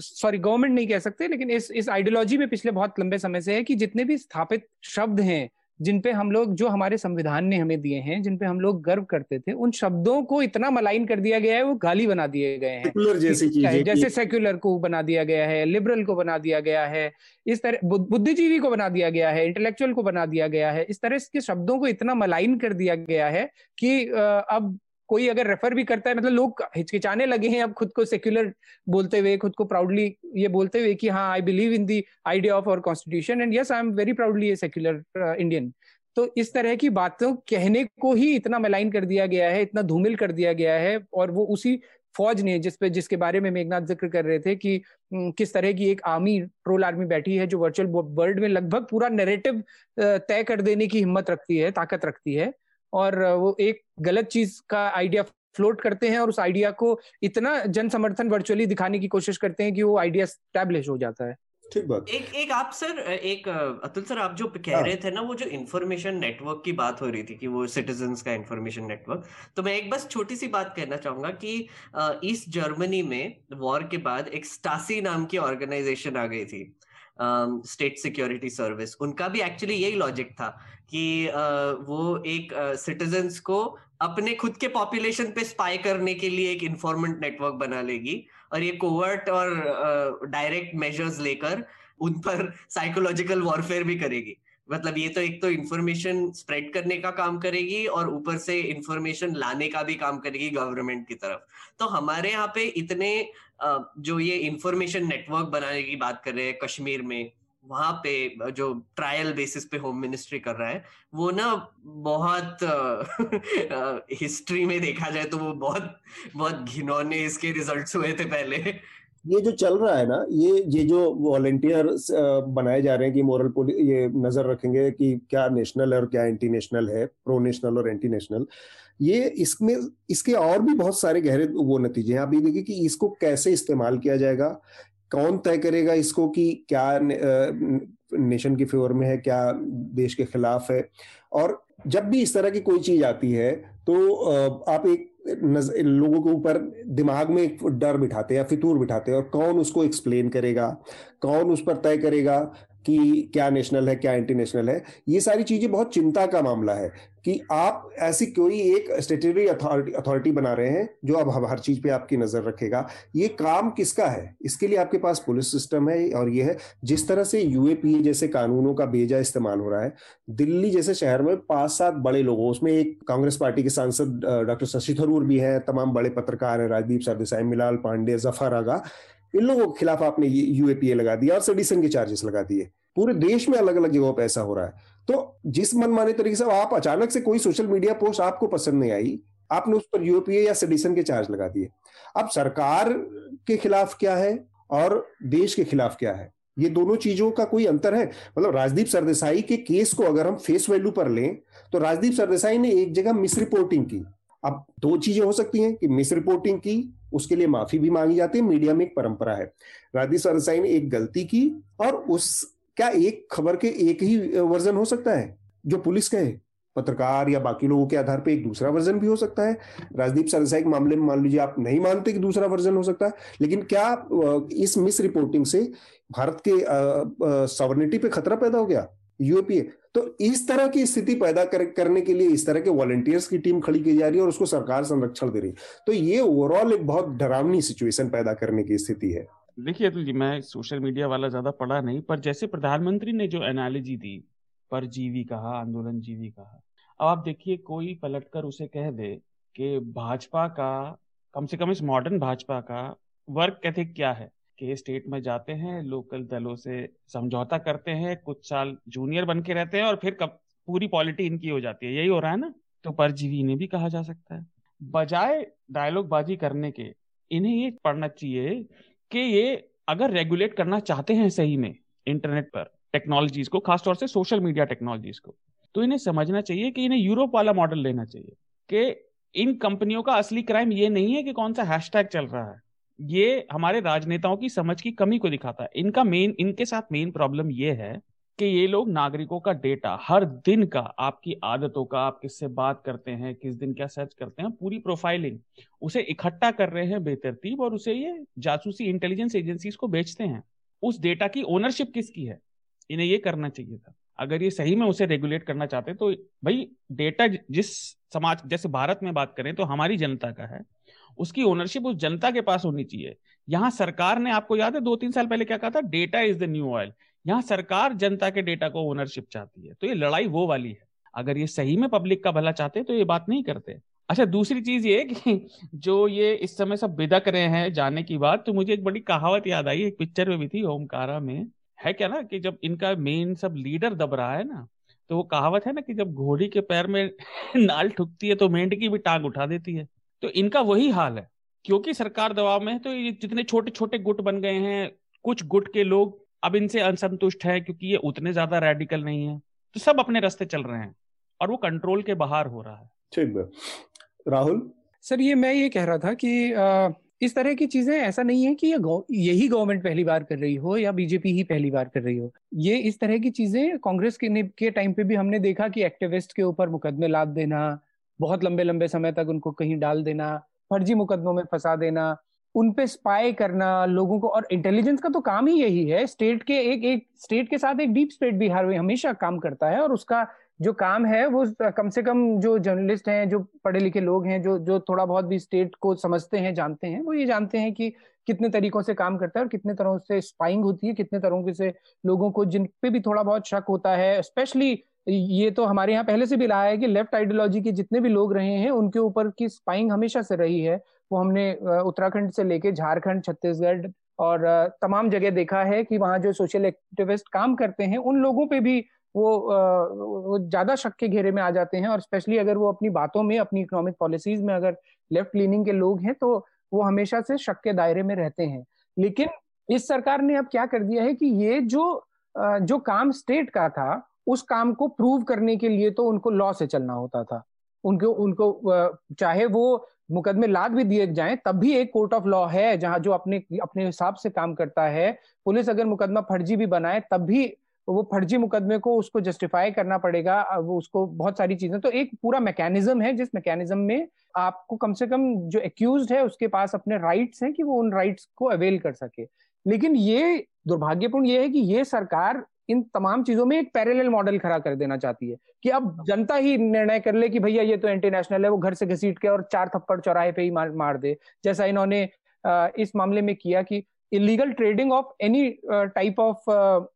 सॉरी गवर्नमेंट नहीं कह सकते, लेकिन इस इस आइडियोलॉजी में पिछले बहुत लंबे समय से है कि जितने भी स्थापित शब्द हैं जिन पे हम लोग जो हमारे संविधान ने हमें दिए हैं जिन पे हम लोग गर्व करते थे उन शब्दों को इतना मलाइन कर दिया गया है वो गाली बना दिए गए हैं। जैसे जैसे सेक्युलर को बना दिया गया है लिबरल को बना दिया गया है इस तरह बुद्धिजीवी को बना दिया गया है इंटेलेक्चुअल को बना दिया गया है इस तरह के शब्दों को इतना मलाइन कर दिया गया है कि अब कोई अगर रेफर भी करता है मतलब लोग हिचकिचाने लगे हैं अब खुद को सेक्युलर बोलते हुए, खुद को प्राउडली ये बोलते हुए कि हाँ I believe in the idea of our constitution and yes I am very proudly a secular Indian तो इस तरह की बातों कहने को ही इतना मलाइन कर दिया गया है, इतना धूमिल कर दिया गया है और वो उसी फौज ने जिस पे, जिसके बारे में मेघनाथ ज़िक्र कर रहे थे कि किस तरह की एक आर्मी ट्रोल आर्मी बैठी है जो वर्चुअल वर्ल्ड में लगभग पूरा नैरेटिव तय कर देने की हिम्मत रखती है, ताकत रखती है और वो एक गलत चीज़ का आइडिया फ्लोट करते हैं और उस आइडिया को इतना जन समर्थन वर्चुअली दिखाने की कोशिश करते हैं कि वो आइडिया स्टैब्लिश हो जाता है। ठीक बात। एक एक आप सर एक अतुल सर आप जो कह हाँ. रहे थे ना वो जो इंफॉर्मेशन नेटवर्क की बात हो रही थी कि वो सिटीजन्स का इंफॉर्मेशन नेटवर्क तो मैं एक बस छोटी सी बात कहना चाहूँगा कि ईस्ट जर्मनी में वॉर के बाद एक स्टासी नाम की ऑर्गेनाइजेशन आ गई थी स्टेट सिक्योरिटी सर्विस उनका भी एक्चुअली यही लॉजिक था कि uh, वो एक सिटीजन्स uh, को अपने खुद के पॉपुलेशन पे स्पाई करने के लिए एक इन्फॉर्मेंट नेटवर्क बना लेगी और ये कोवर्ट और डायरेक्ट मेजर्स लेकर उन पर साइकोलॉजिकल वॉरफेयर भी करेगी। मतलब ये तो एक तो इन्फॉर्मेशन स्प्रेड करने का काम करेगी और ऊपर से इन्फॉर्मेशन लाने का भी काम करेगी गवर्नमेंट की तरफ़। तो हमारे यहाँ पे इतने जो ये इंफॉर्मेशन नेटवर्क बनाने की बात कर रहे हैं कश्मीर में वहाँ पे, जो ट्रायल बेसिस पे होम मिनिस्ट्री कर रहा है, वो ना बहुत हिस्ट्री में देखा जाए तो वो बहुत बहुत घिनौने इसके रिजल्ट्स हुए थे पहले। ये जो चल रहा है ना, ये ये जो वॉलेंटियर बनाए जा रहे हैं कि मोरल ये नज़र रखेंगे कि क्या नेशनल है और क्या एंटी नेशनल है प्रो नेशनल और एंटी नेशनल ये इसमें, इसके और भी बहुत सारे गहरे वो नतीजे हैं। आप ये देखिए कि इसको कैसे इस्तेमाल किया जाएगा कौन तय करेगा इसको कि क्या नेशन के फेवर में है क्या देश के खिलाफ है? और जब भी इस तरह की कोई चीज़ आती है तो आप एक नज, लोगों के ऊपर दिमाग में एक डर बिठाते हैं या फितूर बिठाते हैं और कौन उसको एक्सप्लेन करेगा? कौन उस पर तय करेगा कि क्या नेशनल है क्या इंटरनेशनल है? ये सारी चीज़ें बहुत चिंता का मामला है। कि आप ऐसी कोई एक स्टेटरी अथॉरिटी बना रहे हैं, जो अब हर चीज़ पे आपकी नज़र रखेगा। ये काम किसका है? इसके लिए आपके पास पुलिस सिस्टम है और ये है, जिस तरह से यूएपीए जैसे कानूनों का बेजा इस्तेमाल हो रहा है, दिल्ली जैसे शहर में पाँच सात बड़े लोगों, उसमें एक कांग्रेस पार्टी के सांसद डॉक्टर शशि थरूर भी है, तमाम बड़े पत्रकार हैं, राजदीप सरदेसाई मिलाल, पांडे, ज़फ़र आगा, इन लोगों के खिलाफ आपने यूएपीए लगा दिया और सेडिसन के चार्जेस लगा दिए। पूरे देश में अलग अलग जगहों पर ऐसा हो रहा है। तो जिस मनमाने तरीके से आप अचानक से कोई सोशल मीडिया पोस्ट आपको पसंद नहीं आई, आपने उस पर यूपीए या सेडिसन के चार्ज लगा दिए। अब सरकार के खिलाफ क्या है और देश के खिलाफ क्या है? ये दोनों चीज़ों का कोई अंतर है? मतलब राजदीप सरदेसाई के केस को अगर हम फेस वैल्यू पर लें तो राजदीप सरदेसाई ने एक जगह मिस रिपोर्टिंग की। अब दो चीज़ें हो सकती हैं कि मिस रिपोर्टिंग की, उसके लिए माफ़ी भी मांगी जाती है मीडिया में एक परंपरा है। राजदीप सरदेसाई ने एक गलती की और उस क्या एक खबर के एक ही वर्जन हो सकता है? जो पुलिस कहे पत्रकार या बाकी लोगों के आधार पर एक दूसरा वर्जन भी हो सकता है। राजदीप सरसाई के मामले में मान लीजिए आप नहीं मानते कि दूसरा वर्जन हो सकता है लेकिन क्या इस मिस रिपोर्टिंग से भारत के सॉवर्निटी पे खतरा पैदा हो गया? यूएपीए तो इस तरह की स्थिति पैदा कर, करने के लिए इस तरह के वॉलेंटियर्स की टीम खड़ी की जा रही है और उसको सरकार संरक्षण दे रही है। तो ये ओवरऑल एक बहुत डरावनी सिचुएशन पैदा करने की स्थिति है। देखिए, अतुल जी, मैं सोशल मीडिया वाला ज़्यादा पढ़ा नहीं, पर जैसे प्रधानमंत्री ने जो एनालॉजी दी पर जीवी कहा आंदोलन जीवी कहा, अब आप देखिए, कोई पलटकर उसे कह दे कि भाजपा का, कम से कम इस मॉडर्न भाजपा का वर्क एथिक क्या है? कि स्टेट में जाते हैं लोकल दलों से समझौता करते हैं, कुछ साल जूनियर बन के रहते हैं और फिर कब पूरी पॉलिटी इनकी हो जाती है। यही हो रहा है ना? तो परजीवी इन्हें भी कहा जा सकता है। बजाय डायलॉग बाजी करने के, इन्हें ये पढ़ना चाहिए कि ये अगर रेगुलेट करना चाहते हैं सही में इंटरनेट पर टेक्नोलॉजीज़ को, खासतौर से सोशल मीडिया टेक्नोलॉजीज़ को तो इन्हें समझना चाहिए कि इन्हें यूरोप वाला मॉडल लेना चाहिए कि इन कंपनियों का असली क्राइम ये नहीं है कि कौन सा हैशटैग चल रहा है। ये हमारे राजनेताओं की समझ की कमी को दिखाता है। इनका मेन इनके साथ मेन प्रॉब्लम ये है कि ये लोग नागरिकों का डेटा, हर दिन का, आपकी आदतों का, आप किससे बात करते हैं, किस दिन क्या सर्च करते हैं, पूरी प्रोफाइलिंग उसे इकट्ठा कर रहे हैं बेतरतीब और उसे ये जासूसी इंटेलिजेंस एजेंसीज को बेचते हैं। उस डेटा की ओनरशिप किसकी है? इन्हें ये करना चाहिए था। अगर ये सही में उसे रेगुलेट करना चाहते तो भाई डेटा जिस समाज, जैसे भारत में बात करें तो हमारी जनता का है। उसकी ओनरशिप उस जनता के पास होनी चाहिए। यहाँ सरकार ने, आपको याद है दो तीन साल पहले क्या कहा था? Data is the new oil यहाँ सरकार जनता के डेटा को ओनरशिप चाहती है तो ये लड़ाई वो वाली है। अगर ये सही में पब्लिक का भला चाहते तो ये बात नहीं करते। अच्छा दूसरी चीज़ ये कि जो ये इस समय सब बिदक रहे हैं जाने की बात तो मुझे एक बड़ी कहावत याद आई, एक पिक्चर में भी थी ओमकारा में। है क्या ना, कि जब इनका मेन सब लीडर दब रहा है ना तो वो कहावत है ना कि जब घोड़ी के पैर में नाल ठुकती है तो मेंढ की भी टांग उठा देती है। तो इनका वही हाल है, क्योंकि सरकार दबाव में है तो ये जितने छोटे छोटे गुट बन गए हैं, कुछ गुट के लोग अब इनसे असंतुष्ट है क्योंकि ये उतने ज़्यादा रेडिकल नहीं है। तो सब अपने रास्ते चल रहे हैं और वो कंट्रोल के बाहर हो रहा है। ठीक है। राहुल? सर ये मैं ये कह रहा था कि आ, इस तरह की चीज़ें ऐसा नहीं है कि ये यही गवर्नमेंट पहली बार कर रही हो या बीजेपी ही पहली बार कर रही हो। ये इस तरह की चीज़ें कांग्रेस के के टाइम पे भी हमने देखा कि एक्टिविस्ट के ऊपर मुकदमे लाद देना बहुत लंबे लंबे समय तक उनको कहीं डाल देना फर्जी मुकदमों में फंसा देना उन पे स्पाई करना, लोगों को, और इंटेलिजेंस का तो काम ही यही है। स्टेट के एक एक स्टेट के साथ एक डीप स्टेट भी हर हमेशा काम करता है, और उसका जो काम है वो कम से कम जो जर्नलिस्ट हैं, जो पढ़े लिखे लोग हैं, जो जो थोड़ा बहुत भी स्टेट को समझते हैं, जानते हैं, वो ये जानते हैं कि कितने तरीकों से काम करता है और कितने तरह से स्पाइंग होती है, कितने तरह से लोगों को जिन पे भी थोड़ा बहुत शक होता है। स्पेशली ये तो हमारे यहाँ पहले से भी रहा है कि लेफ़्ट आइडियोलॉजी के जितने भी लोग रहे हैं, उनके ऊपर की स्पाइंग हमेशा से रही है। वो हमने उत्तराखंड से लेके झारखंड, छत्तीसगढ़ और तमाम जगह देखा है कि वहाँ जो सोशल एक्टिविस्ट काम करते हैं, उन लोगों पे भी वो वो ज़्यादा शक के घेरे में आ जाते हैं और स्पेशली अगर वो अपनी बातों में, अपनी इकोनॉमिक पॉलिसीज़ में अगर लेफ़्ट लीनिंग के लोग हैं तो वो हमेशा से शक के दायरे में रहते हैं। लेकिन इस सरकार ने अब क्या कर दिया है कि ये जो जो काम स्टेट का था, उस काम को प्रूव करने के लिए तो उनको लॉ से चलना होता था। उनको उनको चाहे वो मुकदमे लाद भी दिए जाएँ तब भी एक कोर्ट ऑफ़ लॉ है जहाँ जो अपने अपने हिसाब से काम करता है। पुलिस अगर मुकदमा फर्जी भी बनाए तब भी वो फर्जी मुकदमे को उसको जस्टिफाई करना पड़ेगा वो उसको बहुत सारी चीज़ें। तो एक पूरा मैकेनिज्म है, जिस मैकेनिज्म में आपको कम से कम जो एक्यूज है, उसके पास अपने राइट्स हैं कि वो उन राइट्स को अवेल कर सके। लेकिन ये दुर्भाग्यपूर्ण ये है कि ये सरकार इन तमाम चीज़ों में एक पैरेलल मॉडल खड़ा कर देना चाहती है कि अब जनता ही निर्णय कर ले कि भैया ये तो इंटरनेशनल है वो घर से घसीट के और चार थप्पड़ चौराहे पे ही मार, मार दे। जैसा इन्होंने इस मामले में किया कि illegal trading of any type of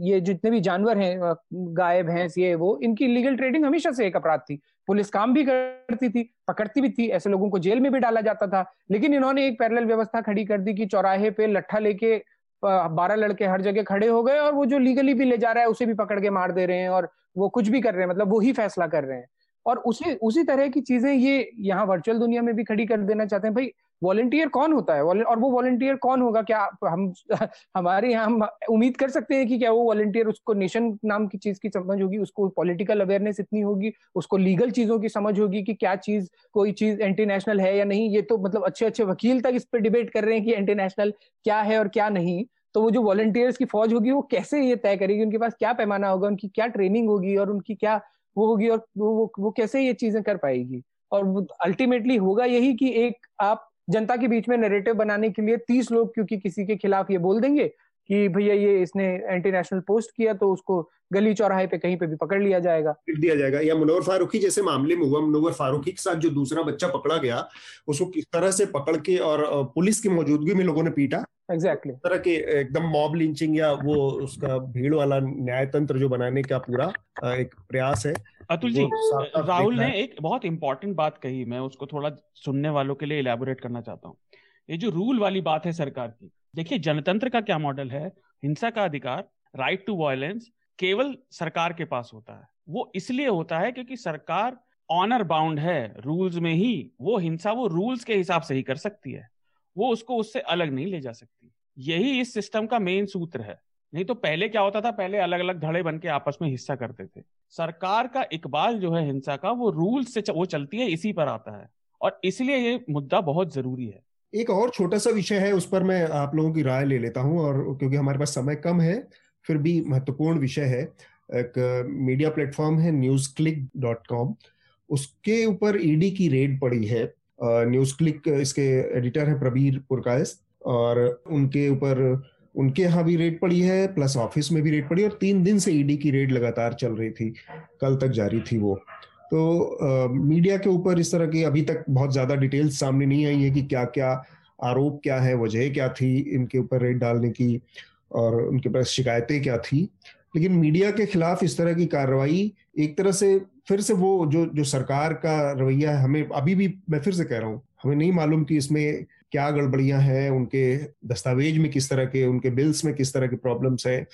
ये जितने भी जानवर हैं गाय भैंस ये वो इनकी इलीगल ट्रेडिंग हमेशा से एक अपराध थी। पुलिस काम भी करती थी पकड़ती भी थी ऐसे लोगों को जेल में भी डाला जाता था। लेकिन इन्होंने एक पैरेलल व्यवस्था खड़ी कर दी कि चौराहे पे लट्ठा लेके बारह लड़के हर जगह खड़े हो गए और वो जो लीगली भी ले जा रहा है, उसे भी पकड़ के मार दे रहे हैं और वो कुछ भी कर रहे हैं मतलब वो ही फैसला कर रहे हैं। और उसी उसी तरह की चीज़ें ये यहाँ वर्चुअल दुनिया में भी खड़ी कर देना चाहते हैं। भाई वॉलेंटियर कौन होता है? और वो वॉलेंटियर कौन होगा? क्या हम हमारे यहाँ हम उम्मीद कर सकते हैं कि क्या वो वॉलेंटियर उसको नेशन नाम की चीज़ की समझ होगी उसको पॉलिटिकल अवेयरनेस इतनी होगी उसको लीगल चीज़ों की समझ होगी कि क्या चीज़ कोई चीज़ एंटी नेशनल है या नहीं? ये तो मतलब अच्छे अच्छे वकील तक इस पर डिबेट कर रहे हैं कि एंटी नेशनल क्या है और क्या नहीं। तो वो जो वॉलंटियर्स की फौज होगी वो कैसे ये तय करेगी? उनके पास क्या पैमाना होगा? उनकी क्या ट्रेनिंग होगी? और उनकी क्या वो होगी? और वो, वो कैसे ये चीज़ें कर पाएगी? और अल्टीमेटली होगा यही कि एक आप जनता के बीच में नैरेटिव बनाने के लिए तीस लोग क्योंकि किसी के खिलाफ ये बोल देंगे कि भैया ये इसने एंटी नेशनल पोस्ट किया तो उसको गली चौराहे पे कहीं पे भी पकड़ लिया जाएगा। दिया जाएगा। या मनोहर फारूखी जैसे मामले में हुआ, मनोहर फारूखी के साथ जो दूसरा बच्चा पकड़ा गया, उसको किस तरह से पकड़ के और पुलिस की मौजूदगी में लोगों ने पीटा? Exactly exactly. तरह के एकदम मॉब लिंचिंग या वो उसका भीड़ वाला न्याय तंत्र जो बनाने का पूरा एक प्रयास है अतुल जी राहुल ने एक बहुत इंपॉर्टेंट बात कही मैं उसको थोड़ा सुनने वालों के लिए इलेबोरेट करना चाहता हूँ। ये जो रूल वाली बात है सरकार की देखिए जनतंत्र का क्या मॉडल है? हिंसा का अधिकार राइट टू वायलेंस केवल सरकार के पास होता है। वो इसलिए होता है क्योंकि सरकार ऑनर बाउंड है रूल्स में ही वो हिंसा वो रूल्स के हिसाब से ही कर सकती है। वो उसको उससे अलग नहीं ले जा सकती। यही इस सिस्टम का मेन सूत्र है। नहीं तो पहले क्या होता था? पहले अलग अलग धड़े बन के आपस में हिस्सा करते थे। सरकार का इकबाल जो है हिंसा का, वो रूल से वो चलती है, इसी पर आता है। और इसलिए ये मुद्दा बहुत ज़रूरी है। एक और छोटा सा विषय है, उस पर मैं आप लोगों की राय ले लेता हूँ, और क्योंकि हमारे पास समय कम है, फिर भी महत्वपूर्ण विषय है। एक मीडिया प्लेटफॉर्म है न्यूज़ क्लिक डॉट कॉम उसके ऊपर ईडी की रेड पड़ी है। न्यूज़ क्लिक इसके एडिटर है प्रबीर पुरकायस और उनके ऊपर उनके यहाँ भी रेड पड़ी है प्लस ऑफ़िस में भी रेड पड़ी और तीन दिन से ईडी की रेड लगातार चल रही थी कल तक जारी थी वो। तो आ, मीडिया के ऊपर इस तरह की अभी तक बहुत ज़्यादा डिटेल्स सामने नहीं आई है कि क्या क्या आरोप क्या है वजह क्या थी इनके ऊपर रेड डालने की और उनके पास शिकायतें क्या थी। लेकिन मीडिया के खिलाफ इस तरह की कार्रवाई एक तरह से फिर से वो जो जो सरकार का रवैया है, हमें अभी भी मैं फिर से कह रहा हूँ, हमें नहीं मालूम कि इसमें क्या गड़बड़ियाँ हैं, उनके दस्तावेज़ में किस तरह के, उनके बिल्स में किस तरह के प्रॉब्लम्स है,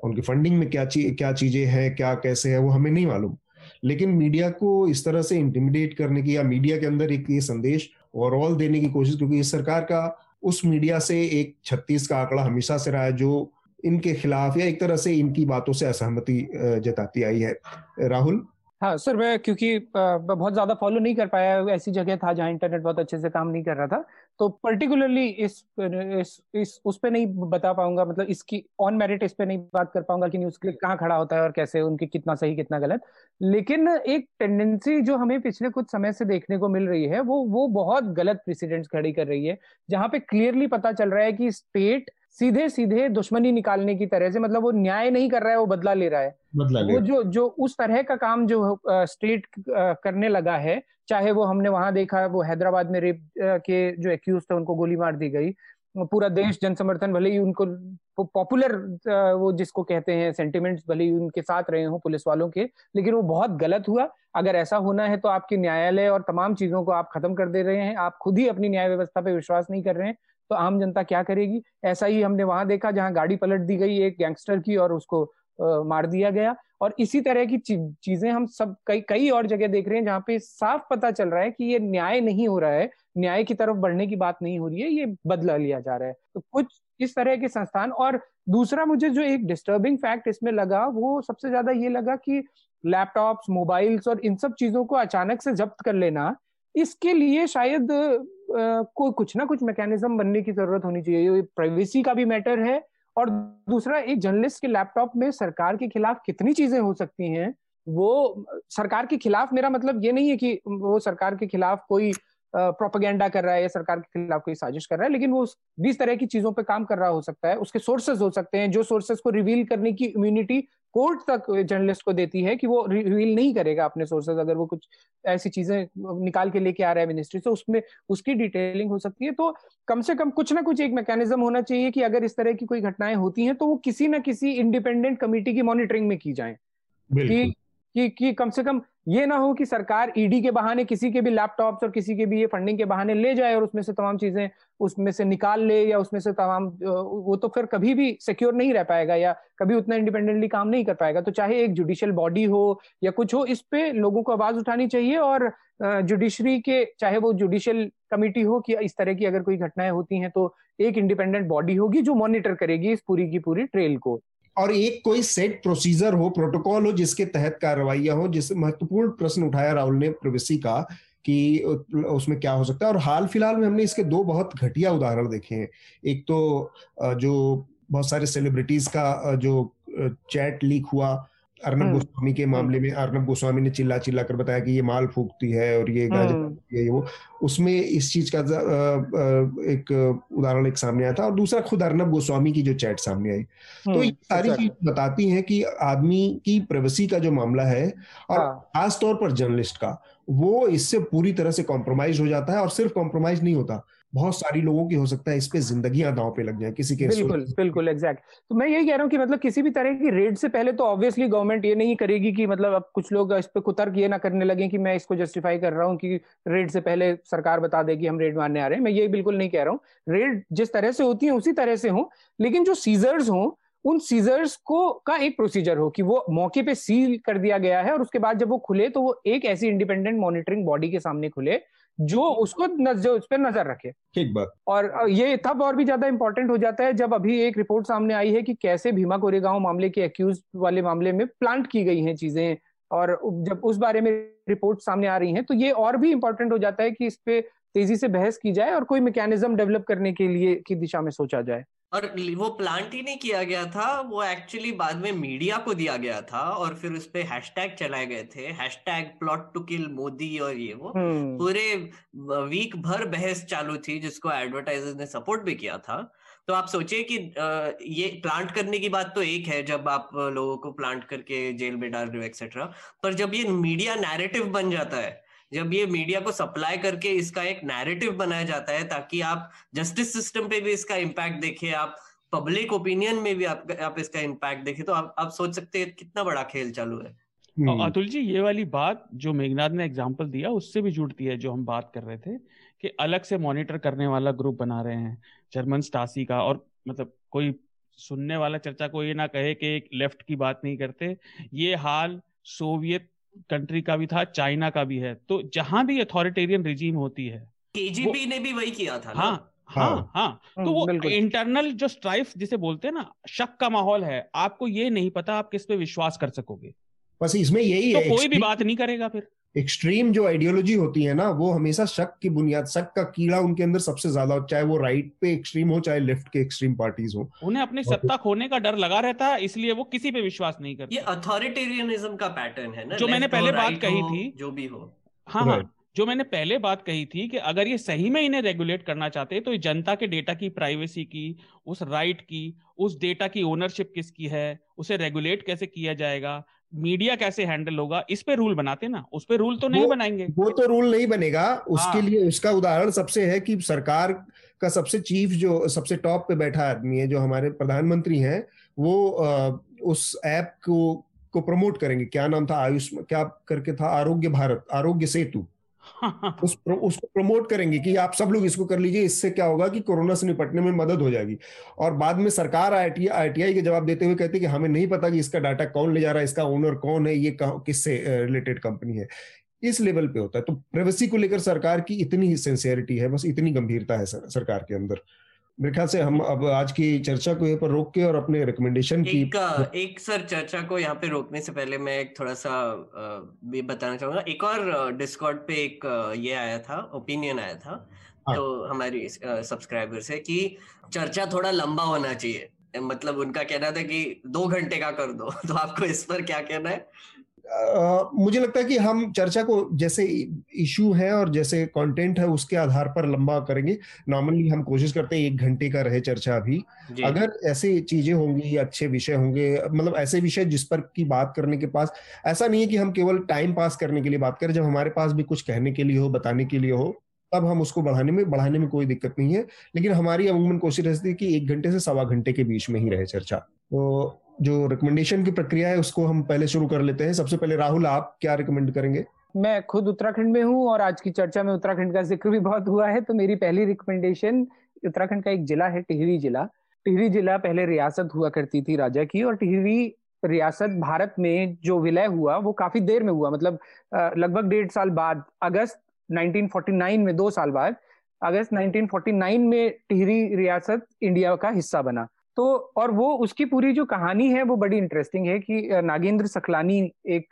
उनकी फंडिंग में क्या चीज़ क्या चीज़ें हैं, क्या कैसे है, वो हमें नहीं मालूम। लेकिन मीडिया को इस तरह से इंटिमिडेट करने की या मीडिया के अंदर एक ये संदेश ओवरऑल देने की कोशिश, क्योंकि इस सरकार का, उस मीडिया से एक छत्तीस का आंकड़ा हमेशा से रहा है, जो इनके खिलाफ या एक तरह से इनकी बातों से असहमति जताती आई है। राहुल? हाँ सर, मैं क्योंकि बहुत ज़्यादा फॉलो नहीं कर पाया, ऐसी जगह था जहाँ इंटरनेट बहुत अच्छे से काम नहीं कर रहा था। तो पर्टिकुलरली इस इस इस, उस पे नहीं बता पाऊँगा मतलब इसकी ऑन मेरिट इस पे नहीं बात कर पाऊँगा कि न्यूज़ क्लिक कहाँ खड़ा होता है और कैसे उनकी कितना सही, कितना गलत। लेकिन एक टेंडेंसी जो हमें पिछले कुछ समय से देखने को मिल रही है, वो वो बहुत गलत प्रेसिडेंट्स खड़ी कर रही है, जहाँ पे क्लियरली पता चल रहा है कि स्टेट सीधे सीधे दुश्मनी निकालने की तरह से मतलब वो न्याय नहीं कर रहा है वो बदला ले रहा है। बदला वो जो जो उस तरह का काम जो स्टेट करने लगा है चाहे वो हमने वहाँ देखा वो हैदराबाद में रेप के जो एक्यूज थे उनको गोली मार दी गई। पूरा देश जन समर्थन भले ही उनको पॉपुलर वो जिसको कहते हैं सेंटिमेंट्स भले ही उनके साथ रहे हों पुलिस वालों के लेकिन वो बहुत गलत हुआ। अगर ऐसा होना है तो आपके न्यायालय और तमाम चीज़ों को आप खत्म कर दे रहे हैं। आप खुद ही अपनी न्याय व्यवस्था पे विश्वास नहीं कर रहे हैं। तो आम जनता क्या करेगी? ऐसा ही हमने वहाँ देखा जहाँ गाड़ी पलट दी गई एक गैंगस्टर की और उसको आ, मार दिया गया। और इसी तरह की चीज़ें हम सब कई कई और जगह देख रहे हैं जहाँ पे साफ़ पता चल रहा है कि ये न्याय नहीं हो रहा है। न्याय की तरफ़ बढ़ने की बात नहीं हो रही है ये बदला लिया जा रहा है। तो कुछ इस तरह के संस्थान और दूसरा मुझे जो एक डिस्टर्बिंग फैक्ट इसमें लगा वो सबसे ज़्यादा ये लगा कि लैपटॉप्स मोबाइल्स और इन सब चीज़ों को अचानक से जब्त कर लेना इसके लिए शायद कोई कुछ ना कुछ मैकेनिज्म बनने की ज़रूरत होनी चाहिए। प्राइवेसी का भी मैटर है और दूसरा, एक जर्नलिस्ट के लैपटॉप में सरकार के खिलाफ कितनी चीज़ें हो सकती हैं, वो, सरकार के खिलाफ मेरा मतलब ये नहीं है कि वो सरकार के खिलाफ कोई प्रोपागेंडा कर रहा है या सरकार के खिलाफ कोई साजिश कर रहा है, लेकिन वो बीस तरह की चीज़ों पे काम कर रहा हो सकता है, उसके सोर्सेज हो सकते हैं, जो सोर्सेज को रिवील करने की इम्यूनिटी कोर्ट तक जर्नलिस्ट को देती है कि वो रिवील नहीं करेगा अपने सोर्सेज अगर वो कुछ ऐसी चीज़ें निकाल के लेके आ रहा है मिनिस्ट्री से, उसमें उसकी डिटेलिंग हो सकती है। तो कम से कम कुछ ना कुछ एक मैकेनिज्म होना चाहिए कि अगर इस तरह की कोई घटनाएँ होती हैं तो वो किसी ना किसी इंडिपेंडेंट कमिटी की मॉनिटरिंग में की जाए। कि कि कि कम से कम ये ना हो कि सरकार ईडी के बहाने किसी के भी लैपटॉप्स और किसी के भी ये फंडिंग के बहाने ले जाए और उसमें से तमाम चीज़ें उसमें से निकाल ले या उसमें से तमाम वो तो फिर कभी भी सिक्योर नहीं रह पाएगा या कभी उतना इंडिपेंडेंटली काम नहीं कर पाएगा। तो चाहे एक जुडिशियल बॉडी हो या कुछ हो, इस पे लोगों को आवाज़ उठानी चाहिए और जुडिशरी के, चाहे वो जुडिशियल कमिटी हो कि इस तरह की अगर कोई घटनाएँ होती हैं तो एक इंडिपेंडेंट बॉडी होगी जो मॉनिटर करेगी इस पूरी की पूरी ट्रेल को। और एक कोई सेट प्रोसीजर हो प्रोटोकॉल हो, जिसके तहत कार्रवाइया हो, जिस महत्वपूर्ण प्रश्न उठाया राहुल ने प्रवेशी का कि उसमें क्या हो सकता है। और हाल फ़िलहाल में हमने इसके दो बहुत घटिया उदाहरण देखे हैं। एक तो जो बहुत सारे सेलिब्रिटीज का जो चैट लीक हुआ अर्नब हम्म। गोस्वामी के मामले में अर्नब गोस्वामी ने चिल्ला चिल्ला कर बताया कि ये माल फूकती है और ये गांजा हम्म। ये वो। उसमें इस चीज़ का एक उदाहरण एक सामने आया था और दूसरा खुद अर्नब गोस्वामी की जो चैट सामने आई। तो हम्म, ये सारी चीज़ बताती है कि आदमी की प्राइवेसी का जो मामला है और खासतौर पर जर्नलिस्ट का वो इससे पूरी तरह से कॉम्प्रोमाइज हो जाता है और सिर्फ़ कॉम्प्रोमाइज नहीं होता। बहुत सारी लोगों की हो सकता है इस पे जिंदगियाँ दांव पे लग जाए किसी के बिल्कुल बिल्कुल एग्जैक्ट तो मैं यही कह रहा हूँ कि मतलब किसी भी तरह की रेड से पहले तो ऑब्वियसली गवर्नमेंट ये नहीं करेगी कि मतलब अब कुछ लोग इस पे कुतर्क ये ना करने लगे कि मैं इसको जस्टिफाई कर रहा हूँ कि रेड से पहले सरकार बता देगी हम रेड मारने आ रहे हैं। मैं ये बिल्कुल नहीं कह रहा हूँ। रेड जिस तरह से होती है उसी तरह से हो लेकिन जो सीजर्स हों उन सीजर्स को का एक प्रोसीजर हो कि वो मौके पे सील कर दिया गया है और उसके बाद जब वो खुले तो वो एक ऐसी इंडिपेंडेंट मॉनिटरिंग बॉडी के सामने खुले जो उसको जो उस पर नज़र रखे। ठीक बात। और ये तब और भी ज़्यादा इंपॉर्टेंट हो जाता है जब अभी एक रिपोर्ट सामने आई है कि कैसे भीमा कोरेगांव मामले के अक्यूज वाले मामले में प्लांट की गई हैं चीज़ें और जब उस बारे में रिपोर्ट सामने आ रही हैं तो ये और भी इंपॉर्टेंट हो जाता है कि इस पे तेज़ी से बहस की जाए और कोई मैकेनिज्म डेवलप करने के लिए की दिशा में सोचा जाए। और वो प्लांट ही नहीं किया गया था वो एक्चुअली बाद में मीडिया को दिया गया था और फिर उस पर हैशटैग चलाए गए थे। Hashtag plot to kill Modi और ये वो। हम्म। पूरे वीक भर बहस चालू थी जिसको एडवर्टाइजर ने सपोर्ट भी किया था। तो आप सोचिए कि ये प्लांट करने की बात तो एक है जब आप लोगों को प्लांट करके जेल में डाल रहे हो एक्सेट्रा पर जब ये मीडिया नैरेटिव बन जाता है जब ये मीडिया को सप्लाई करके इसका एक नैरेटिव बनाया जाता है ताकि आप जस्टिस सिस्टम पे भी इसका इम्पैक्ट देखें आप पब्लिक ओपिनियन में भी आप, आप इसका इम्पैक्ट देखें तो आप आप सोच सकते हैं कितना बड़ा खेल चालू है हम्म। अतुल जी ये वाली बात जो मेघनाथ ने एग्ज़ाम्पल दिया उससे भी जुड़ती है जो हम बात कर रहे थे कि अलग से मॉनिटर करने वाला ग्रुप बना रहे हैं जर्मन स्टासी का और मतलब कोई सुनने वाला चर्चा को ये ना कहे कि एक लेफ़्ट की बात नहीं करते ये हाल सोवियत कंट्री का भी था चाइना का भी है। तो जहाँ भी अथॉरिटेरियन रिजीम होती है केजीबी ने भी वही किया था हाँ हाँ हाँ, हाँ। तो वो इंटरनल जो स्ट्राइफ जिसे बोलते हैं ना शक का माहौल है आपको ये नहीं पता आप किस पे विश्वास कर सकोगे। बस इसमें यही तो है कोई भी बात नहीं करेगा फिर। एक्सट्रीम जो आइडियोलॉजी होती है ना वो हमेशा शक की बुनियाद शक का कीड़ा उनके अंदर सबसे ज़्यादा हो चाहे वो राइट पे एक्सट्रीम हो चाहे लेफ़्ट के एक्सट्रीम पार्टीज़ हो। उन्हें अपनी सत्ता खोने का डर लगा रहता है इसलिए वो किसी पे विश्वास नहीं करते। ये अथॉरिटेरियनिज्म का पैटर्न है ना जो मैंने पहले बात कही थी। जो भी हो। हाँ हाँ जो मैंने पहले बात कही थी कि अगर ये सही में इन्हें रेगुलेट करना चाहते तो जनता के डेटा की प्राइवेसी की उस राइट की उस डेटा की ओनरशिप किसकी है उसे रेगुलेट कैसे किया जाएगा मीडिया कैसे हैंडल होगा इस पे रूल बनाते ना उस पे रूल तो नहीं वो, बनाएँगे। वो तो रूल नहीं बनेगा उसके हाँ। लिए उसका उदाहरण सबसे है कि सरकार का सबसे चीफ जो सबसे टॉप पे बैठा आदमी है जो हमारे प्रधानमंत्री हैं वो आ, उस ऐप को को प्रमोट करेंगे। क्या नाम था? आयुष क्या करके था? आरोग्य भारत आरोग्य सेतु। उस उसको प्रमोट करेंगे कि आप सब लोग इसको कर लीजिए इससे क्या होगा कि कोरोना से निपटने में मदद हो जाएगी। और बाद में सरकार आई आईटीआई के जवाब देते हुए कहती है कि हमें नहीं पता कि इसका डाटा कौन ले जा रहा है इसका ओनर कौन है ये किससे रिलेटेड कंपनी है। इस लेवल पे होता है। तो प्राइवेसी को लेकर सरकार की इतनी सेंसियरिटी है बस इतनी गंभीरता है सर, सरकार के अंदर। मेरे ख्याल से हम अब आज की चर्चा को यहाँ पर रोक के और अपने रिकमेंडेशन की एक, एक सर चर्चा को यहाँ पे रोकने से पहले मैं एक थोड़ा सा भी बताना चाहूँगा। एक और डिस्कॉर्ड पे एक ये आया था ओपिनियन आया था हाँ. तो हमारी सब्सक्राइबर से कि चर्चा थोड़ा लंबा होना चाहिए। मतलब उनका कहना था कि दो घंटे का कर दो तो आपको इस पर क्या कहना है? मुझे लगता है कि हम चर्चा को जैसे इशू है और जैसे कंटेंट है उसके आधार पर लंबा करेंगे। नॉर्मली हम कोशिश करते हैं एक घंटे का रहे चर्चा अभी अगर ऐसे चीज़ें होंगी अच्छे विषय होंगे मतलब ऐसे विषय जिस पर की बात करने के पास ऐसा नहीं है कि हम केवल टाइम पास करने के लिए बात करें। जब हमारे पास भी कुछ कहने के लिए हो बताने के लिए हो तब हम उसको बढ़ाने में बढ़ाने में कोई दिक्कत नहीं है। लेकिन हमारी अमूमन कोशिश रहती है कि एक घंटे से सवा घंटे के बीच में ही रहे चर्चा। तो जो रिकमेंडेशन की प्रक्रिया है, उसको हम पहले शुरू कर लेते हैं। सबसे पहले राहुल, आप क्या रिकमेंड करेंगे? मैं खुद उत्तराखंड में हूँ और आज की चर्चा में उत्तराखंड का ज़िक्र भी बहुत हुआ है तो मेरी पहली रिकमेंडेशन उत्तराखंड का एक जिला है, टिहरी जिला। टिहरी जिला पहले रियासत हुआ करती थी राजा की, और टिहरी रियासत भारत में जो विलय हुआ, वो काफ़ी देर में हुआ। मतलब लगभग डेढ़ साल बाद, अगस्त 1949 में, दो साल बाद, अगस्त 1949 में टिहरी रियासत इंडिया का हिस्सा बना। तो और वो उसकी पूरी जो कहानी है वो बड़ी इंटरेस्टिंग है कि नागेंद्र सकलानी एक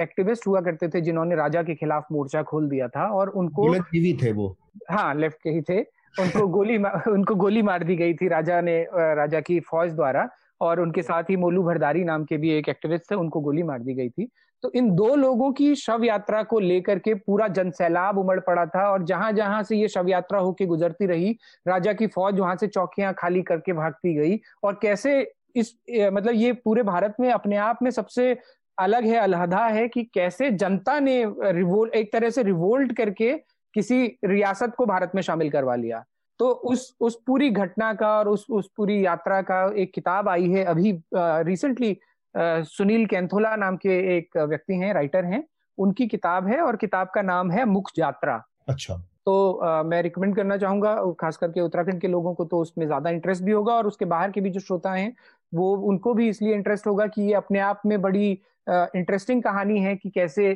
एक्टिविस्ट हुआ करते थे जिन्होंने राजा के खिलाफ मोर्चा खोल दिया था और उनको थे वो। हाँ लेफ़्ट के ही थे। उनको गोली उनको गोली मार दी गई थी राजा ने राजा की फौज द्वारा। और उनके साथ ही मोलू भरदारी नाम के भी एक एक्टिविस्ट थे उनको गोली मार दी गई थी। तो इन दो लोगों की शव यात्रा को लेकर के पूरा जनसैलाब उमड़ पड़ा था और जहाँ जहाँ से ये शव यात्रा होके गुजरती रही, राजा की फौज वहाँ से चौकियाँ खाली करके भागती गई और कैसे इस मतलब ये पूरे भारत में, अपने आप में सबसे अलग है, अलहदा है कि कैसे जनता ने रिवोल्ट एक तरह से रिवोल्ट करके किसी रियासत को भारत में शामिल करवा लिया। तो उस उस पूरी घटना का और उस उस पूरी यात्रा का एक किताब आई है। अभी रिसेंटली सुनील कैंथोला नाम के एक व्यक्ति हैं राइटर हैं। उनकी किताब है और किताब का नाम है मुख यात्रा अच्छा। तो आ, मैं रिकमेंड करना चाहूँगा खास करके उत्तराखंड के लोगों को तो उसमें ज़्यादा इंटरेस्ट भी होगा और उसके बाहर के भी जो श्रोता हैं वो उनको भी इसलिए इंटरेस्ट होगा कि ये अपने आप में बड़ी इंटरेस्टिंग कहानी है कि कैसे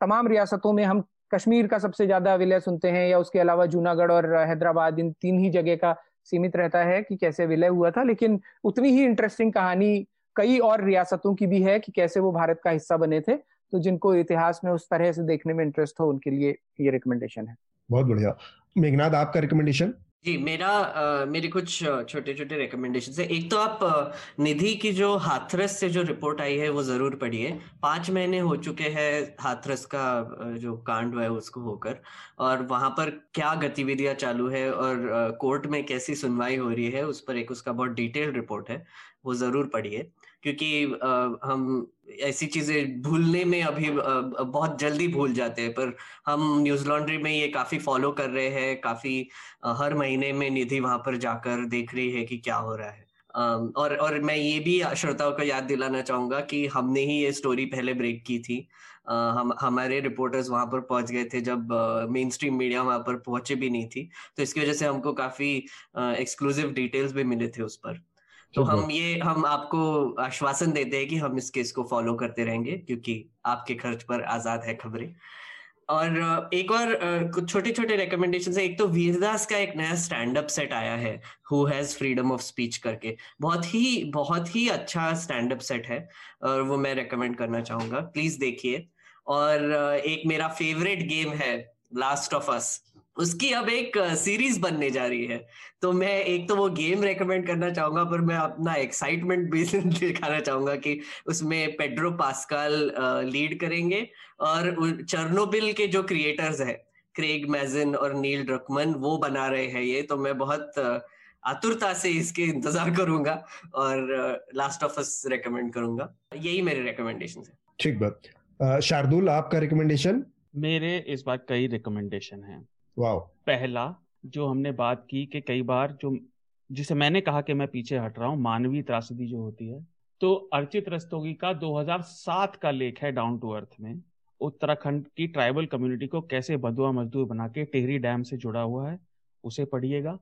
तमाम रियासतों में हम कश्मीर का सबसे ज़्यादा विलय सुनते हैं या उसके अलावा जूनागढ़ और हैदराबाद, इन तीन ही जगह का सीमित रहता है कि कैसे विलय हुआ था। लेकिन उतनी ही इंटरेस्टिंग कहानी कई और रियासतों की भी है कि कैसे वो भारत का हिस्सा बने थे। तो जिनको इतिहास में उस तरह से देखने में इंटरेस्ट हो, उनके लिए ये रिकमेंडेशन है। बहुत बढ़िया। मेघनाथ आपका रिकमेंडेशन जी मेरा आ, मेरे कुछ छोटे छोटे रिकमेंडेशन है। एक तो आप निधि की जो हाथरस से जो रिपोर्ट आई है वो ज़रूर पढ़िए। पाँच महीने हो चुके हैं हाथरस का जो कांड है उसको होकर। और वहाँ पर क्या गतिविधियाँ चालू है और कोर्ट में कैसी सुनवाई हो रही है उस पर एक उसका बहुत डिटेल रिपोर्ट है वो ज़रूर पढ़िए। क्योंकि आ, हम ऐसी चीज़ें भूलने में अभी आ, बहुत जल्दी भूल जाते हैं। पर हम न्यूज़ लॉन्ड्री में ये काफ़ी फॉलो कर रहे हैं काफ़ी आ, हर महीने में निधि वहाँ पर जाकर देख रही है कि क्या हो रहा है। और और मैं ये भी श्रोताओं को याद दिलाना चाहूँगा कि हमने ही ये स्टोरी पहले ब्रेक की थी। हम हमारे रिपोर्टर्स वहाँ पर पहुँच गए थे जब मेन स्ट्रीम मीडिया वहाँ पर पहुँचे भी नहीं थी। तो इसकी वजह से हमको काफ़ी एक्सक्लूसिव डिटेल्स भी मिले थे उस पर। तो हम ये हम आपको आश्वासन देते हैं कि हम इस केस को फॉलो करते रहेंगे क्योंकि आपके खर्च पर आज़ाद है खबरें। और एक और कुछ छोटे छोटे रिकमेंडेशन है। एक तो वीरदास का एक नया स्टैंड अप सेट आया है who has freedom of speech करके। बहुत ही बहुत ही अच्छा स्टैंड अप सेट है और वो मैं रेकमेंड करना चाहूँगा। प्लीज़ देखिए। और एक मेरा फेवरेट गेम है लास्ट ऑफ़ अस उसकी अब एक सीरीज़ बनने जा रही है। तो मैं एक तो वो गेम रेकमेंड करना चाहूँगा पर मैं अपना एक्साइटमेंट भी दिखाना चाहूँगा कि उसमें पेड्रो पास्कल लीड करेंगे और चर्नोबिल के जो क्रिएटर्स है क्रेग मैजिन और नील ड्रकमन वो बना रहे हैं ये। तो मैं बहुत आतुरता से इसके इंतज़ार करूँगा और लास्ट ऑफ़ अस रेकमेंड करूँगा। यही मेरे रिकमेंडेशन है। ठीक बात। शार्दुल आपका रिकमेंडेशन मेरे इस बार कई रिकमेंडेशन हैं। वाह पहला, जो हमने बात की कि कई बार जो, जिसे मैंने कहा कि मैं पीछे हट रहा हूँ, मानवीय त्रासदी जो होती है तो अर्चित रस्तोगी का 2007 का लेख है डाउन टू अर्थ में, उत्तराखंड की ट्राइबल कम्युनिटी को कैसे बदुआ मजदूर बना के टेहरी डैम से जुड़ा हुआ है, उसे पढ़िएगा।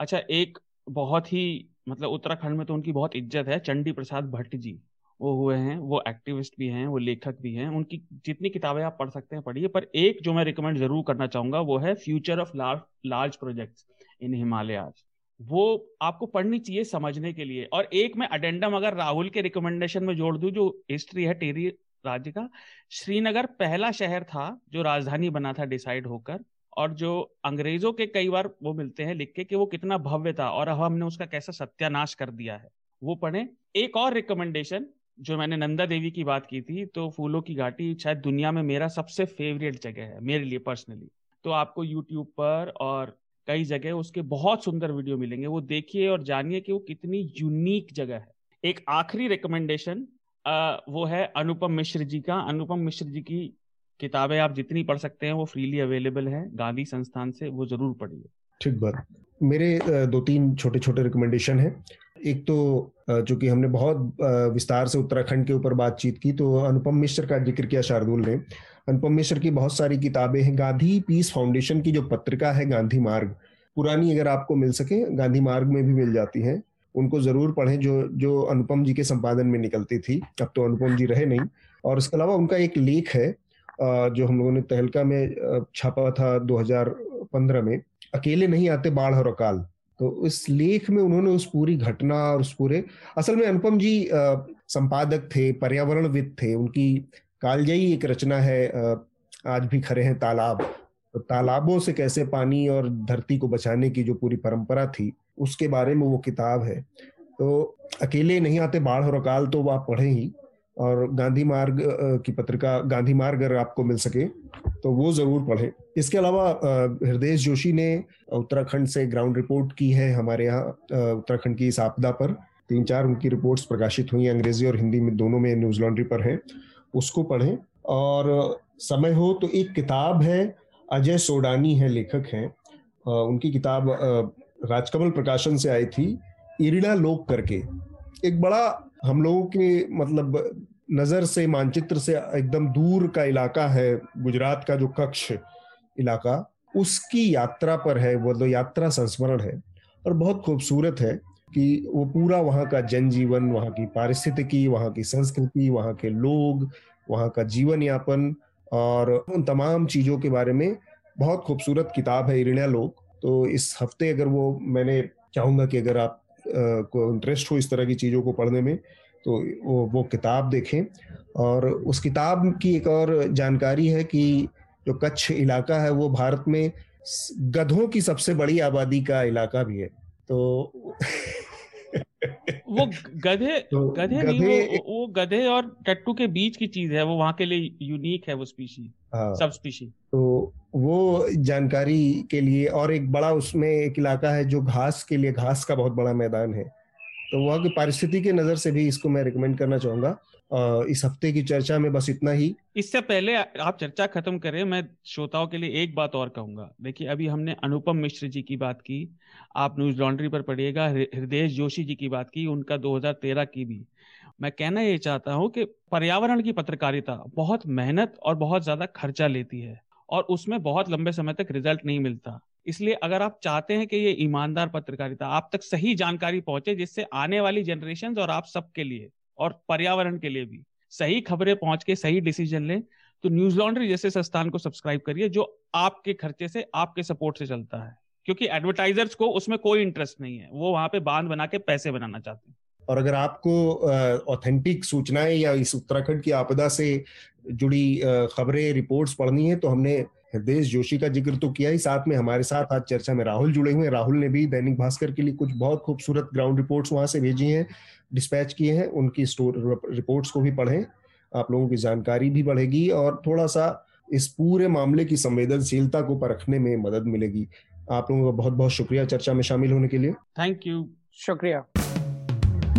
अच्छा एक बहुत ही मतलब उत्तराखंड में तो उनकी बहुत इज़्ज़त है, चंडी प्रसाद भट्ट जी। वो हुए हैं, वो एक्टिविस्ट भी हैं, वो लेखक भी हैं, उनकी जितनी किताबें आप पढ़ सकते हैं पढ़िए, पर एक जो मैं रिकमेंड ज़रूर करना चाहूँगा वो है future of large large projects in Himalayas वो आपको पढ़नी चाहिए समझने के लिए। और एक मैं अडेंडम अगर राहुल के रिकमेंडेशन में जोड़ दू, जो हिस्ट्री है टेरी राज्य का, श्रीनगर पहला शहर था जो राजधानी बना था डिसाइड होकर, और जो अंग्रेज़ों के कई बार वो मिलते हैं लिख के कि वो कितना भव्य था, और अब हमने उसका कैसा सत्यानाश कर दिया है। वो पढ़े। एक और रिकमेंडेशन जो मैंने नंदा देवी की बात की थी तो फूलों की घाटी शायद दुनिया में मेरा सबसे फेवरेट जगह है, मेरे लिए पर्सनली तो आपको यूट्यूब पर और कई जगह उसके बहुत सुंदर वीडियो मिलेंगे। वो देखिए और जानिए कि वो कितनी यूनिक जगह है। एक आखिरी रिकमेंडेशन वो है अनुपम मिश्र जी का। अनुपम मिश्र जी की किताबें आप जितनी पढ़ सकते हैं, वो फ्रीली अवेलेबल है। गांधी संस्थान से वो ज़रूर पढ़िए। ठीक बात। मेरे दो तीन छोटे छोटे रिकमेंडेशन है। एक तो चूँकि हमने बहुत विस्तार से उत्तराखंड के ऊपर बातचीत की तो अनुपम मिश्र का ज़िक्र किया शार्दुल ने। अनुपम मिश्र की बहुत सारी किताबें हैं। गांधी पीस फाउंडेशन की जो पत्रिका है गांधी मार्ग, पुरानी अगर आपको मिल सके, गांधी मार्ग में भी मिल जाती है। उनको ज़रूर पढ़ें, जो जो अनुपम जी के संपादन में निकलती थी। अब तो अनुपम जी रहे नहीं। और इसके अलावा उनका एक लेख है जो हम लोगों ने तहलका में छापा था 2015 में, अकेले नहीं आते बाढ़ और अकाल। तो इस लेख में उन्होंने उस पूरी घटना और उस पूरे, असल में अनुपम जी संपादक थे, पर्यावरणविद थे, उनकी कालजयी एक रचना है आज भी खड़े हैं तालाब। तो तालाबों से कैसे पानी और धरती को बचाने की जो पूरी परंपरा थी, उसके बारे में वो किताब है। तो अकेले नहीं आते, बाढ़ और अकाल तो आप पढ़े ही। और गांधी मार्ग की पत्रिका गांधी मार्ग अगर आपको मिल सके तो वो ज़रूर पढ़ें। इसके अलावा हृदय जोशी ने उत्तराखंड से ग्राउंड रिपोर्ट की है हमारे यहाँ उत्तराखंड की इस आपदा पर। तीन चार उनकी रिपोर्ट्स प्रकाशित हुई अंग्रेज़ी और हिंदी में, दोनों में न्यूज़ लॉन्ड्री पर है, उसको पढ़ें। और, समय हो तो एक किताब है, अजय सोडानी है, लेखक हैं। उनकी किताब राजकमल प्रकाशन से आई थी, इरिना लोक करके। एक बड़ा हम लोगों के मतलब नज़र से, मानचित्र से एकदम दूर का इलाका है, गुजरात का जो कक्ष इलाका, उसकी यात्रा पर है, वो तो यात्रा संस्मरण है। और बहुत खूबसूरत है कि वो पूरा वहाँ का जनजीवन, वहाँ की पारिस्थितिकी, वहाँ की संस्कृति, वहाँ के लोग, वहाँ का जीवन यापन और उन तमाम चीज़ों के बारे में बहुत खूबसूरत किताब है इरिणा तो इस हफ़्ते अगर वो मैंने चाहूँगा कि अगर आप इंटरेस्ट हो इस तरह की चीज़ों को पढ़ने में तो वो वो किताब देखें। और उस किताब की एक और जानकारी है कि जो कच्छ इलाका है, वो भारत में गधों की सबसे बड़ी आबादी का इलाका भी है। तो वो गधे तो गधे गधे नहीं वो, वो गधे और टट्टू के बीच की चीज़ है वो वहाँ के लिए यूनिक है वो स्पीशी हाँ, सब स्पीशी तो वो जानकारी के लिए और एक बड़ा उसमें एक इलाका है जो घास के लिए घास का बहुत बड़ा मैदान है। तो वहाँ की परिस्थिति के नज़र से भी इसको मैं रिकमेंड करना चाहूँगा। इस हफ़्ते की चर्चा में बस इतना ही। इससे पहले आप चर्चा खत्म करें, मैं श्रोताओं के लिए एक बात और कहूँगा। देखिए, अभी हमने अनुपम मिश्र जी की बात की, आप न्यूज़ लॉन्ड्री पर पढ़िएगा हृदय जोशी जी की बात की, उनका 2013 की भी। मैं कहना ये चाहता हूँ कि पर्यावरण की पत्रकारिता बहुत मेहनत और बहुत ज़्यादा खर्चा लेती है और उसमें बहुत लंबे समय तक रिज़ल्ट नहीं मिलता। इसलिए अगर आप चाहते हैं कि ये ईमानदार पत्रकारिता आप तक सही जानकारी पहुँचे, जिससे आने वाली जनरेशन और आप सबके लिए और पर्यावरण के लिए भी। सही खबरें पहुँच के सही डिसीज़न लें तो न्यूज़ लॉन्ड्री जैसे संस्थान को सब्सक्राइब करिए, जो आपके खर्चे से, आपके सपोर्ट से चलता है। क्योंकि एडवर्टाइजर्स को उसमें कोई इंटरेस्ट नहीं है। वो वहाँ पे बाँध बना के पैसे बनाना चाहते हैं। और अगर आपको ऑथेंटिक सूचनाएँ या इस उत्तराखंड की आपदा से जुड़ी खबरें रिपोर्ट्स पढ़नी है तो हमने हृदय जोशी का ज़िक्र तो किया ही। साथ में हमारे साथ आज चर्चा में राहुल जुड़े हुए राहुल ने भी दैनिक भास्कर के लिए कुछ बहुत खूबसूरत ग्राउंड रिपोर्ट्स वहाँ से भेजी हैं। डिस्पैच किए हैं उनकी स्टोर रिपोर्ट्स को भी पढ़ें आप लोगों की जानकारी भी बढ़ेगी और थोड़ा सा इस पूरे मामले की संवेदनशीलता को परखने में मदद मिलेगी। आप लोगों का बहुत बहुत शुक्रिया चर्चा में शामिल होने के लिए। थैंक यू शुक्रिया।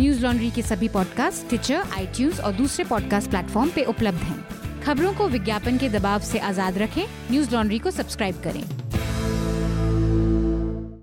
न्यूज़ लॉन्ड्री के सभी पॉडकास्ट ट्विटर आई और दूसरे पॉडकास्ट प्लेटफॉर्म पे उपलब्ध हैं। खबरों को विज्ञापन के दबाव से आज़ाद रखें। न्यूज़ लॉन्ड्री को सब्सक्राइब करें।